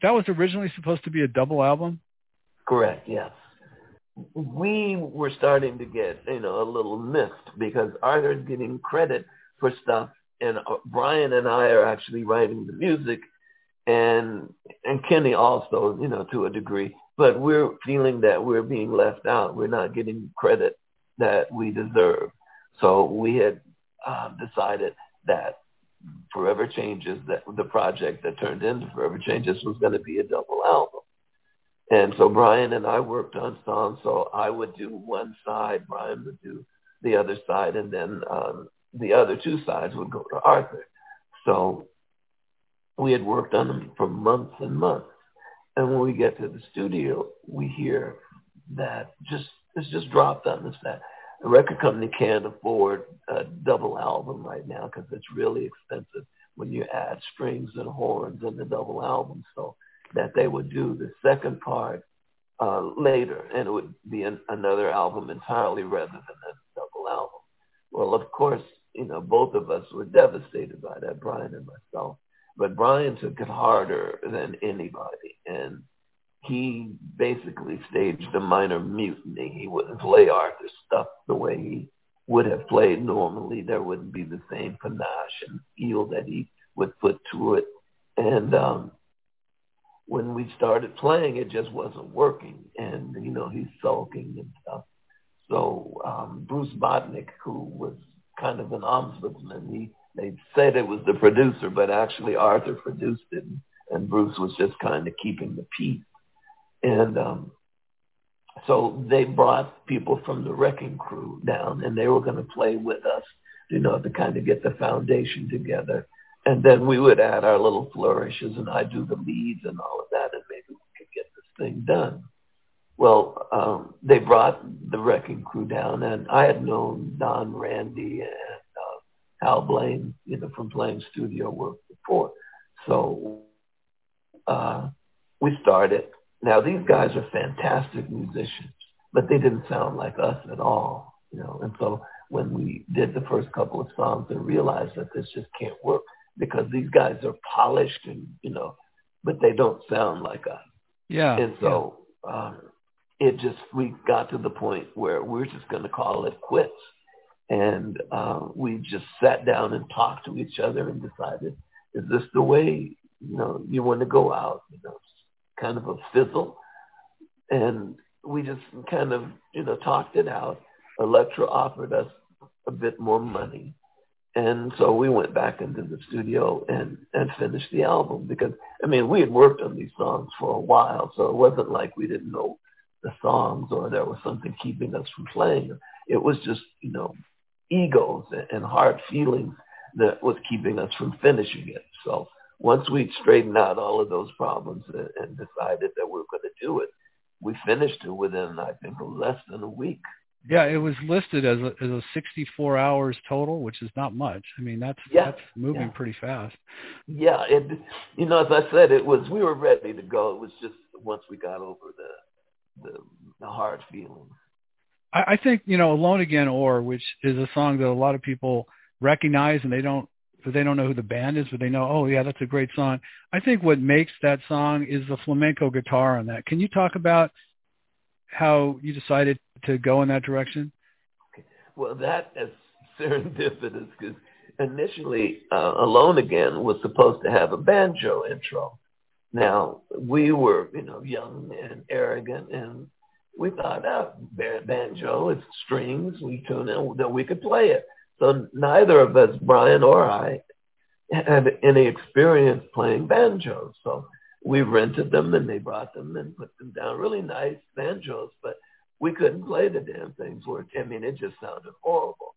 S4: That was originally supposed to be a double album?
S5: Correct, yes. We were starting to get, you know, a little missed because Arthur's getting credit for stuff and uh, Bryan and I are actually writing the music and and Kenny also, you know, to a degree. But we're feeling that we're being left out. We're not getting credit that we deserve. So we had uh, decided that Forever Changes, that the project that turned into Forever Changes was going to be a double album. And so Bryan and I worked on songs. So I would do one side, Bryan would do the other side, and then um, the other two sides would go to Arthur. So we had worked on them for months and months. And when we get to the studio, we hear that just it's just dropped on us that the record company can't afford a double album right now because it's really expensive when you add strings and horns in the double album. So that they would do the second part uh, later, and it would be an, another album entirely rather than a double album. Well, of course, you know, both of us were devastated by that, Bryan and myself. But Bryan took it harder than anybody. And he basically staged a minor mutiny. He wouldn't play Arthur's stuff the way he would have played normally. There wouldn't be the same panache and feel that he would put to it. And um, when we started playing, it just wasn't working. And, you know, he's sulking and stuff. So um, Bruce Botnick, who was kind of an ombudsman. He they said it was the producer, but actually Arthur produced it, and Bruce was just kind of keeping the peace. And um, so they brought people from the Wrecking Crew down, and they were going to play with us, you know, to kind of get the foundation together. And then we would add our little flourishes, and I do the leads and all of that, and maybe we could get this thing done. Well, um, they brought the Wrecking Crew down, and I had known Don Randi and uh, Hal Blaine, you know, from playing studio work before. So uh, we started. Now these guys are fantastic musicians, but they didn't sound like us at all, you know. And so when we did the first couple of songs, I realized that this just can't work because these guys are polished and you know, but they don't sound like us.
S4: Yeah.
S5: And so. Yeah. Um, it just we got to the point where we're just going to call it quits and uh, we just sat down and talked to each other and decided is this the way you know you want to go out you know kind of a fizzle and we just kind of you know talked it out Elektra offered us a bit more money and so we went back into the studio and and finished the album because i mean we had worked on these songs for a while so it wasn't like we didn't know the songs or there was something keeping us from playing. It was just, you know, egos and hard feelings that was keeping us from finishing it. So once we straightened out all of those problems and decided that we were going to do it, we finished it within, I think, less than a week.
S4: Yeah, it was listed as a, as a 64 hours total, which is not much. I mean, that's
S5: yeah,
S4: that's moving
S5: yeah.
S4: pretty fast.
S5: Yeah, it you know, as I said, it was we were ready to go. It was just once we got over the the, the hard feelings.
S4: I, I think you know "Alone Again" or which is a song that a lot of people recognize and they don't they don't know who the band is, but they know, oh yeah, that's a great song. I think what makes that song is the flamenco guitar on that. Can you talk about how you decided to go in that direction?
S5: Well, that is serendipitous because initially uh, Alone Again was supposed to have a banjo intro. Now, we were, you know, young and arrogant, and we thought, oh, banjo, it's strings, we tune in, that we could play it. So neither of us, Bryan or I, had any experience playing banjos. So we rented them and they brought them and put them down. Really nice banjos, but we couldn't play the damn things. Were, I mean, it just sounded horrible.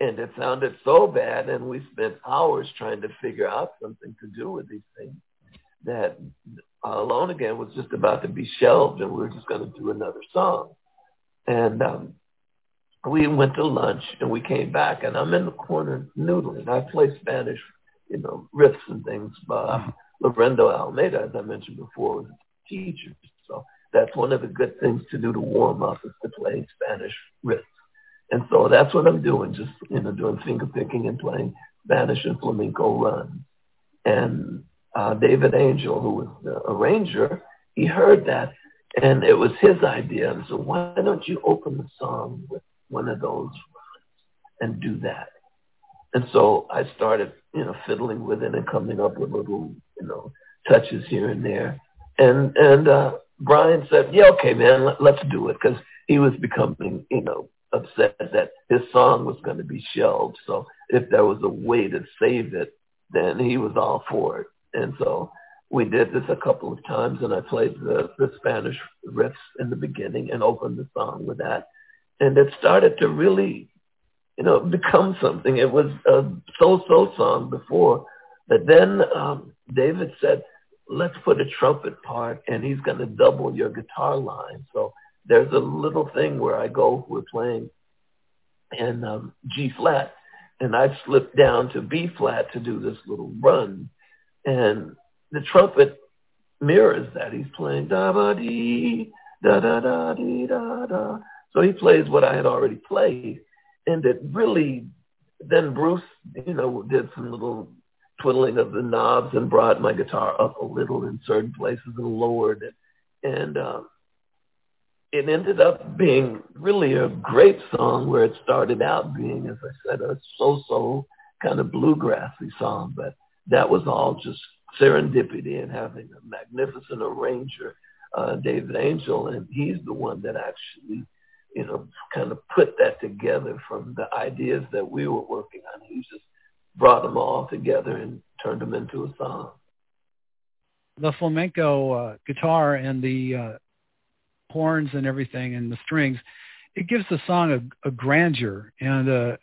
S5: And it sounded so bad, and we spent hours trying to figure out something to do with these things that Alone Again was just about to be shelved, and we were just going to do another song. And um, we went to lunch, and we came back, and I'm in the corner noodling. I play Spanish, you know, riffs and things. But um, Laurindo Almeida, as I mentioned before, was a teacher. So that's one of the good things to do to warm up is to play Spanish riffs. And so that's what I'm doing, just, you know, doing finger picking and playing Spanish and flamenco runs. And uh, David Angel, who was the arranger, he heard that and it was his idea. And so why don't you open the song with one of those and do that? And so I started, you know, fiddling with it and coming up with little, you know, touches here and there. And and uh, Bryan said, "Yeah, okay, man, let, let's do it," because he was becoming, you know, upset that his song was going to be shelved. So if there was a way to save it, then he was all for it. And so we did this a couple of times, and I played the, the Spanish riffs in the beginning and opened the song with that. And it started to really, you know, become something. It was a so-so song before, but then um, David said, let's put a trumpet part, and he's going to double your guitar line. So there's a little thing where I go, we're playing in um, G flat, and I slip down to B flat to do this little run. And the trumpet mirrors that. He's playing da ba dee da da da dee da da. So he plays what I had already played, and it really. Then Bruce, you know, did some little twiddling of the knobs and brought my guitar up a little in certain places and lowered it, and um, it ended up being really a great song where it started out being, as I said, a so-so kind of bluegrassy song, but that was all just serendipity and having a magnificent arranger, uh, David Angel, and he's the one that actually, you know, kind of put that together from the ideas that we were working on. He just brought them all together and turned them into a song.
S4: The flamenco uh, guitar and the uh, horns and everything and the strings, it gives the song a, a grandeur and a,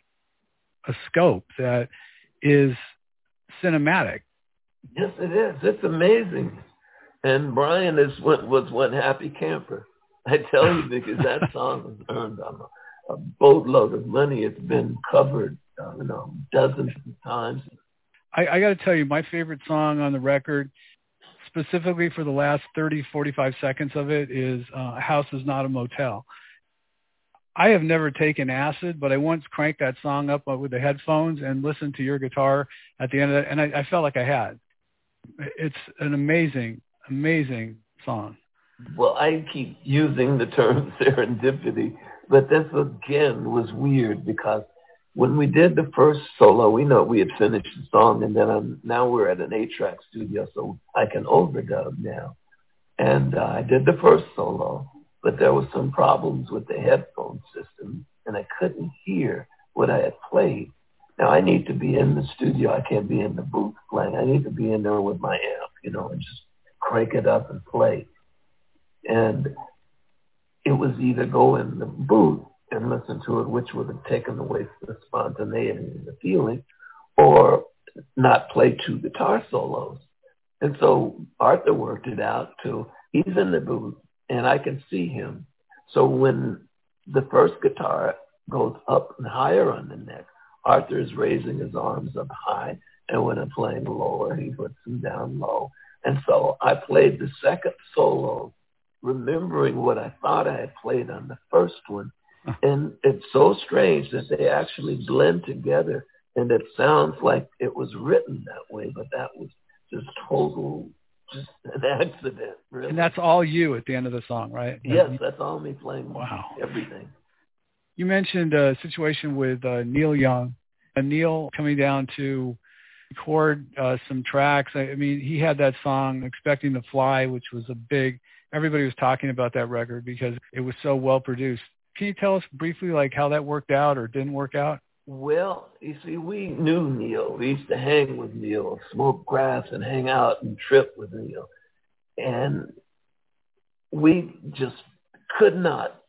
S4: a scope that is cinematic.
S5: Yes, it is. It's amazing. And Bryan is what was one happy camper. I tell you because that song has earned a, a boatload of money. It's been covered, uh, you know, dozens of times.
S4: I, I got to tell you, my favorite song on the record, specifically for the last 30, 45 seconds of it, is uh, "House Is Not a Motel." I have never taken acid, but I once cranked that song up with the headphones and listened to your guitar at the end of it, and I, I felt like I had. It's an amazing, amazing song.
S5: Well, I keep using the term serendipity, but this again was weird because when we did the first solo, we know we had finished the song, and then I'm, now we're at an eight-track studio, so I can overdub now. And uh, I did the first solo, but there was some problems with the headphone system, and I couldn't hear what I had played. Now I need to be in the studio. I can't be in the booth playing. I need to be in there with my amp, you know, and just crank it up and play. And it was either go in the booth and listen to it, which would have taken away the spontaneity and the feeling, or not play two guitar solos. And so Arthur worked it out to he's in the booth and I can see him. So when the first guitar goes up and higher on the neck, Arthur is raising his arms up high, and when I'm playing lower, he puts them down low. And so I played the second solo, remembering what I thought I had played on the first one. And it's so strange that they actually blend together, and it sounds like it was written that way, but that was just total, just an accident, really.
S4: And that's all you at the end of the song, right?
S5: Yes, that's all me playing
S4: wow.
S5: everything.
S4: You mentioned a situation with uh, Neil Young. Uh, Neil coming down to record uh, some tracks. I, I mean, he had that song "Expecting to Fly," which was a big. Everybody was talking about that record because it was so well produced. Can you tell us briefly, like how that worked out or didn't work out?
S5: Well, you see, we knew Neil. We used to hang with Neil, smoke grass, and hang out and trip with Neil, and we just could not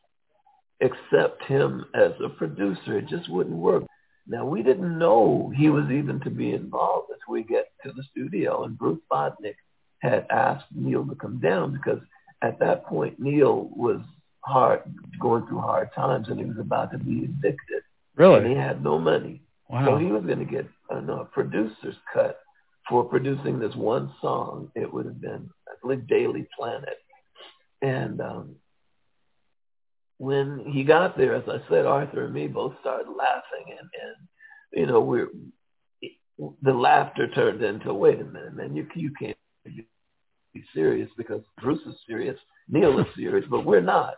S5: accept him as a producer. It just wouldn't work. Now we didn't know he was even to be involved as we get to the studio, and Bruce Botnick had asked Neil to come down because at that point Neil was hard going through hard times and he was about to be evicted.
S4: Really?
S5: And he had no money.
S4: Wow.
S5: So he was going to get a producer's cut for producing this one song. It would have been, I believe, Daily Planet. And um, when he got there, as I said, Arthur and me both started laughing, and, and you know, we're the laughter turned into, wait a minute, man, you you can't be serious because Bruce is serious, Neil is serious, but we're not.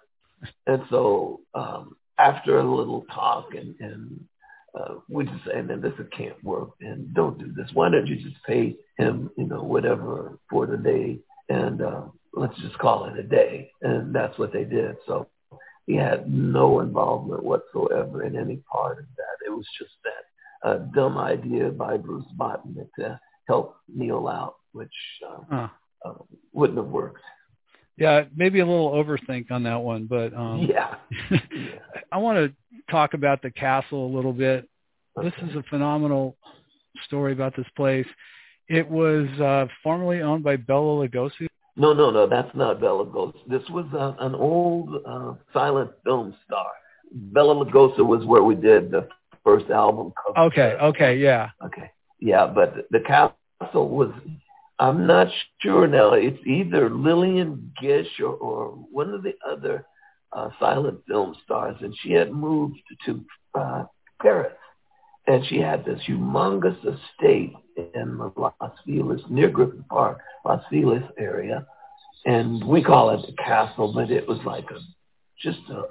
S5: And so um, after a little talk and, and uh, we just say, man, this can't work and don't do this. Why don't you just pay him, you know, whatever for the day and uh, let's just call it a day. And that's what they did. So he had no involvement whatsoever in any part of that. It was just that uh, dumb idea by Bruce Botnick to help Neil out, which uh, huh. Uh, wouldn't have worked.
S4: Yeah, maybe a little overthink on that one, but um,
S5: yeah. yeah.
S4: I want to talk about the castle a little bit. Okay. This is a phenomenal story about this place. It was uh, formerly owned by Bela Lugosi.
S5: No, no, no, that's not Bela Lugosi. This was uh, an old uh, silent film star. Bela Lugosi was where we did the first album
S4: cover. Okay, okay, yeah.
S5: Okay, yeah, but the castle was I'm not sure now. It's either Lillian Gish or, or one of the other uh, silent film stars, and she had moved to uh, Paris, and she had this humongous estate in the Los Feliz, near Griffith Park, Los Feliz area, and we call it the castle, but it was like a just a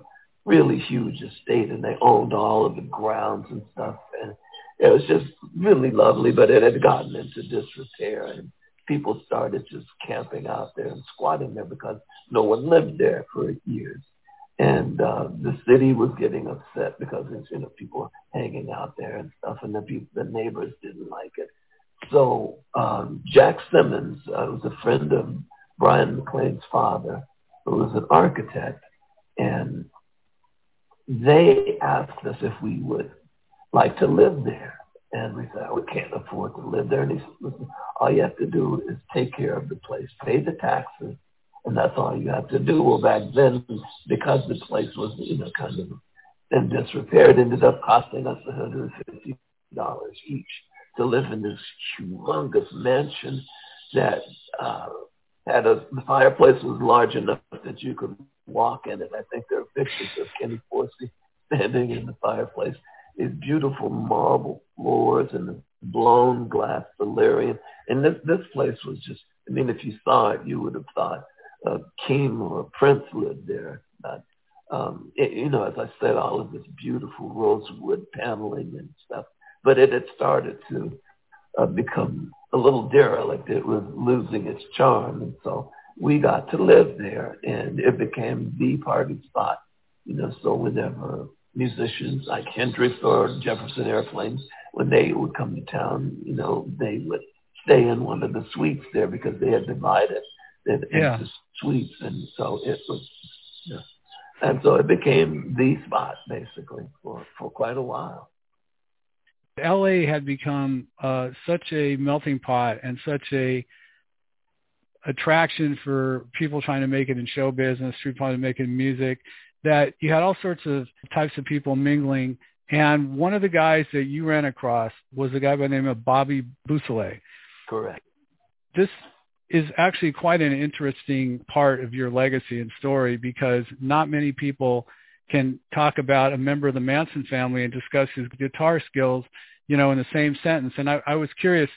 S5: really huge estate, and they owned all of the grounds and stuff, and it was just really lovely, but it had gotten into disrepair. And people started just camping out there and squatting there because no one lived there for years. And uh, the city was getting upset because there's, you know, people hanging out there and stuff, and the people, the neighbors didn't like it. So um, Jack Simmons uh, was a friend of Bryan MacLean's father, who was an architect, and they asked us if we would like to live there. And we said, we can't afford to live there. And he said, listen, all you have to do is take care of the place, pay the taxes, and that's all you have to do. Well, back then, because the place was, you know, kind of in disrepair, it ended up costing us $150 each to live in this humongous mansion that uh, had a, the fireplace was large enough that you could walk in it. I think there are pictures of Kenny Forssi standing in the fireplace these beautiful marble floors and the blown glass valerian. And this this place was just I mean if you saw it you would have thought a king or a prince lived there. But um it, you know, as I said, all of this beautiful rosewood paneling and stuff. But it had started to uh, become a little derelict. It was losing its charm. And so we got to live there and it became the party spot. You know, so whenever musicians like Hendrix or Jefferson Airplane, when they would come to town, you know, they would stay in one of the suites there because they had divided it
S4: yeah.
S5: into suites, and so it was, yeah. and so it became the spot basically for for quite a while.
S4: LA had become uh, such a melting pot and such a attraction for people trying to make it in show business, people trying to make it in music, that you had all sorts of types of people mingling. And one of the guys that you ran across was a guy by the name of Bobby Beausoleil.
S5: Correct.
S4: This is actually quite an interesting part of your legacy and story because not many people can talk about a member of the Manson family and discuss his guitar skills, you know, in the same sentence. And I, I was curious,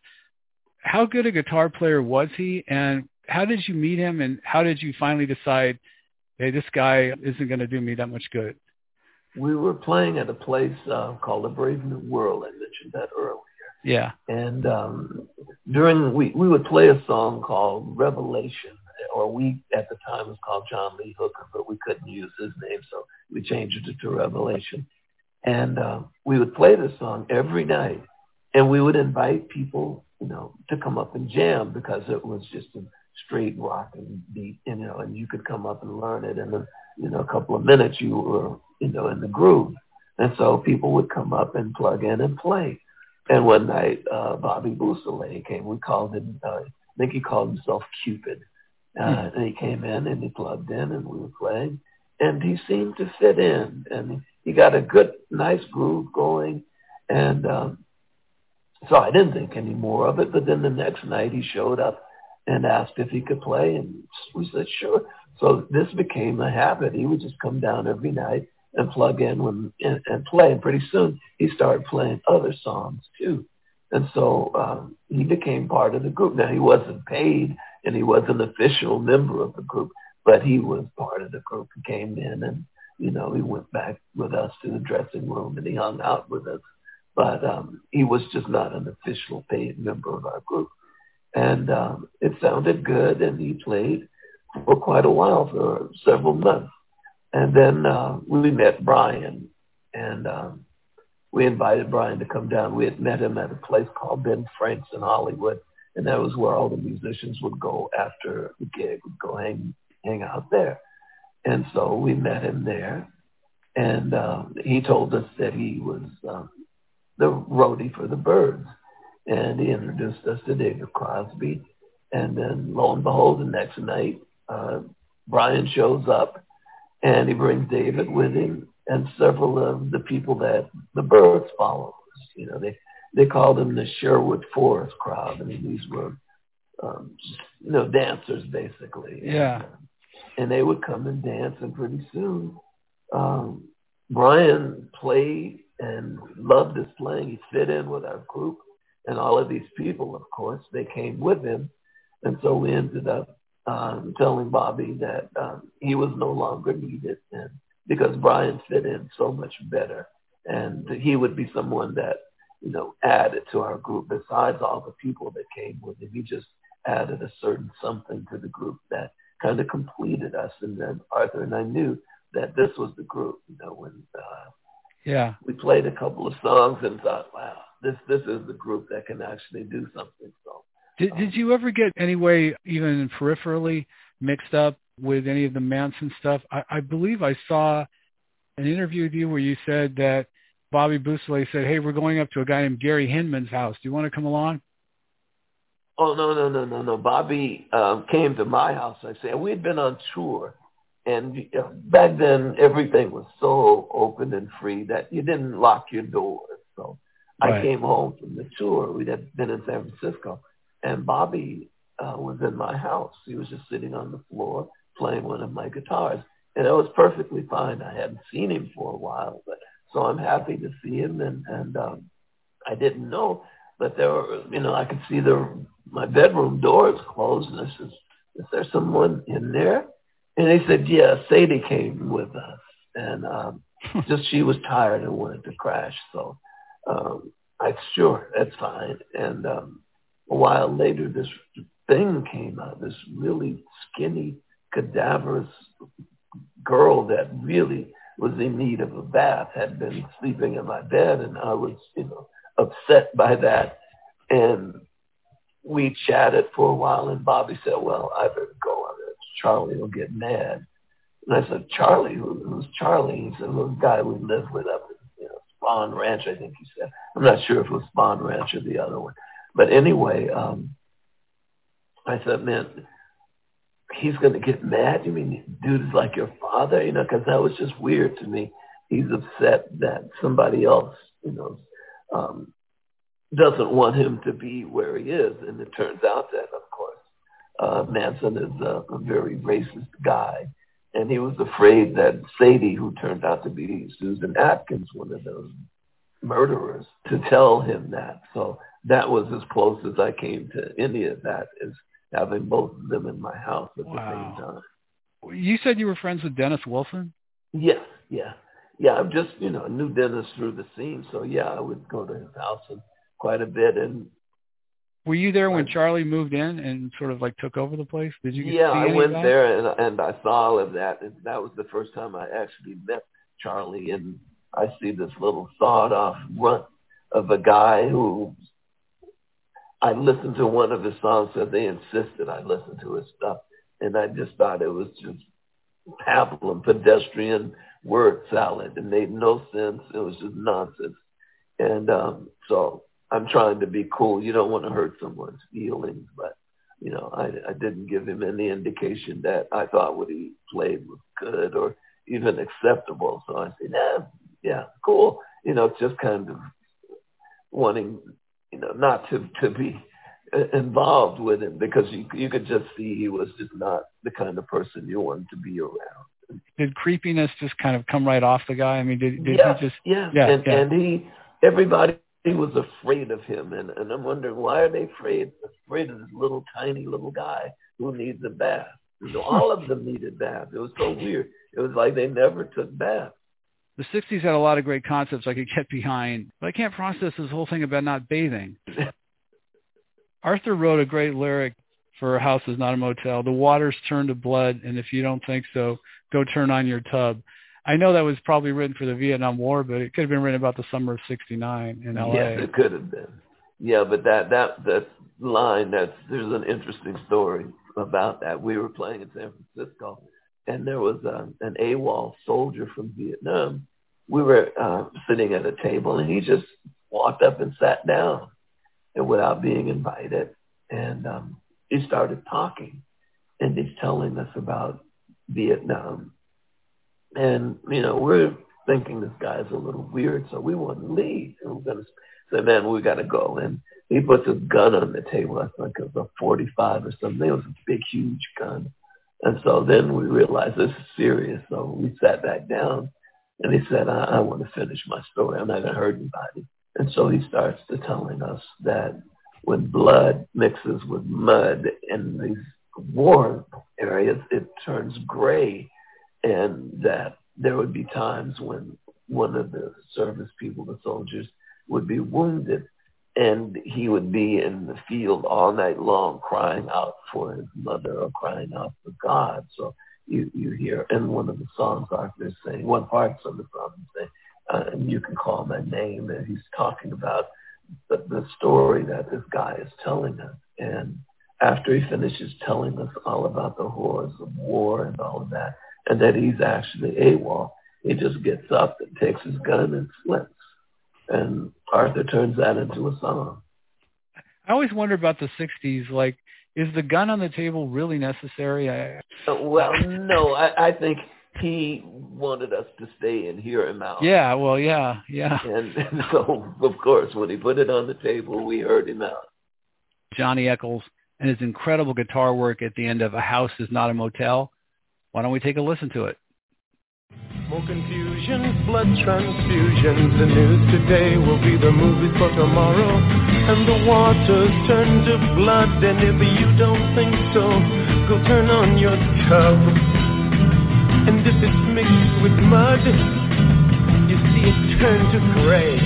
S4: how good a guitar player was he, and how did you meet him, and how did you finally decide – hey, this guy isn't going to do me that much good?
S5: We were playing at a place uh, called the Brave New World. I mentioned that earlier.
S4: Yeah.
S5: And um, during we we would play a song called Revelation, or we at the time was called John Lee Hooker, but we couldn't use his name, so we changed it to Revelation. And uh, we would play this song every night, and we would invite people, you know, to come up and jam because it was just a straight rock and beat, you know, and you could come up and learn it in a, you know, a couple of minutes you were, you know, in the groove. And so people would come up and plug in and play. And one night, uh, Bobby Beausoleil came. We called him, uh, I think he called himself Cupid. Uh, hmm. And he came in and he plugged in and we were playing. And he seemed to fit in. And he got a good, nice groove going. And um, so I didn't think any more of it. But then the next night he showed up and asked if he could play. And we said, sure. So this became a habit. He would just come down every night and plug in when, and, and play. And pretty soon he started playing other songs too. And so um, he became part of the group. Now he wasn't paid and he was an official member of the group, but he was part of the group. He came in and, you know, he went back with us to the dressing room and he hung out with us. But um, he was just not an official paid member of our group. And um, it sounded good and he played for quite a while, for several months. And then uh, we met Bryan, and um, we invited Bryan to come down. We had met him at a place called Ben Frank's in Hollywood, and that was where all the musicians would go after the gig, would go hang hang out there. And so we met him there, and um, he told us that he was um, the roadie for the Byrds, and he introduced us to David Crosby. And then lo and behold, the next night, uh, Bryan shows up and he brings David with him and several of the people that the Byrds followers. You know, they they called them the Sherwood Forest crowd. I mean, these were um, you know dancers basically.
S4: Yeah.
S5: And, and they would come and dance, and pretty soon, um, Bryan played and loved his playing. He fit in with our group, and all of these people, of course, they came with him, and so we ended up um, telling Bobby that um, he was no longer needed and because Bryan fit in so much better and he would be someone that, you know, added to our group besides all the people that came with him. He just added a certain something to the group that kind of completed us. And then Arthur and I knew that this was the group, you know, when uh,
S4: yeah.
S5: we played a couple of songs and thought, wow, this this is the group that can actually do something. So
S4: did, did you ever get any way, even peripherally, mixed up with any of the Manson stuff? I, I believe I saw an interview with you where you said that Bobby Beausoleil said, "Hey, we're going up to a guy named Gary Hinman's house. Do you want to come along?"
S5: Oh no no no no no! Bobby um, came to my house. I said we had been on tour, and uh, back then everything was so open and free that you didn't lock your doors. So right. I came home from the tour. We had been in San Francisco, and Bobby uh, was in my house. He was just sitting on the floor playing one of my guitars, and it was perfectly fine. I hadn't seen him for a while, but so I'm happy to see him, and and um, I didn't know, but there were, you know, I could see the my bedroom doors closed, and I said, "Is there someone in there?" And he said, "Yeah, Sadie came with us, and um, just she was tired and wanted to crash, so." Um, I sure that's fine, and um, a while later, this thing came out, this really skinny, cadaverous girl that really was in need of a bath, had been sleeping in my bed, and I was, you know, upset by that. And we chatted for a while, and Bobby said, well, I better go. on it. Charlie will get mad. And I said, Charlie? Who, who's Charlie? He said, well, the guy we live with up in you know, Spahn Ranch, I think he said. I'm not sure if it was Spahn Ranch or the other one. But anyway, um, I said, man, he's going to get mad. You mean dude is like your father? You know, because that was just weird to me. He's upset that somebody else, you know, um, doesn't want him to be where he is. And it turns out that, of course, uh, Manson is a, a very racist guy. And he was afraid that Sadie, who turned out to be Susan Atkins, one of those murderers, to tell him that. So that was as close as I came to any of that is having both of them in my house at wow. the same time.
S4: You said you were friends with Dennis Wilson?
S5: Yes, yeah. Yeah, I'm just, you know, knew Dennis through the scene. So yeah, I would go to his house and quite a bit and
S4: were you there when Charlie moved in and sort of like took over the place? Did you? Get the biggest thing?
S5: Yeah,
S4: I
S5: went there and and I saw all of that, and that was the first time I actually met Charlie. And I see this little sawed off runt of a guy who I listened to one of his songs that they insisted I listen to his stuff, and I just thought it was just pablum, pedestrian word salad. It made no sense. It was just nonsense. And um, so I'm trying to be cool. You don't want to hurt someone's feelings, but you know, I, I didn't give him any indication that I thought what he played was good or even acceptable. So I said, yeah, yeah, cool. You know, just kind of wanting, you know, not to to be uh, involved with him because you you could just see he was just not the kind of person you wanted to be around.
S4: Did creepiness just kind of come right off the guy? I mean, did, did
S5: yeah,
S4: he just?
S5: Yeah,
S4: yeah,
S5: and,
S4: yeah.
S5: and he everybody he was afraid of him, and and I'm wondering why are they afraid afraid of this little tiny little guy who needs a bath? You know, all of them needed baths. It was so weird. It was like they never took baths.
S4: The 60s had a lot of great concepts I could get behind, but I can't process this whole thing about not bathing. Arthur wrote a great lyric for A House is Not a Motel. The waters turn to blood, and if you don't think so, go turn on your tub. I know that was probably written for the Vietnam War, but it could have been written about the summer of '69 in LA.
S5: Yes, it could have been. Yeah, but that that that line that's there's an interesting story about that. We were playing in San Francisco, and there was um, an AWOL soldier from Vietnam. We were uh, sitting at a table, and he just walked up and sat down, and without being invited, and um, he started talking, and he's telling us about Vietnam and, you know, we're thinking this guy's a little weird, so we want to leave. And we're to say, man, we got to go. And he puts a gun on the table. I think it was a 45 or something. It was a big, huge gun. And so then we realized this is serious. So we sat back down and he said, I, I want to finish my story. I'm not going to hurt anybody. And so he starts to telling us that when blood mixes with mud in these war areas, it turns gray and that there would be times when one of the service people, the soldiers, would be wounded and he would be in the field all night long crying out for his mother or crying out for God. So you, you hear in one of the songs Arthur saying, one part of the song is saying, uh, you can call my name, and he's talking about the, the story that this guy is telling us. And after he finishes telling us all about the horrors of war and all of that, and that he's actually AWOL. He just gets up and takes his gun and slips. And Arthur turns that into a song.
S4: I always wonder about the 60s. Like, is the gun on the table really necessary? I...
S5: Well, no. I, I think he wanted us to stay and hear him out.
S4: Yeah, well, yeah, yeah.
S5: And, and so, of course, when he put it on the table, we heard him out.
S4: Johnny Echols and his incredible guitar work at the end of A House is Not a Motel why don't we take a listen to it?
S6: More confusion, blood transfusions. The news today will be the movies for tomorrow. And the waters turn to blood. And if you don't think so, go turn on your tub. And if it's mixed with mud, you see it turn to gray.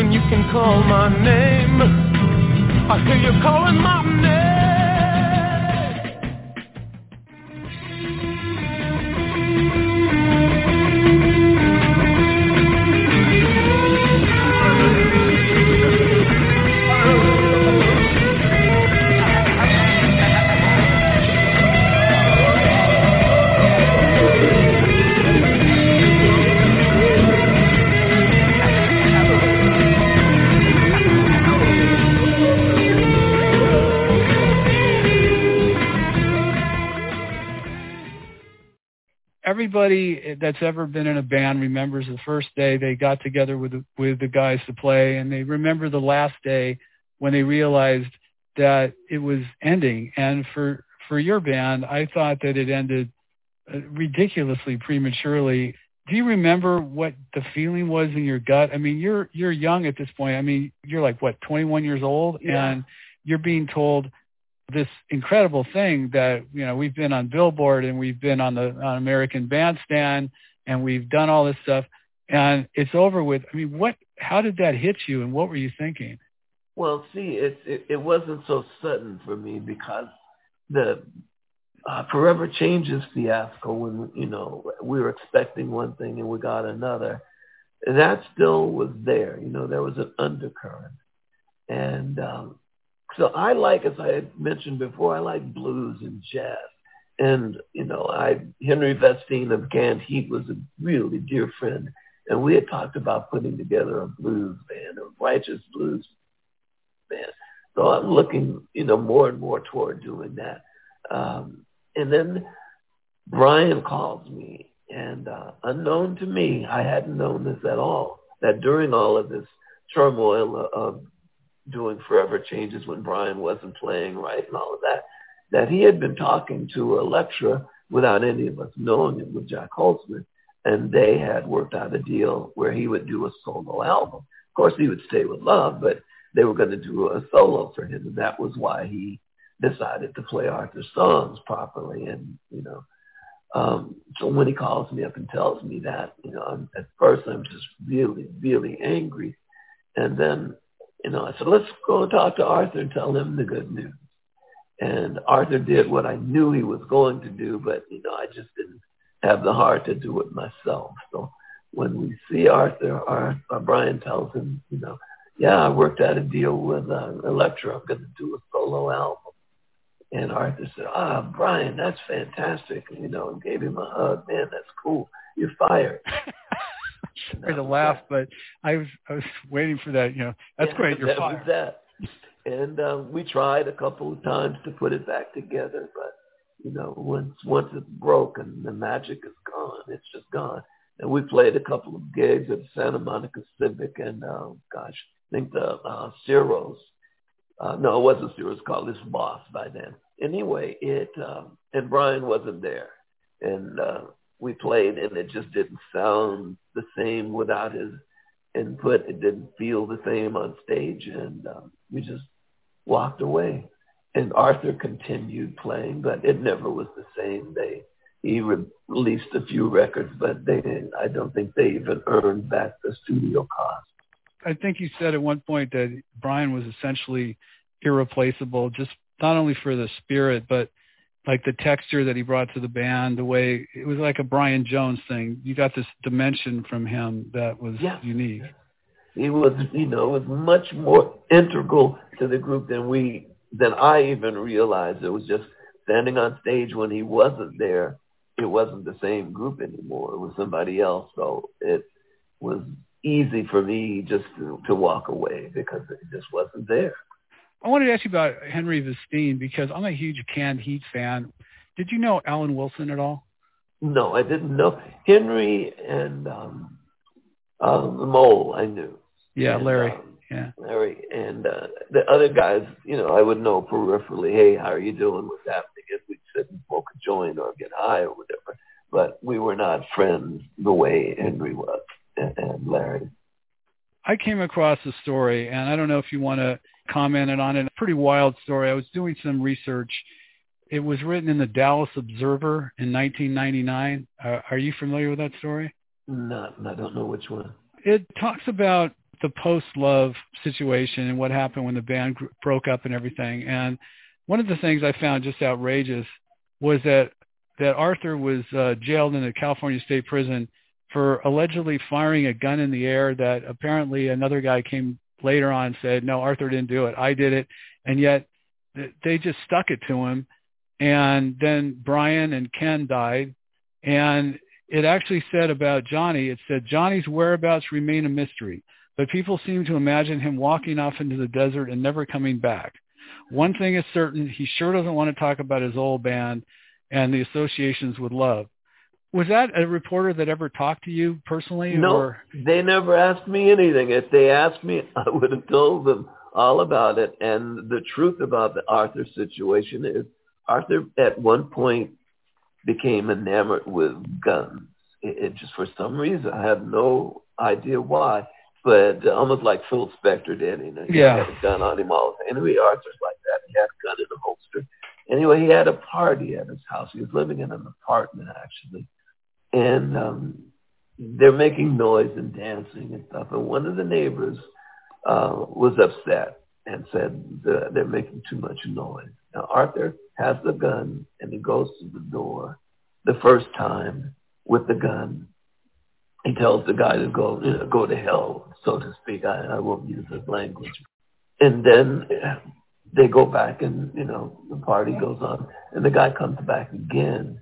S6: Then you can call my name. I hear you calling my name.
S4: Everybody that's ever been in a band remembers the first day they got together with the, with the guys to play, and they remember the last day when they realized that it was ending. And for for your band, I thought that it ended uh, ridiculously prematurely. Do you remember what the feeling was in your gut? I mean, you're you're young at this point. I mean, you're like what, 21 years old,
S5: yeah.
S4: and you're being told this incredible thing that you know we've been on Billboard and we've been on the on American Bandstand and we've done all this stuff and it's over with. I mean, what? How did that hit you and what were you thinking?
S5: Well, see, it it, it wasn't so sudden for me because the uh, Forever Changes fiasco when you know we were expecting one thing and we got another, that still was there. You know, there was an undercurrent, and um, so I like, as I mentioned before, I like blues and jazz. And, you know, I Henry Vestine of Canned Heat was a really dear friend. And we had talked about putting together a blues band, a righteous blues band. So I'm looking, you know, more and more toward doing that. Um, and then Bryan calls me, and uh, unknown to me, I hadn't known this at all, that during all of this turmoil of doing Forever Changes when Bryan wasn't playing right and all of that, that he had been talking to Elektra without any of us knowing it with Jac Holzman. And they had worked out a deal where he would do a solo album. Of course, he would stay with Love, but they were going to do a solo for him. And that was why he decided to play Arthur's songs properly. And, you know, um, so when he calls me up and tells me that, you know, I'm, at first I'm just really, really angry. And then, you know, said, let's go talk to Arthur and tell him the good news. And Arthur did what I knew he was going to do, but, you know, I just didn't have the heart to do it myself. So when we see Arthur, our, our Bryan tells him, you know, yeah, I worked out a deal with uh, Elektra. I'm going to do a solo album. And Arthur said, ah, Bryan, that's fantastic. You know, and gave him a hug. Man, that's cool. You're fired.
S4: Sorry to laugh, but I was I was waiting for that. You know, that's
S5: yeah,
S4: great. You're
S5: that
S4: fired.
S5: Was that. And um, we tried a couple of times to put it back together, but you know, once once it's broken, the magic is gone. It's just gone. And we played a couple of gigs at Santa Monica Civic, and uh, gosh, I think the uh, Ciro's uh, no, it wasn't was called It's Boss by then. Anyway, it um, and Bryan wasn't there, and uh, we played, and it just didn't sound the same without his input. It didn't feel the same on stage, and uh, we just walked away. And Arthur continued playing, but it never was the same. They he re- released a few records, but they didn't, I don't think they even earned back the studio cost.
S4: I think you said at one point that Bryan was essentially irreplaceable, just not only for the spirit, but like the texture that he brought to the band, the way it was like a Brian Jones thing. You got this dimension from him that was
S5: yeah.
S4: unique.
S5: He was, you know, was much more integral to the group than we, than I even realized. It was just standing on stage when he wasn't there. It wasn't the same group anymore. It was somebody else. So it was easy for me just to, to walk away because it just wasn't there.
S4: I wanted to ask you about Henry Vestine because I'm a huge Canned Heat fan. Did you know Alan Wilson at all?
S5: No, I didn't know Henry and um, um, the Mole. I knew.
S4: Yeah,
S5: and,
S4: Larry.
S5: Um,
S4: yeah,
S5: Larry and uh, the other guys. You know, I would know peripherally. Hey, how are you doing? What's happening? If we'd sit and smoke a joint or get high or whatever. But we were not friends the way Henry was and, and Larry.
S4: I came across a story, and I don't know if you want to comment on it. A pretty wild story. I was doing some research. It was written in the Dallas Observer in 1999. Uh, are you familiar with that story?
S5: No, I don't know which one.
S4: It talks about the post-love situation and what happened when the band broke up and everything. And one of the things I found just outrageous was that that Arthur was uh, jailed in a California state prison for allegedly firing a gun in the air that apparently another guy came later on said, no, Arthur didn't do it. I did it. And yet they just stuck it to him. And then Bryan and Ken died. And it actually said about Johnny, it said, Johnny's whereabouts remain a mystery, but people seem to imagine him walking off into the desert and never coming back. One thing is certain, he sure doesn't want to talk about his old band and the associations with love was that a reporter that ever talked to you personally?
S5: No,
S4: or?
S5: they never asked me anything. If they asked me, I would have told them all about it. And the truth about the Arthur situation is Arthur at one point became enamored with guns. It, it just for some reason, I have no idea why, but almost like Phil Spector did. You know, he
S4: yeah.
S5: had a gun on him all the time. Anyway, Arthur's like that. He had a gun in a holster. Anyway, he had a party at his house. He was living in an apartment actually and um, they're making noise and dancing and stuff. And one of the neighbors uh, was upset and said they're making too much noise. Now Arthur has the gun and he goes to the door the first time with the gun. He tells the guy to go, you know, go to hell, so to speak. I, I won't use his language. And then they go back and, you know, the party goes on. And the guy comes back again.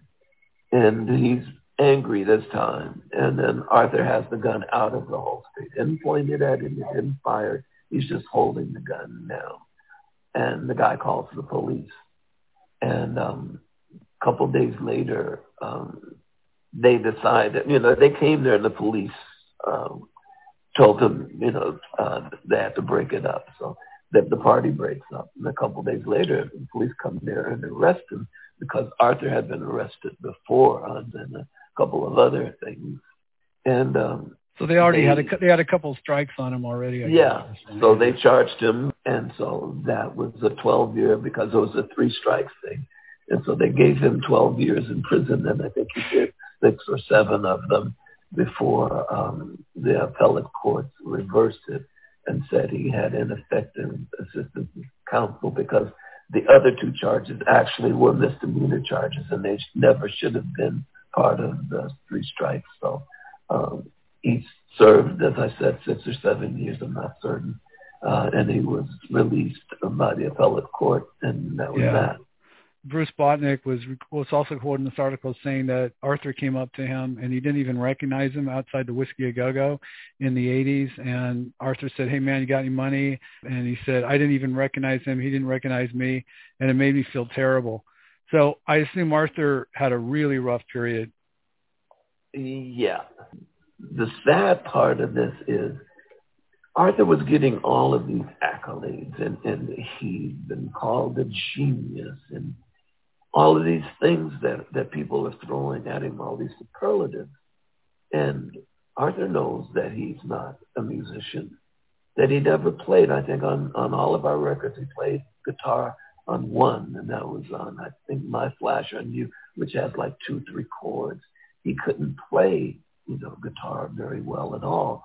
S5: And he's angry this time. And then Arthur has the gun out of the holster. Didn't point it at him. He didn't fire. He's just holding the gun now. And the guy calls the police. And um, a couple of days later, um, they decided, you know, they came there and the police um, told them, you know, uh, they had to break it up. So that the party breaks up. And a couple of days later, the police come there and arrest him because Arthur had been arrested before on couple of other things. And um,
S7: so they already they, had a they had a couple of strikes on him already.
S5: I yeah. So they charged him, and so that was a 12 year because it was a three strikes thing, and so they gave him 12 years in prison, and I think he did six or seven of them before um, the appellate courts reversed it and said he had ineffective assistance of counsel because the other two charges actually were misdemeanor charges and they never should have been part of the three strikes. So um, he served, as I said, six or seven years, I'm not certain. Uh, and he was released by the appellate court, and that was
S7: yeah.
S5: that.
S7: Bruce Botnick was was also quoted in this article saying that Arthur came up to him and he didn't even recognize him outside the Whisky a Go Go in the 80s. And Arthur said, "Hey man, you got any money?" And he said, "I didn't even recognize him. He didn't recognize me, and it made me feel terrible." So I assume Arthur had a really rough period.
S5: Yeah. The sad part of this is Arthur was getting all of these accolades and, and he'd been called a genius and all of these things that, that people are throwing at him, all these superlatives. And Arthur knows that he's not a musician, that he never played. I think on, on all of our records, he played guitar on one, and that was on, I think, My Flash on You, which has like two, three chords. He couldn't play, you know, guitar very well at all.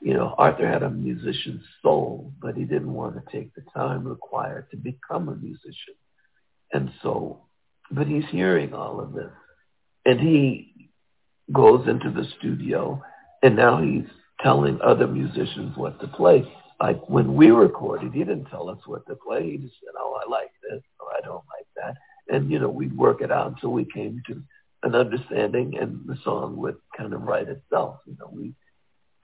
S5: You know, Arthur had a musician's soul, but he didn't want to take the time required to become a musician. And so but he's hearing all of this. And he goes into the studio and now he's telling other musicians what to play. Like when we recorded, he didn't tell us what to play. He just said, oh, I like this or I don't like that. And, you know, we'd work it out until we came to an understanding and the song would kind of write itself. You know, we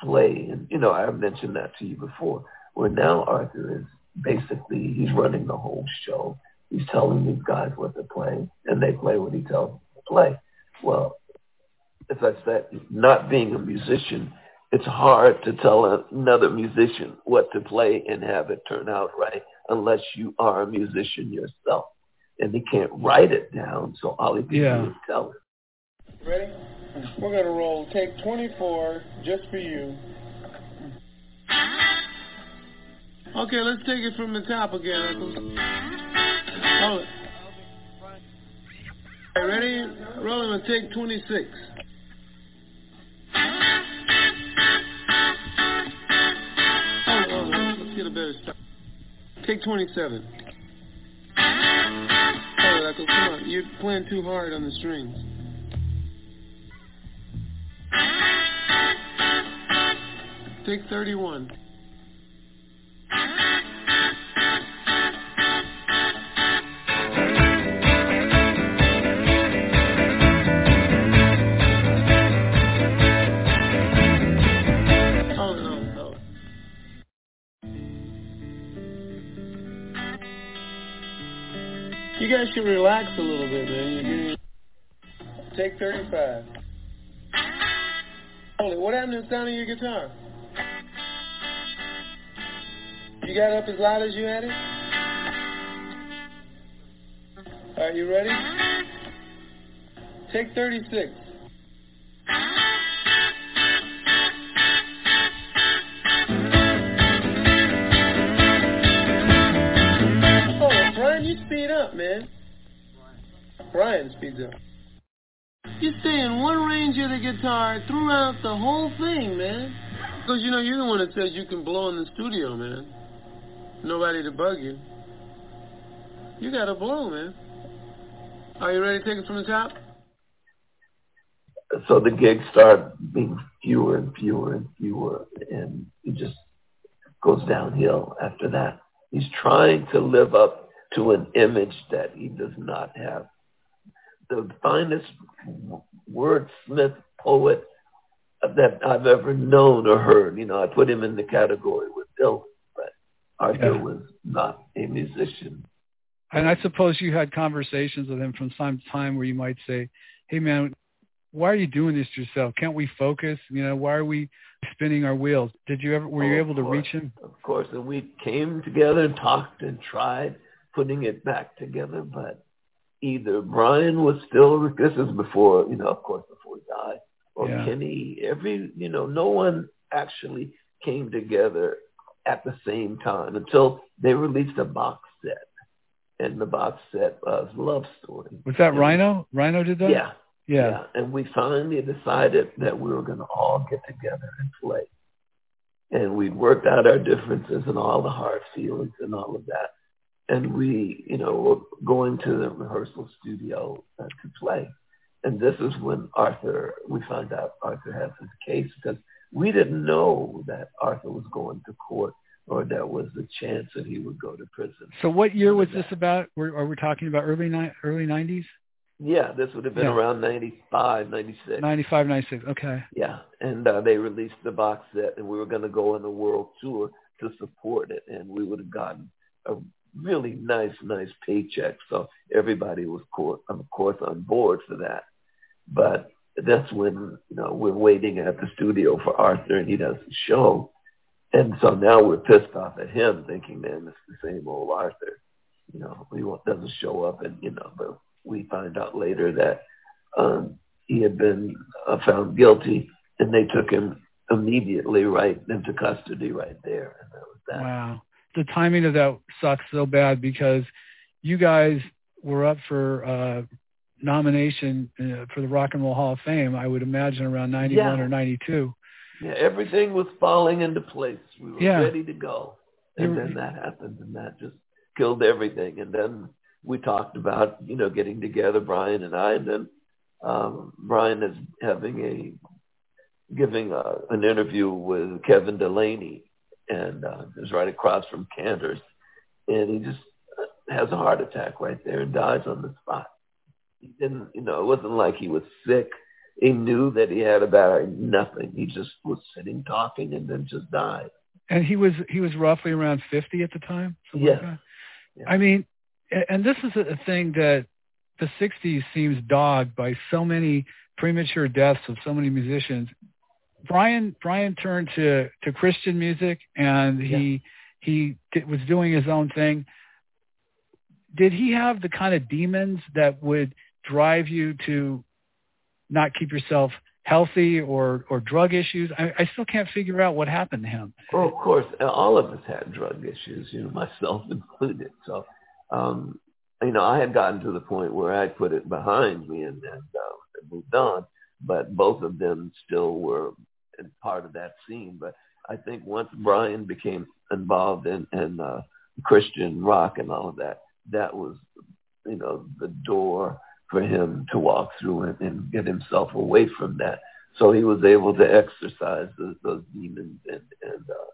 S5: play and, you know, I mentioned that to you before, where now Arthur is basically, he's running the whole show he's telling these guys what to play, and they play what he tells them to play. Well, as I said, not being a musician, it's hard to tell another musician what to play and have it turn out right unless you are a musician yourself. And they can't write it down, so all he can yeah. do is tell it.
S8: Ready? We're going to roll take 24 just for you. Okay, let's take it from the top again, Hold it. Right, ready? Rolling on take 26. Get a better start. Take 27. Hold it, Echo. Come on. You're playing too hard on the strings. Take 31. You guys should relax a little bit, man. Take 35. Holy, what happened to the sound of your guitar? You got up as loud as you had it? Are you ready? Take 36. Speed up, man. Bryan speeds up. You stay in one range of the guitar throughout the whole thing, man. Because, you know, you're the one that says you can blow in the studio, man. Nobody to bug you. You got to blow, man. Are you ready to take it from the top?
S5: So the gigs start being fewer and fewer and fewer, and it just goes downhill after that. He's trying to live up to an image that he does not have. The finest wordsmith poet that I've ever known or heard. You know, I put him in the category with Dylan, but Arthur yeah. was not a musician.
S4: And I suppose you had conversations with him from time to time where you might say, "Hey, man, why are you doing this to yourself? Can't we focus? You know, why are we spinning our wheels?" Did you ever were oh, you able to
S5: course,
S4: reach him?
S5: Of course, and we came together and talked and tried putting it back together, but either Bryan was still this is before you know, of course, before he died, or yeah. Kenny. Every you know, no one actually came together at the same time until they released a box set and the box set was Love Story.
S4: Was that and Rhino? Rhino did that?
S5: Yeah.
S4: yeah.
S5: Yeah. And we finally decided that we were going to all get together and play. And we worked out our differences and all the hard feelings and all of that. And we, you know, were going to the rehearsal studio uh, to play. And this is when Arthur, we found out Arthur has his case because we didn't know that Arthur was going to court or there was a chance that he would go to prison.
S4: So what year was this about? We're, are we talking about early ni- early 90s?
S5: Yeah, this would have been yeah. around 95, 96.
S4: 95, 96, okay.
S5: Yeah, and uh, they released the box set, and we were going to go on a world tour to support it, and we would have gotten a really nice, nice paycheck. So everybody was, of course, on board for that. But that's when, you know, we're waiting at the studio for Arthur, and he doesn't show and so now we're pissed off at him, thinking, man, it's the same old Arthur. You know, he doesn't show up, and you know, but we find out later that um, he had been uh, found guilty, and they took him immediately right into custody right there, and that was that.
S4: Wow, the timing of that sucks so bad because you guys were up for uh, nomination uh, for the Rock and Roll Hall of Fame. I would imagine around ninety one yeah. or ninety two
S5: yeah, everything was falling into place. We were yeah. ready to go. And then that happened and that just killed everything. And then we talked about, you know, getting together, Bryan and I, and then um, Bryan is having a, giving a, an interview with Kevin Delaney and uh, is right across from Canter's. And he just has a heart attack right there and dies on the spot. He didn't, you know, it wasn't like he was sick he knew that he had about nothing. He just was sitting talking and then just died.
S4: And he was he was roughly around fifty at the time.
S5: Yeah. Like
S4: yeah. I mean, and this is a thing that the '60s seems dogged by so many premature deaths of so many musicians. Bryan Bryan turned to to Christian music and he yeah. he did, was doing his own thing. Did he have the kind of demons that would drive you to not keep yourself healthy or or drug issues. I, I still can't figure out what happened to him.
S5: Well, of course, all of us had drug issues, you know, myself included. So, um, you know, I had gotten to the point where I put it behind me and, and uh, moved on. But both of them still were part of that scene. But I think once Bryan became involved in, in uh, Christian rock and all of that, that was, you know, the door for him to walk through and, and get himself away from that. So he was able to exercise those, those demons and, and uh,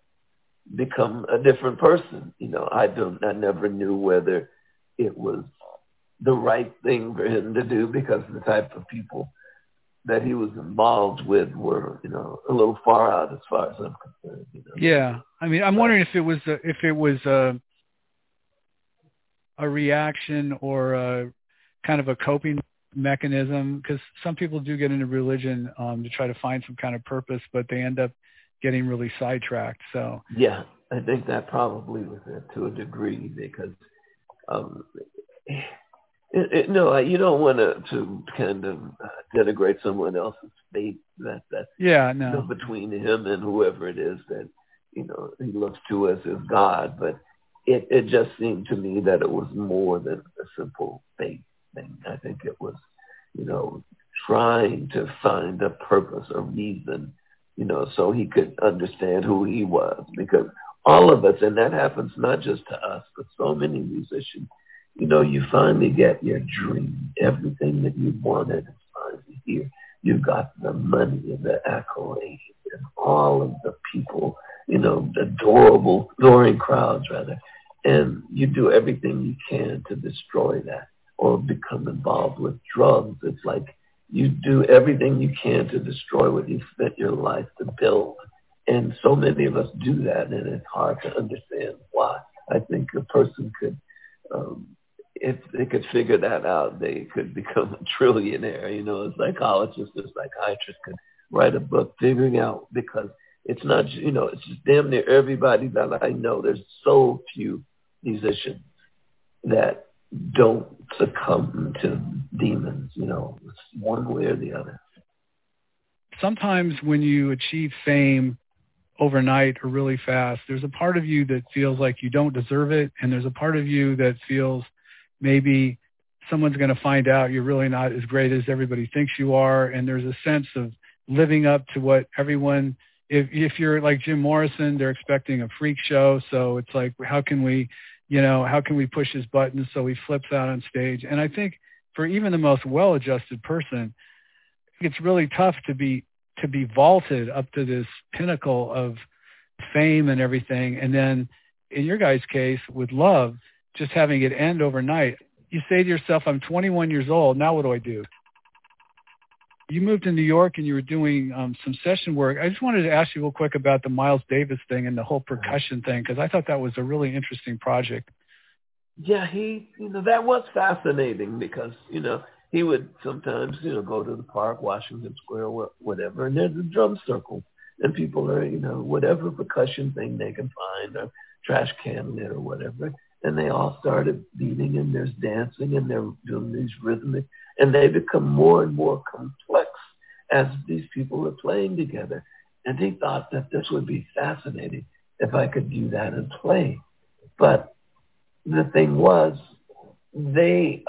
S5: become a different person. You know, I don't, I never knew whether it was the right thing for him to do because the type of people that he was involved with were, you know, a little far out as far as I'm concerned. You know?
S4: Yeah, I mean, I'm wondering if it was a, if it was a a reaction or a kind of a coping mechanism because some people do get into religion um, to try to find some kind of purpose, but they end up getting really sidetracked. So
S5: yeah, I think that probably was it to a degree because um, it, it, no, you don't want to to kind of uh, denigrate someone else's faith. That that's
S4: yeah, no.
S5: You know, between him and whoever it is that you know he looks to as his God, but it it just seemed to me that it was more than a simple faith thing. I think it was, you know, trying to find a purpose, a reason, you know, so he could understand who he was. Because all of us, and that happens not just to us, but so many musicians, you know, you finally get your dream, everything that you wanted is finally here. You've got the money and the accolades and all of the people, you know, the adorable, adoring crowds rather. and you do everything you can to destroy that or become involved with drugs. It's like you do everything you can to destroy what you spent your life to build. And so many of us do that, and it's hard to understand why. I think a person could, um, if they could figure that out, they could become a trillionaire. You know, a psychologist or psychiatrist could write a book figuring out because it's not, you know, it's just damn near everybody that I know. There's so few musicians that don't succumb to demons, you know, one way or the other.
S4: Sometimes when you achieve fame overnight or really fast, there's a part of you that feels like you don't deserve it, and there's a part of you that feels maybe someone's going to find out you're really not as great as everybody thinks you are, and there's a sense of living up to what everyone if if you're like Jim Morrison, they're expecting a freak show, so it's like how can we you know, how can we push his buttons so he flips out on stage? And I think for even the most well-adjusted person, it's really tough to be to be vaulted up to this pinnacle of fame and everything, and then in your guys' case with love, just having it end overnight. You say to yourself, "I'm 21 years old. Now what do I do?" you moved to New York and you were doing um, some session work. I just wanted to ask you real quick about the Miles Davis thing and the whole percussion thing because I thought that was a really interesting project.
S5: Yeah, he, you know, that was fascinating because, you know, he would sometimes, you know, go to the park, Washington Square, whatever, and there's a drum circle, and people are, you know, whatever percussion thing they can find, or trash can lid or whatever, and they all started beating, and there's dancing, and they're doing these rhythmic and they become more and more complex as these people are playing together. And he thought that this would be fascinating if I could do that and play. But the thing was, they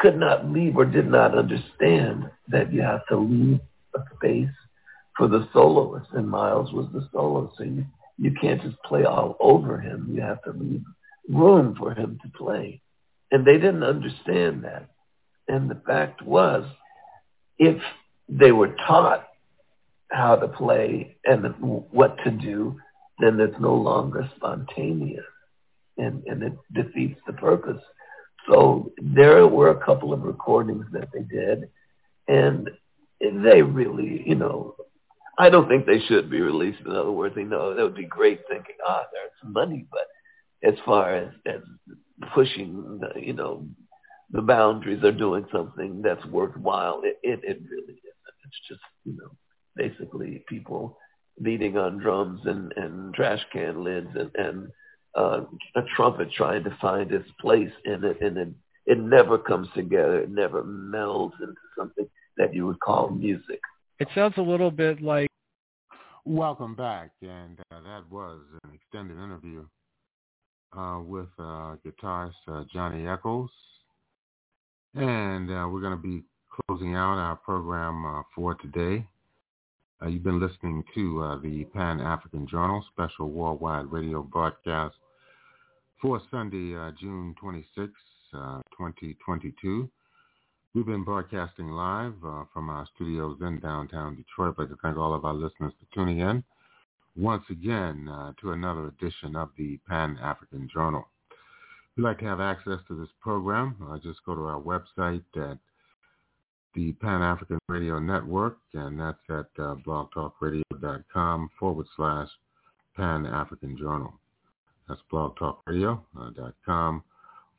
S5: could not leave or did not understand that you have to leave a space for the soloist. And Miles was the soloist. So you, you can't just play all over him. You have to leave room for him to play. And they didn't understand that. And the fact was, if they were taught how to play and what to do, then it's no longer spontaneous and, and it defeats the purpose. So there were a couple of recordings that they did and they really, you know, I don't think they should be released. In other words, you know, that would be great thinking, ah, there's money, but as far as, as pushing, the, you know, the boundaries are doing something that's worthwhile. It, it, it really isn't. It's just, you know, basically people beating on drums and, and trash can lids and, and uh, a trumpet trying to find its place in it. And it, it never comes together. It never melds into something that you would call music.
S4: It sounds a little bit like.
S2: Welcome back. And uh, that was an extended interview uh, with uh, guitarist uh, Johnny Echols. And uh, we're going to be closing out our program uh, for today. Uh, you've been listening to the Pan-African Journal special worldwide radio broadcast for Sunday, June 26, 2022. Uh, We've been broadcasting live from our studios in downtown Detroit. I'd like to thank all of our listeners for tuning in once again to another edition of the Pan-African Journal. If you'd like to have access to this program, uh, just go to our website at the Pan-African Radio Network, and that's at uh, blogtalkradio.com forward slash Pan-African Journal. That's blogtalkradio.com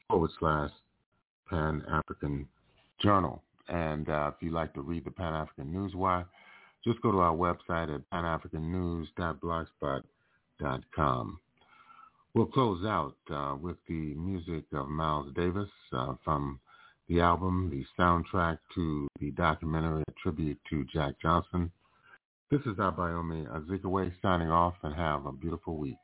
S2: forward slash Pan-African Journal. And uh, if you'd like to read the Pan-African Newswire, just go to our website at panafricannews.blogspot.com. We'll close out uh, with the music of Miles Davis uh, from the album, the soundtrack to the documentary, a tribute to Jack Johnson. This is Abayomi Azikiwe signing off and have a beautiful week.